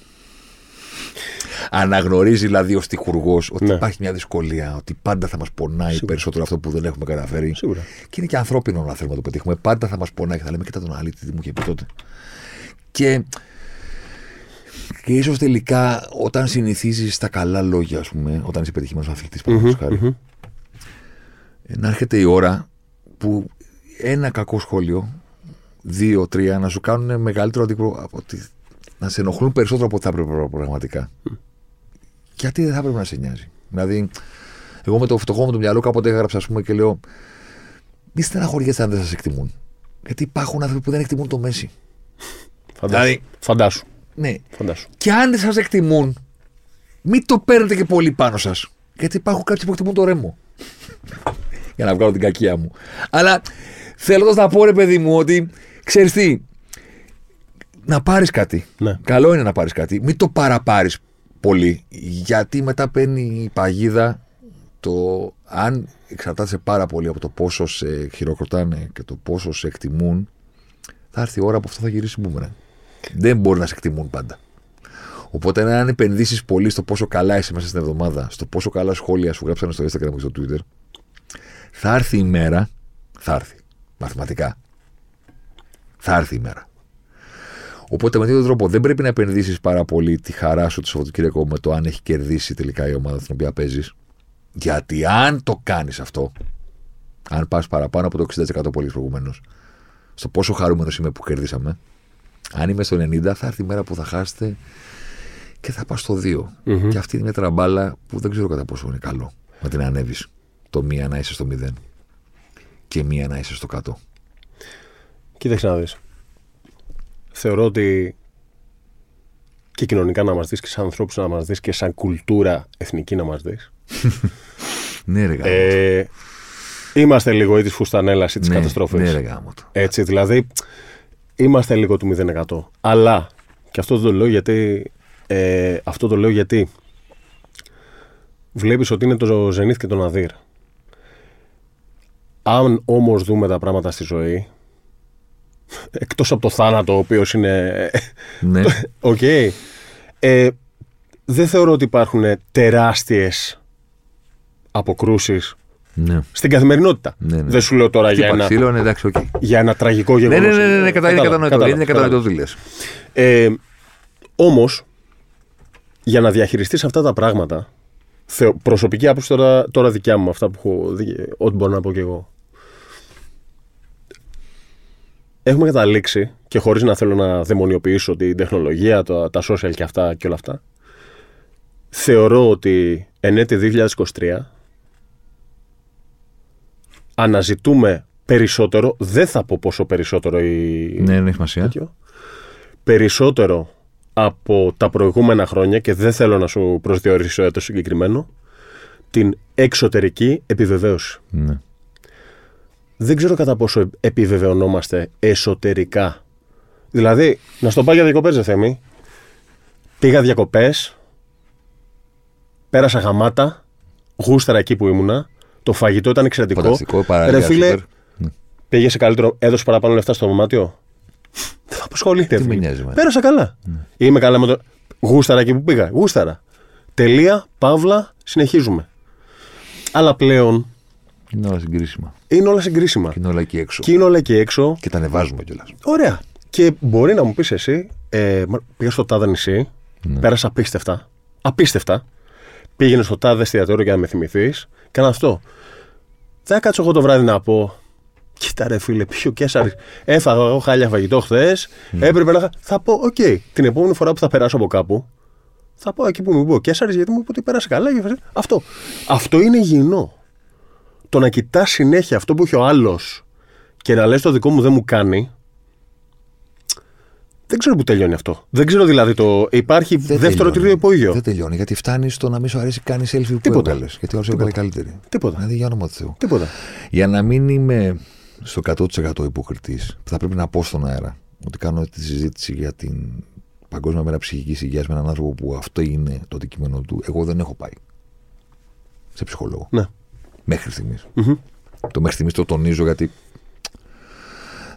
Speaker 1: Αναγνωρίζει δηλαδή ο τυχουργό ότι
Speaker 2: Ναι.
Speaker 1: υπάρχει μια δυσκολία, ότι πάντα θα μας πονάει περισσότερο αυτό που δεν έχουμε καταφέρει.
Speaker 2: Σίγουρα.
Speaker 1: Και είναι και ανθρώπινο να θέλουμε να το πετύχουμε. Πάντα θα μας πονάει και θα λέμε: Κοίτα τον αλήτη, τι μου είχε πει τότε. Και, και ίσως τελικά όταν συνηθίζεις τα καλά λόγια, ας πούμε, όταν είσαι πετυχημένος αθλητής, παραδείγματος χάρη, ε, να έρχεται η ώρα που ένα κακό σχόλιο, δύο, τρία, να σου κάνουν μεγαλύτερο αντίπρο από ότι. να σε ενοχλούν περισσότερο από ό,τι θα έπρεπε πραγματικά. Γιατί δεν θα έπρεπε να σε νοιάζει. Δηλαδή, εγώ με το φτωχό μου το μυαλό κάποτε έγραψα, ας πούμε, και λέω: Μη στεναχωριέστε αν δεν σας εκτιμούν. Γιατί υπάρχουν άνθρωποι που δεν εκτιμούν το Μέση.
Speaker 2: Φαντάσου.
Speaker 1: Δηλαδή-
Speaker 2: Φαντάσου.
Speaker 1: Ναι.
Speaker 2: Φαντάσου.
Speaker 1: Και αν δεν σας εκτιμούν, μην το παίρνετε και πολύ πάνω σας. Γιατί υπάρχουν κάποιοι που εκτιμούν το ρέμο. [laughs] Για να βγάλω την κακία μου. Αλλά θέλοντας να πω, ρε παιδί μου, ότι ξέρεις τι, να πάρεις κάτι.
Speaker 2: Ναι.
Speaker 1: Καλό είναι να πάρεις κάτι. Μην το παραπάρεις πολύ. Γιατί μετά παίρνει η παγίδα το αν εξαρτάται πάρα πολύ από το πόσο σε χειροκροτάνε και το πόσο σε εκτιμούν, θα έρθει η ώρα που αυτό θα γυρίσει μπούμεραν. Δεν μπορεί να σε εκτιμούν πάντα. Οπότε, αν επενδύσεις πολύ στο πόσο καλά είσαι μέσα στην εβδομάδα, στο πόσο καλά σχόλια σου γράψανε στο Instagram και στο Twitter, θα έρθει η μέρα. Θα έρθει. Μαθηματικά. Θα έρθει η μέρα. Οπότε με αυτόν τον τρόπο δεν πρέπει να επενδύσεις πάρα πολύ τη χαρά σου το Σαββατοκύριακο με το αν έχει κερδίσει τελικά η ομάδα στην οποία παίζεις. Γιατί αν το κάνεις αυτό, Αν πας παραπάνω από το 60% πολύ προηγουμένως. Στο πόσο χαρούμενος είμαι που κερδίσαμε. Αν είμαι στο 90, θα έρθει η μέρα που θα χάσετε και θα πας στο 2.
Speaker 2: Μμμ.
Speaker 1: Και αυτή είναι μια τραμπάλα που δεν ξέρω κατά πόσο είναι καλό να την ανέβεις. Το μία να είσαι στο 0 και μία να είσαι στο κάτω.
Speaker 2: Κοίταξε να δεις. Θεωρώ ότι και κοινωνικά να μας δεις και σαν ανθρώπους να μας δεις και σαν κουλτούρα εθνική να μας δεις. [laughs]
Speaker 1: Ναι, ρε γάμο.
Speaker 2: Ε, είμαστε λίγο ή της φουστανέλας ή της
Speaker 1: ναι,
Speaker 2: καταστροφής.
Speaker 1: Ναι, ρε γάμο το.
Speaker 2: Έτσι, δηλαδή είμαστε λίγο του 0%. Αλλά, και αυτό το λέω γιατί, ε, αυτό το λέω γιατί βλέπεις ότι είναι το Zenith και το Ναδύρ. Αν όμως δούμε τα πράγματα στη ζωή, εκτός από το θάνατο, ο οποίος είναι
Speaker 1: ναι. [laughs]
Speaker 2: Οκ. Ε, δεν θεωρώ ότι υπάρχουν τεράστιες αποκρούσεις
Speaker 1: ναι.
Speaker 2: στην καθημερινότητα.
Speaker 1: Ναι, ναι.
Speaker 2: Δεν σου λέω τώρα για
Speaker 1: Χτύπα
Speaker 2: ένα,
Speaker 1: ξύλο, ναι, εντάξει, οκ.
Speaker 2: για ένα τραγικό
Speaker 1: Ναι,
Speaker 2: γεγονός.
Speaker 1: ναι, ναι, ναι, ναι, κατα- είναι
Speaker 2: Κατάλαβα,
Speaker 1: κατανοητό. Είναι
Speaker 2: κατάλαβα,
Speaker 1: κατανοητό τι λες.
Speaker 2: Ε, όμως, για να διαχειριστείς αυτά τα πράγματα, θεω, προσωπική άποψη τώρα, τώρα δικιά μου, αυτά που έχω δει, ό,τι μπορώ να πω κι εγώ. Έχουμε καταλήξει, και χωρίς να θέλω να δαιμονιοποιήσω την τεχνολογία, τα, τα social και αυτά και όλα αυτά, θεωρώ ότι εν έτη 2023 αναζητούμε περισσότερο, δεν θα πω πόσο περισσότερο η,
Speaker 1: Ναι, ναι, έχει σημασία.
Speaker 2: τέτοιο, περισσότερο από τα προηγούμενα χρόνια και δεν θέλω να σου προσδιορίσω έτος συγκεκριμένο την εξωτερική επιβεβαίωση.
Speaker 1: Ναι.
Speaker 2: Δεν ξέρω κατά πόσο επιβεβαιωνόμαστε εσωτερικά. Δηλαδή, να στο πάω για διακοπές, δε Θέμη. Πήγα διακοπές, πέρασα γαμάτα, γούσταρα εκεί που ήμουνα, το φαγητό ήταν εξαιρετικό.
Speaker 1: Φανταστικό, παραλία,
Speaker 2: Ρε φίλε,
Speaker 1: σούπερ. Ναι.
Speaker 2: πήγε σε καλύτερο, έδωσε παραπάνω λεφτά στο δωμάτιο. Δεν θα απασχολεί. ρε
Speaker 1: Τι με
Speaker 2: φίλε.
Speaker 1: νοιάζει, Ναι. εμένα.
Speaker 2: Πέρασα καλά. Είμαι καλά με το. Γούσταρα εκεί που πήγα. Γούσταρα. Τελεία, παύλα, συνεχίζουμε. Αλλά πλέον
Speaker 1: Είναι όλα συγκρίσιμα.
Speaker 2: είναι όλα συγκρίσιμα.
Speaker 1: Και είναι όλα εκεί έξω.
Speaker 2: Και είναι όλα εκεί έξω.
Speaker 1: Και τα ανεβάζουμε κιόλας.
Speaker 2: Ωραία. Και μπορεί να μου πεις εσύ, ε, μα- πήγα στο τάδε νησί,
Speaker 1: Ναι.
Speaker 2: πέρασα απίστευτα. Απίστευτα. Πήγαινε στο τάδε εστιατόριο για να με θυμηθείς. Κάνα αυτό. Δεν θα κάτσω εγώ το βράδυ να πω. Κοίτα ρε φίλε, ποιο Καίσαρη. Έφαγα εγώ χάλια φαγητό χθες.
Speaker 1: Ναι.
Speaker 2: Έπρεπε να. χα- Θα πω, οκ, την επόμενη φορά που θα περάσω από κάπου, θα πω εκεί που μου είπε ο Κέσσαρη, γιατί μου είπε ότι πέρασε καλά. και φασί- Αυτό. Αυτό είναι υγιεινό. Το να κοιτάς συνέχεια αυτό που έχει ο άλλος και να λες το δικό μου δεν μου κάνει. Δεν ξέρω που τελειώνει αυτό. Δεν ξέρω δηλαδή το. Υπάρχει δεύτερο, τρίτο υπόγειο.
Speaker 1: Δεν τελειώνει. Γιατί φτάνεις στο να μην σου αρέσει κάνει selfie που
Speaker 2: Τίποτα.
Speaker 1: έβγαλες. Γιατί ο άλλο έβγαλε καλύτερη.
Speaker 2: Τίποτα.
Speaker 1: Δηλαδή για όνομα του Θεού.
Speaker 2: Τίποτα.
Speaker 1: Για να μην είμαι στο 100% υποκριτής, θα πρέπει να πω στον αέρα ότι κάνω τη συζήτηση για την Παγκόσμια Μέρα Ψυχικής Υγείας με έναν άνθρωπο που αυτό είναι το αντικείμενο του. Εγώ δεν έχω πάει σε ψυχολόγο.
Speaker 2: Ναι.
Speaker 1: Μέχρι στιγμής. Το μέχρι στιγμής το τονίζω γιατί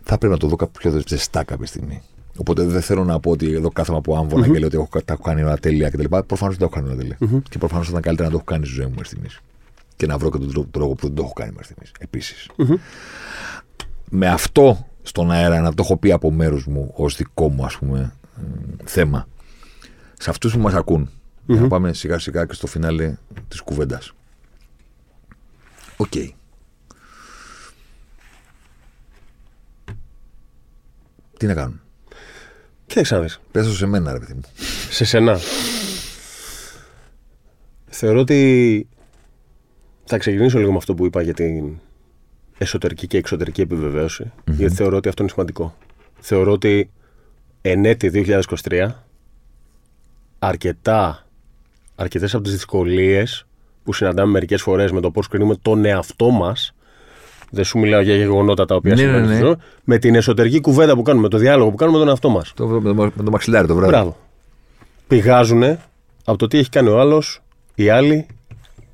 Speaker 1: θα πρέπει να το δω κάπου πιο ζεστά κάποια στιγμή. Οπότε δεν θέλω να πω ότι εδώ κάθομαι από άμβονα και λέω ότι έχω, τα έχω κάνει όλα τέλεια κτλ. Προφανώς δεν τα έχω κάνει όλα τέλεια. Και προφανώς θα ήταν καλύτερα να το έχω κάνει στη ζωή μου μέχρι στιγμής. Και να βρω και τον τρόπο- τρόπο που δεν το έχω κάνει μέχρι στιγμής. Επίσης. Με αυτό στον αέρα να το έχω πει από μέρους μου ως δικό μου ας πούμε μ, θέμα. Σε αυτούς που μας ακούν. Για να πάμε σιγά σιγά και στο φινάλε της κουβέντας. Οκ. Τι να κάνουν.
Speaker 2: Κοίταξε να δεις.
Speaker 1: Πες το σε μένα, ρε παιδί μου.
Speaker 2: Σε σένα. Θεωρώ ότι θα ξεκινήσω λίγο με αυτό που είπα για την εσωτερική και εξωτερική επιβεβαίωση, γιατί θεωρώ ότι αυτό είναι σημαντικό. Θεωρώ ότι εν έτη 2023 αρκετά, αρκετές από τις δυσκολίες που συναντάμε μερικές φορές με το πώς κρίνουμε τον εαυτό μας δεν σου μιλάω για γεγονότα τα οποία
Speaker 1: Ναι,
Speaker 2: συμβαίνουν
Speaker 1: ναι,
Speaker 2: στη
Speaker 1: ναι.
Speaker 2: ζωή, με την εσωτερική κουβέντα που κάνουμε, με το διάλογο που κάνουμε με τον εαυτό μας.
Speaker 1: Το, με, το, με το μαξιλάρι το βράδυ.
Speaker 2: Μπράβο. Πηγάζουν από το τι έχει κάνει ο άλλος, οι άλλοι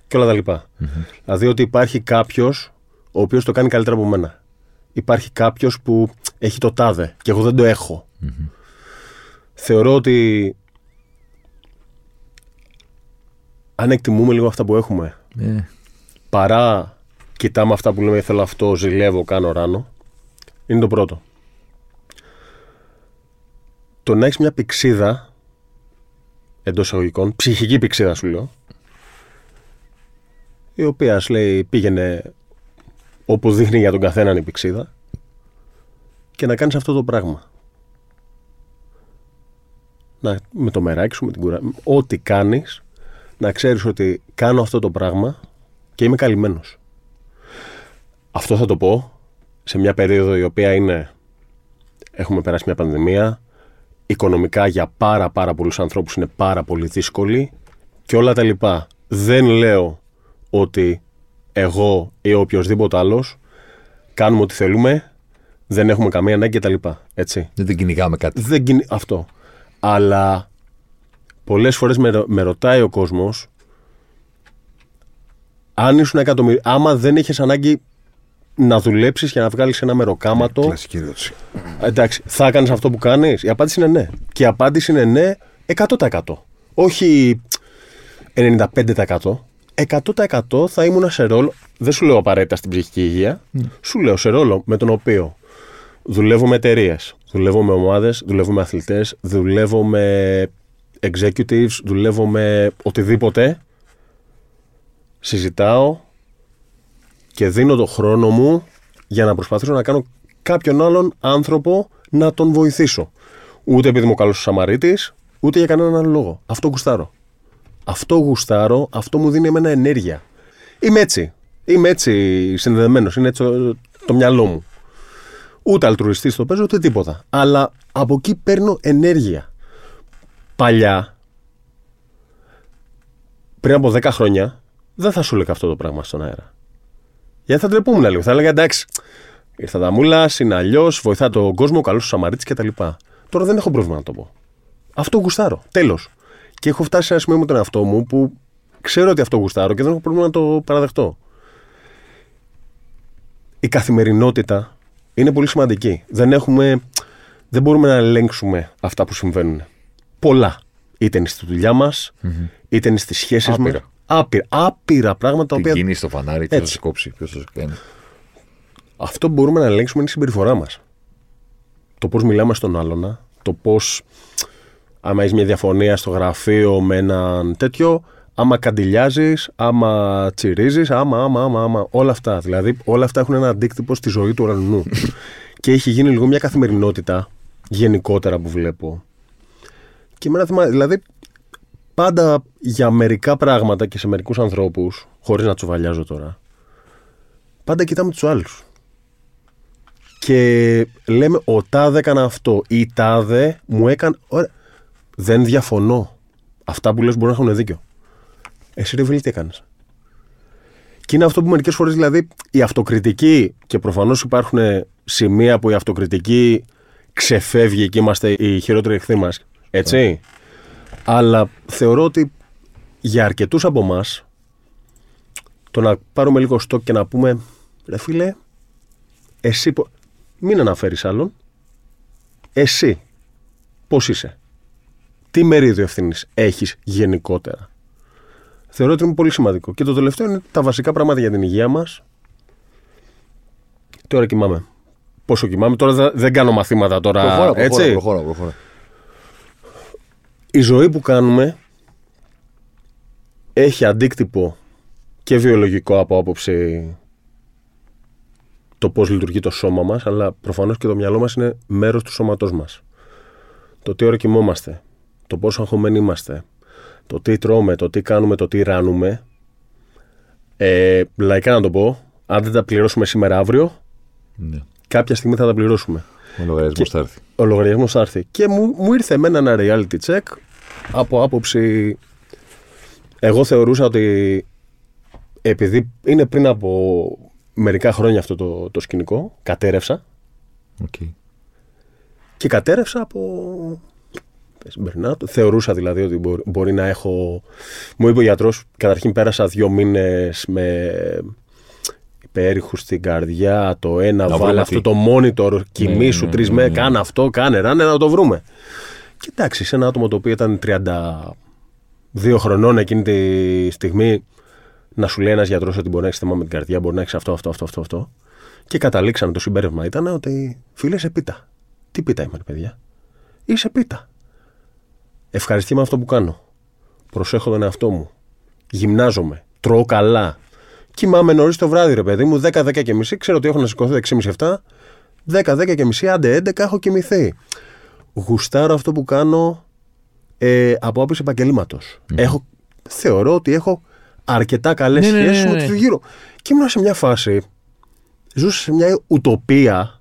Speaker 2: και όλα τα λοιπα Δηλαδή ότι υπάρχει κάποιος ο οποίος το κάνει καλύτερα από μένα. Υπάρχει κάποιος που έχει το τάδε και εγώ δεν το εχω Θεωρώ ότι αν εκτιμούμε λίγο αυτά που έχουμε
Speaker 1: Ε,
Speaker 2: παρά κοιτάμε αυτά που λέμε θέλω αυτό, ζηλεύω, κάνω ράνο, είναι το πρώτο. Το να έχεις μια πηξίδα εντός εισαγωγικών, ψυχική πηξίδα σου λέω, η οποία σου λέει πήγαινε όπου δείχνει για τον καθέναν η πηξίδα και να κάνεις αυτό το πράγμα. Να, με το μεράκι σου, με την κουρά... Ό,τι κάνεις, να ξέρεις ότι κάνω αυτό το πράγμα και είμαι καλυμμένος. Αυτό θα το πω σε μια περίοδο η οποία είναι έχουμε περάσει μια πανδημία οικονομικά για πάρα πάρα πολλούς ανθρώπους είναι πάρα πολύ δύσκολη και όλα τα λοιπά. Δεν λέω ότι εγώ ή οποιοδήποτε άλλος κάνουμε ό,τι θέλουμε, δεν έχουμε καμία ανάγκη κτλ. Έτσι.
Speaker 1: Δεν την κυνηγάμε κάτι.
Speaker 2: Δεν κυνη- Αυτό. Αλλά πολλές φορές με, ρω- με ρωτάει ο κόσμος αν ήσουν εκατομμύριο, άμα δεν έχεις ανάγκη να δουλέψεις και να βγάλεις ένα μεροκάματο
Speaker 1: Κλασική ερώτηση.
Speaker 2: Εντάξει, θα έκανες αυτό που κάνεις; Η απάντηση είναι ναι. Και η απάντηση είναι ναι 100%. Όχι 95%. 100% θα ήμουν σε ρόλο. Δεν σου λέω απαραίτητα στην ψυχική υγεία. Σου λέω σε ρόλο με τον οποίο δουλεύω με εταιρείες, δουλεύω με ομάδες, δουλεύω με αθλητές, δουλεύω με executives, δουλεύω με οτιδήποτε. Συζητάω και δίνω το χρόνο μου για να προσπαθήσω να κάνω κάποιον άλλον άνθρωπο να τον βοηθήσω. Ούτε επειδή είμαι ο καλός Σαμαρίτης, ούτε για κανέναν άλλο λόγο. Αυτό γουστάρω. Αυτό γουστάρω, αυτό μου δίνει εμένα ενέργεια. Είμαι έτσι. Είμαι έτσι συνδεδεμένος. Είναι έτσι το, το μυαλό μου. Ούτε αλτρουιστής το παίζω, ούτε τίποτα. Αλλά από εκεί παίρνω ενέργεια. Παλιά, πριν από 10 χρόνια, δεν θα σου έλεγα αυτό το πράγμα στον αέρα. Γιατί θα τρεπούμουν λίγο. Θα έλεγα εντάξει, ήρθα τα μούλα, είναι αλλιώς, βοηθά τον κόσμο, καλός του Σαμαρίτης κτλ. Τώρα δεν έχω πρόβλημα να το πω. Αυτό γουστάρω. Τέλος. Και έχω φτάσει σε ένα σημείο με τον εαυτό μου που ξέρω ότι αυτό γουστάρω και δεν έχω πρόβλημα να το παραδεχτώ. Η καθημερινότητα είναι πολύ σημαντική. Δεν, έχουμε, δεν μπορούμε να ελέγξουμε αυτά που συμβαίνουν. Πολλά. Είτε είναι στη δουλειά μας, είτε είναι στις σχέσεις μας.
Speaker 1: Άπειρα.
Speaker 2: Άπειρα. Άπειρα πράγματα τα
Speaker 1: Την
Speaker 2: οποία
Speaker 1: κίνηση στο φανάρι, ποιος θα
Speaker 2: Έτσι.
Speaker 1: σε κόψει, ποιος θα σε κάνει.
Speaker 2: αυτό που μπορούμε να ελέγξουμε είναι η συμπεριφορά μας. Το πώς μιλάμε στον άλλον, το πώς. Άμα έχεις μια διαφωνία στο γραφείο με έναν τέτοιο, άμα καντιλιάζεις, άμα τσιρίζεις, άμα, άμα, άμα, άμα. Όλα αυτά. Δηλαδή, όλα αυτά έχουν ένα αντίκτυπο στη ζωή του ουρανού. [laughs] και έχει γίνει λίγο μια καθημερινότητα γενικότερα που βλέπω. Και εμένα θυμάμαι, δηλαδή, πάντα για μερικά πράγματα και σε μερικούς ανθρώπους, χωρίς να τσουβαλιάζω τώρα, πάντα κοιτάμε τους άλλους. Και λέμε, ο τάδε έκανε αυτό, η τάδε μου έκανε. Ωραία. Δεν διαφωνώ. Αυτά που λες μπορεί να έχουν δίκιο. Εσύ ρε Βίλη, τι έκανες; Και είναι αυτό που μερικές φορές δηλαδή η αυτοκριτική και προφανώς υπάρχουν σημεία που η αυτοκριτική ξεφεύγει και είμαστε οι χειρότεροι εχθροί μας. Έτσι. Αλλά θεωρώ ότι για αρκετούς από εμάς το να πάρουμε λίγο στόκ και να πούμε ρε φίλε εσύ πο- μην αναφέρεις άλλον. Εσύ πώς είσαι; Τι μερίδιο ευθύνης έχεις γενικότερα; Θεωρώ ότι είναι πολύ σημαντικό. Και το τελευταίο είναι τα βασικά πράγματα για την υγεία μας. Τι ώρα κοιμάμαι. Πόσο κοιμάμαι; Τώρα δεν- δεν κάνω μαθήματα τώρα
Speaker 1: Προχώρα, προχώρα,
Speaker 2: έτσι.
Speaker 1: προχώρα, προχώρα.
Speaker 2: Η ζωή που κάνουμε έχει αντίκτυπο και βιολογικό από άποψη το πώς λειτουργεί το σώμα μας, αλλά προφανώς και το μυαλό μας είναι μέρος του σώματός μας. Το τι ώρα κοιμόμαστε, το πόσο αγχωμένοι είμαστε, το τι τρώμε, το τι κάνουμε, το τι ράνουμε. Ε, λαϊκά να το πω, αν δεν τα πληρώσουμε σήμερα αύριο,
Speaker 1: Ναι.
Speaker 2: κάποια στιγμή θα τα πληρώσουμε
Speaker 1: Ο λογαριασμός
Speaker 2: Και-
Speaker 1: θα έρθει.
Speaker 2: ο λογαριασμός θα έρθει. Και μου, μου ήρθε εμένα ένα reality check από άποψη. Εγώ θεωρούσα ότι επειδή είναι πριν από μερικά χρόνια αυτό το, το σκηνικό, κατέρευσα
Speaker 1: Οκ.
Speaker 2: και κατέρρευσα από. πες, burnout. Θεωρούσα δηλαδή ότι μπορεί, μπορεί να έχω. Μου είπε ο γιατρός, καταρχήν πέρασα δύο μήνες με υπέρηχους στην καρδιά, το ένα,
Speaker 1: Να
Speaker 2: βάλε
Speaker 1: βρούμε
Speaker 2: αυτό
Speaker 1: τι.
Speaker 2: το monitor, κοιμήσου
Speaker 1: ναι,
Speaker 2: τρεις
Speaker 1: ναι,
Speaker 2: με,
Speaker 1: ναι.
Speaker 2: κάνε αυτό, κάνε ράνε, να το βρούμε. Και εντάξει, σε ένα άτομο το οποίο ήταν 32 χρονών εκείνη τη στιγμή, να σου λέει ένας γιατρός ότι μπορεί να έχεις θέμα με την καρδιά, μπορεί να έχεις αυτό, αυτό, αυτό, αυτό, αυτό. Και καταλήξαμε το συμπέρασμα ήταν ότι φίλε σε πίτα. Τι πίτα είμαι, ρε παιδιά. Είσαι πίτα. Ευχαριστή με αυτό που κάνω. Προσέχω τον εαυτό μου. Γυμνάζομαι. Τρώω καλά. Κοιμάμαι νωρίς το βράδυ, ρε παιδί μου, 10-10 και μισή. Ξέρω ότι έχω να σηκωθεί 6.30-7. 10-10 και μισή, άντε 11 έχω κοιμηθεί. Γουστάρω αυτό που κάνω ε, από άποψη επαγγελματος Έχω, θεωρώ ότι έχω αρκετά καλές
Speaker 1: Ναι, ναι, ναι,
Speaker 2: σχέσεις
Speaker 1: ναι,
Speaker 2: με
Speaker 1: ναι.
Speaker 2: τους γύρω. Και ήμουν σε μια φάση. Ζούσα σε μια ουτοπία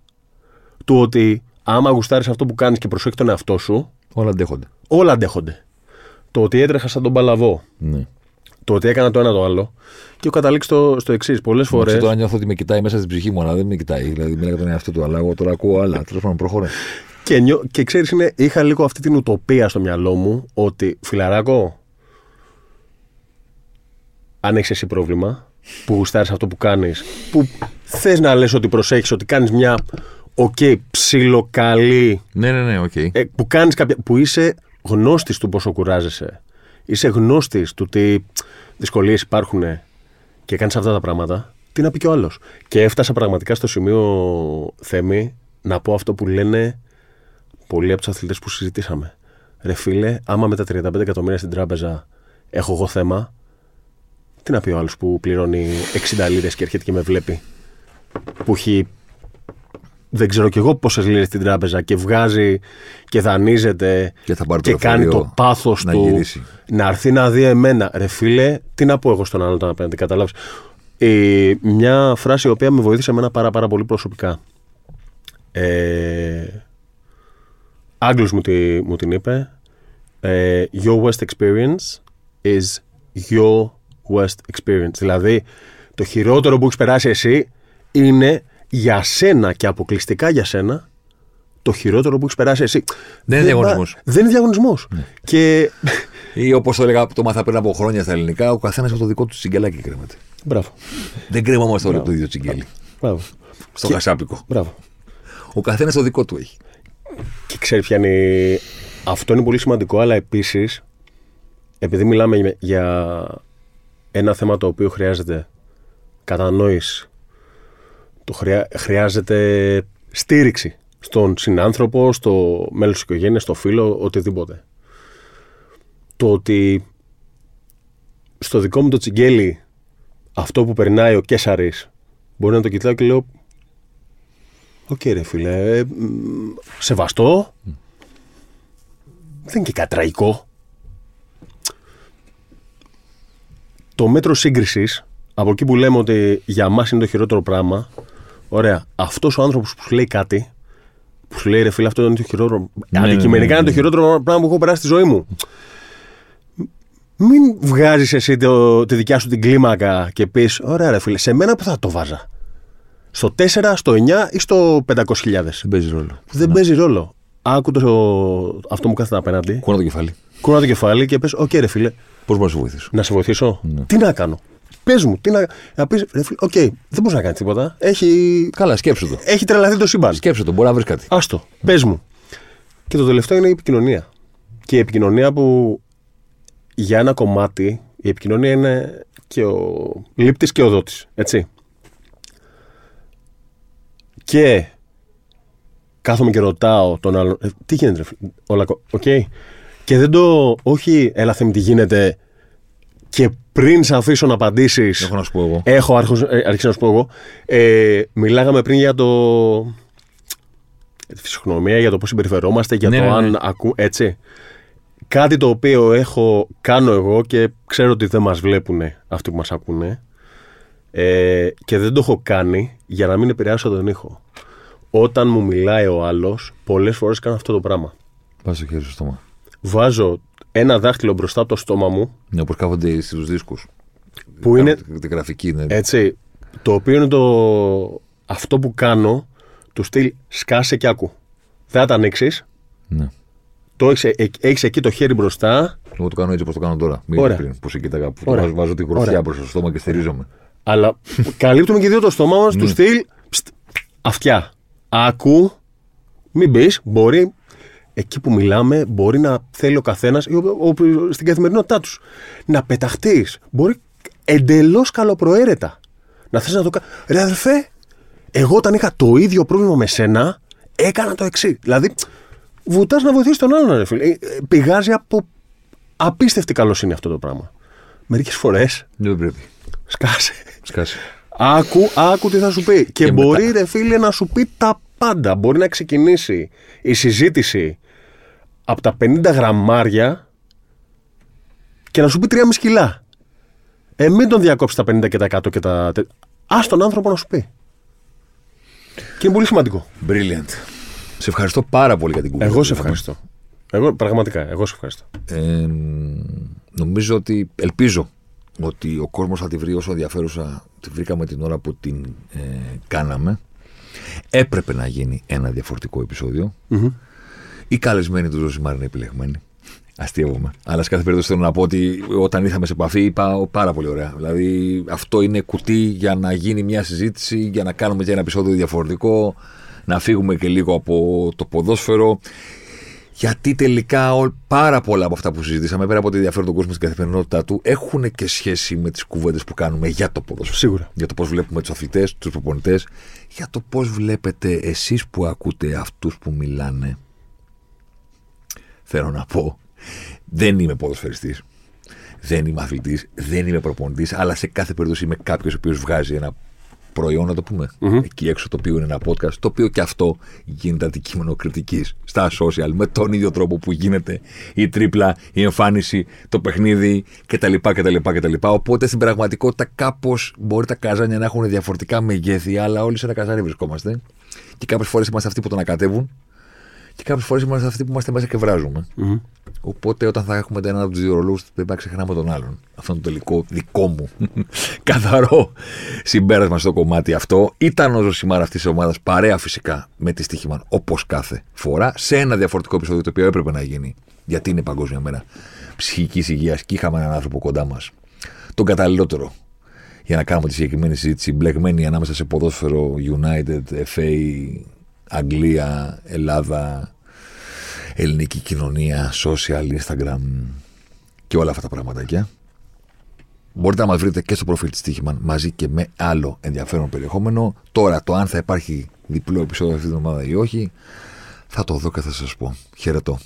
Speaker 2: του ότι άμα γουστάρεις αυτό που κάνεις και προσέχεις τον εαυτό σου,
Speaker 1: Όλα αντέχονται.
Speaker 2: όλα αντέχονται. Το ότι έτρεχα σαν τον παλαβό,
Speaker 1: Ναι.
Speaker 2: το ότι έκανα το ένα το άλλο. Και έχω καταλήξει στο, στο εξής. Πολλές φορέ.
Speaker 1: Φορέ. Τώρα νιώθω ότι με κοιτάει μέσα στην ψυχή μου, αλλά δεν με κοιτάει. Δηλαδή, μιλάει για τον εαυτό του, αλλά εγώ τώρα ακούω άλλα. Τέλος πάντων, προχωρέ.
Speaker 2: Και, νιώ... και ξέρεις, είχα λίγο αυτή την ουτοπία στο μυαλό μου ότι φιλαράκο, αν έχεις εσύ πρόβλημα, που γουστάρεις αυτό που κάνεις, που θες να λες ότι προσέχεις, ότι κάνεις μια οκ, ψιλοκαλή,
Speaker 1: Ναι, ναι, ναι, οκ.
Speaker 2: ε, που, κάνεις κάποια, που είσαι γνώστης του πόσο κουράζεσαι, είσαι γνώστης του τι δυσκολίες υπάρχουν και κάνεις αυτά τα πράγματα, τι να πει και ο άλλος. Και έφτασα πραγματικά στο σημείο Θέμη να πω αυτό που λένε πολλοί από τους αθλητές που συζητήσαμε. Ρε φίλε, άμα με τα 35 εκατομμύρια στην τράπεζα έχω εγώ θέμα, τι να πει ο άλλος που πληρώνει 60 λίρες και έρχεται και με βλέπει, που έχει δεν ξέρω κι εγώ πόσες λίρες στην τράπεζα και βγάζει και δανείζεται
Speaker 1: Και θα πάρει
Speaker 2: και
Speaker 1: το
Speaker 2: κάνει
Speaker 1: λεωφορείο
Speaker 2: το πάθος
Speaker 1: να
Speaker 2: του
Speaker 1: γυρίσει.
Speaker 2: να έρθει να δει εμένα. Ρε φίλε, τι να πω εγώ στον άλλον απέναντι, καταλάβεις. Ε, μια φράση η οποία με βοήθησε εμένα πάρα, πάρα πολύ προσωπικά. Ε, Άγγλος μου, τη- μου την είπε. Ε, your worst experience is your worst experience. Δηλαδή, το χειρότερο που έχεις περάσει εσύ είναι για σένα και αποκλειστικά για σένα το χειρότερο που έχεις περάσει εσύ.
Speaker 1: Δεν είναι
Speaker 2: πα-
Speaker 1: διαγωνισμός.
Speaker 2: Δεν είναι διαγωνισμός. Και.
Speaker 1: Ή όπως το έλεγα, το μάθα πριν από χρόνια στα ελληνικά, ο καθένας από το δικό του τσιγκελάκι κρέμεται.
Speaker 2: Μπράβο.
Speaker 1: Δεν κρέμαμαστε όλοι από το ίδιο τσιγκέλι.
Speaker 2: Μπράβο.
Speaker 1: Στο
Speaker 2: Και-
Speaker 1: χασάπικο.
Speaker 2: Μπράβο.
Speaker 1: Ο καθένας το δικό του έχει.
Speaker 2: Και ξέρει ποια είναι. η- Αυτό είναι πολύ σημαντικό, αλλά επίσης, επειδή μιλάμε για ένα θέμα το οποίο χρειάζεται κατανόηση, το χρειά- χρειάζεται στήριξη στον συνάνθρωπο, στο μέλος της οικογένειας, στο φίλο, οτιδήποτε. Το ότι στο δικό μου το τσιγκέλι αυτό που περνάει ο Κέσαρης μπορεί να το κοιτάω και λέω Οκ ρε φίλε, ε, μ, σεβαστό. Δεν είναι και κάτι τραγικό. Το μέτρο σύγκρισης, από εκεί που λέμε ότι για μας είναι το χειρότερο πράγμα, ωραία, αυτός ο άνθρωπος που σου λέει κάτι, που σου λέει ρε φίλε, αυτό είναι το χειρότερο.
Speaker 1: ναι,
Speaker 2: αντικειμενικά
Speaker 1: ναι,
Speaker 2: είναι το χειρότερο πράγμα που έχω περάσει στη ζωή μου. Μην βγάζεις εσύ το, τη δικιά σου την κλίμακα και πεις: Ωραία, ρε φίλε, σε μένα που θα το βάζα. Στο 4, στο 9 ή στο 500.000.
Speaker 1: Δεν παίζει ρόλο.
Speaker 2: Δεν παίζει ρόλο. Άκου το, αυτό μου κάθεται απέναντι.
Speaker 1: Κούνα το κεφάλι.
Speaker 2: Κούνα το κεφάλι και πες: Οκ, ρε φίλε,
Speaker 1: Πώς μπορώ να σου βοηθήσω;
Speaker 2: να σε βοηθήσω.
Speaker 1: Ναι.
Speaker 2: Τι να κάνω; Πες μου, τι να. Να πεις: Ρε φίλε, οκ, δεν μπορείς να κάνεις τίποτα. Έχει,
Speaker 1: Καλά, σκέψου το.
Speaker 2: έχει τρελαθεί το σύμπαν.
Speaker 1: Σκέψου το, μπορεί να βρεις κάτι.
Speaker 2: Άστο, πες μου. Και το τελευταίο είναι η επικοινωνία. Και η επικοινωνία που για ένα κομμάτι, η επικοινωνία είναι και ο λήπτης και ο δότης, έτσι. Και κάθομαι και ρωτάω τον άλλον, «Ε, τι γίνεται, ρε φίλε, όλα, κο- οκ. Και δεν το, όχι, έλα Θεέ μου, τι γίνεται, και πριν σε αφήσω να απαντήσεις,
Speaker 1: Έχω να σου πω εγώ.
Speaker 2: Έχω άρχος- ε, αρχίσει να σου πω εγώ. Ε, μιλάγαμε πριν για το. για τη φυσιογνωμία, για το πώς συμπεριφερόμαστε, για
Speaker 1: Ναι,
Speaker 2: το
Speaker 1: ναι, ναι.
Speaker 2: αν ακού. Έτσι. Κάτι το οποίο έχω, κάνω εγώ και ξέρω ότι δεν μας βλέπουν αυτοί που μας ακούνε ε, και δεν το έχω κάνει για να μην επηρεάσω τον ήχο. Όταν μου μιλάει ο άλλος, πολλές φορές κάνω αυτό το πράγμα.
Speaker 1: Πα το χέρι στο στόμα.
Speaker 2: Βάζω ένα δάχτυλο μπροστά από το στόμα μου,
Speaker 1: Ναι, όπως κάθονται στους δίσκους.
Speaker 2: που είναι
Speaker 1: Τη γραφική είναι.
Speaker 2: Έτσι, το οποίο είναι το αυτό που κάνω, του στυλ σκάσε και άκου. Δεν θα τα ανοίξει.
Speaker 1: Ναι.
Speaker 2: Το έχεις, ε, έχεις εκεί το χέρι μπροστά,
Speaker 1: Εγώ το κάνω έτσι όπως το κάνω τώρα. Μην
Speaker 2: Ωραία.
Speaker 1: πριν που σε κοίταγα. Που
Speaker 2: Ωραία.
Speaker 1: βάζω, βάζω την γροθιά
Speaker 2: Ωραία.
Speaker 1: μπροστά στο στόμα και στερίζομαι.
Speaker 2: Αλλά καλύπτουμε και δύο το στόμα μας του στυλ ψτ, αυτιά. Άκου, μην μπει, μπορεί εκεί που μιλάμε, μπορεί να θέλει ο καθένας στην καθημερινότητά τους να πεταχτείς. Μπορεί εντελώς καλοπροαίρετα να θες να το κάνει. Ρε αδερφέ, εγώ όταν είχα το ίδιο πρόβλημα με σένα, έκανα το εξής. Δηλαδή, βουτάς να βοηθήσεις τον άλλον, ρε φίλε. Ε, ε, Πηγάζει από απίστευτη καλοσύνη αυτό το πράγμα. Μερικές φορές
Speaker 1: Δεν πρέπει.
Speaker 2: Σκάσε.
Speaker 1: Σκάσει.
Speaker 2: Άκου, άκου τι θα σου πει. Και,
Speaker 1: Και
Speaker 2: μπορεί, ρε φίλε, να σου πει τα πάντα. Μπορεί να ξεκινήσει η συζήτηση από τα 50 γραμμάρια και να σου πει 3,5 κιλά. Ε, μην τον διακόψεις τα 50 και τα 100 και τα. Α τον άνθρωπο να σου πει. Και είναι πολύ σημαντικό.
Speaker 1: Brilliant. Σε ευχαριστώ πάρα πολύ για την κουβέντα.
Speaker 2: Εγώ σε
Speaker 1: που είχαμε.
Speaker 2: ευχαριστώ. Εγώ, πραγματικά, εγώ σε ευχαριστώ.
Speaker 1: Ε, νομίζω ότι, ελπίζω ότι ο κόσμος θα τη βρει όσο ενδιαφέρουσα τη βρήκαμε την ώρα που την ε, κάναμε. Έπρεπε να γίνει ένα διαφορετικό επεισόδιο. Οι καλεσμένοι του Ζωσιμάρ είναι επιλεγμένοι. Αστείευομαι. Αλλά σε κάθε περίπτωση θέλω να πω ότι όταν ήρθαμε σε επαφή είπα πάρα πολύ ωραία. Δηλαδή αυτό είναι κουτί για να γίνει μια συζήτηση, για να κάνουμε και ένα επεισόδιο διαφορετικό, να φύγουμε και λίγο από το ποδόσφαιρο. Γιατί τελικά ό, πάρα πολλά από αυτά που συζητήσαμε, πέρα από ότι ενδιαφέρον τον κόσμο στην καθημερινότητά του, έχουν και σχέση με τις κουβέντες που κάνουμε για το ποδόσφαιρο.
Speaker 2: Σίγουρα.
Speaker 1: Για το πώς βλέπουμε τους αθλητές, τους προπονητές, για το πώς βλέπετε εσείς που ακούτε αυτούς που μιλάνε. Θέλω να πω, δεν είμαι ποδοσφαιριστής, δεν είμαι αθλητής, δεν είμαι προπονητής, αλλά σε κάθε περίπτωση είμαι κάποιος ο οποίος βγάζει ένα προϊόν, να το πούμε, εκεί έξω, το οποίο είναι ένα podcast, το οποίο και αυτό γίνεται αντικείμενο κριτικής στα social, με τον ίδιο τρόπο που γίνεται η τρίπλα, η εμφάνιση, το παιχνίδι κτλ. κτλ, κτλ. Οπότε στην πραγματικότητα κάπως μπορεί τα καζάνια να έχουν διαφορετικά μεγέθη, αλλά όλοι σε ένα καζάνι βρισκόμαστε. Και κάποιες φορές είμαστε αυτοί που τον ανακατεύουν και κάποιες φορές είμαστε αυτοί που είμαστε μέσα και βράζουμε. Οπότε όταν θα έχουμε έναν από τους δύο ρολού, δεν θα ξεχνάμε τον άλλον. Αυτό είναι το τελικό δικό μου [laughs] καθαρό συμπέρασμα στο κομμάτι αυτό. Ήταν ο Ζωσιμάρα αυτής της ομάδας παρέα φυσικά με τη Στίχημαν όπως κάθε φορά σε ένα διαφορετικό επεισόδιο το οποίο έπρεπε να γίνει. Γιατί είναι Παγκόσμια Μέρα Ψυχικής Υγείας και είχαμε έναν άνθρωπο κοντά μας. Τον καταλληλότερο για να κάνουμε τη συγκεκριμένη συζήτηση μπλεγμένη ανάμεσα σε ποδόσφαιρο United, FA, Αγγλία, Ελλάδα, ελληνική κοινωνία, social, Instagram και όλα αυτά τα πραγματάκια. Μπορείτε να μας βρείτε και στο προφίλ της Τύχημαν μαζί και με άλλο ενδιαφέρον περιεχόμενο. Τώρα το αν θα υπάρχει διπλό επεισόδιο αυτή την εβδομάδα ή όχι θα το δω και θα σας πω. Χαιρετώ.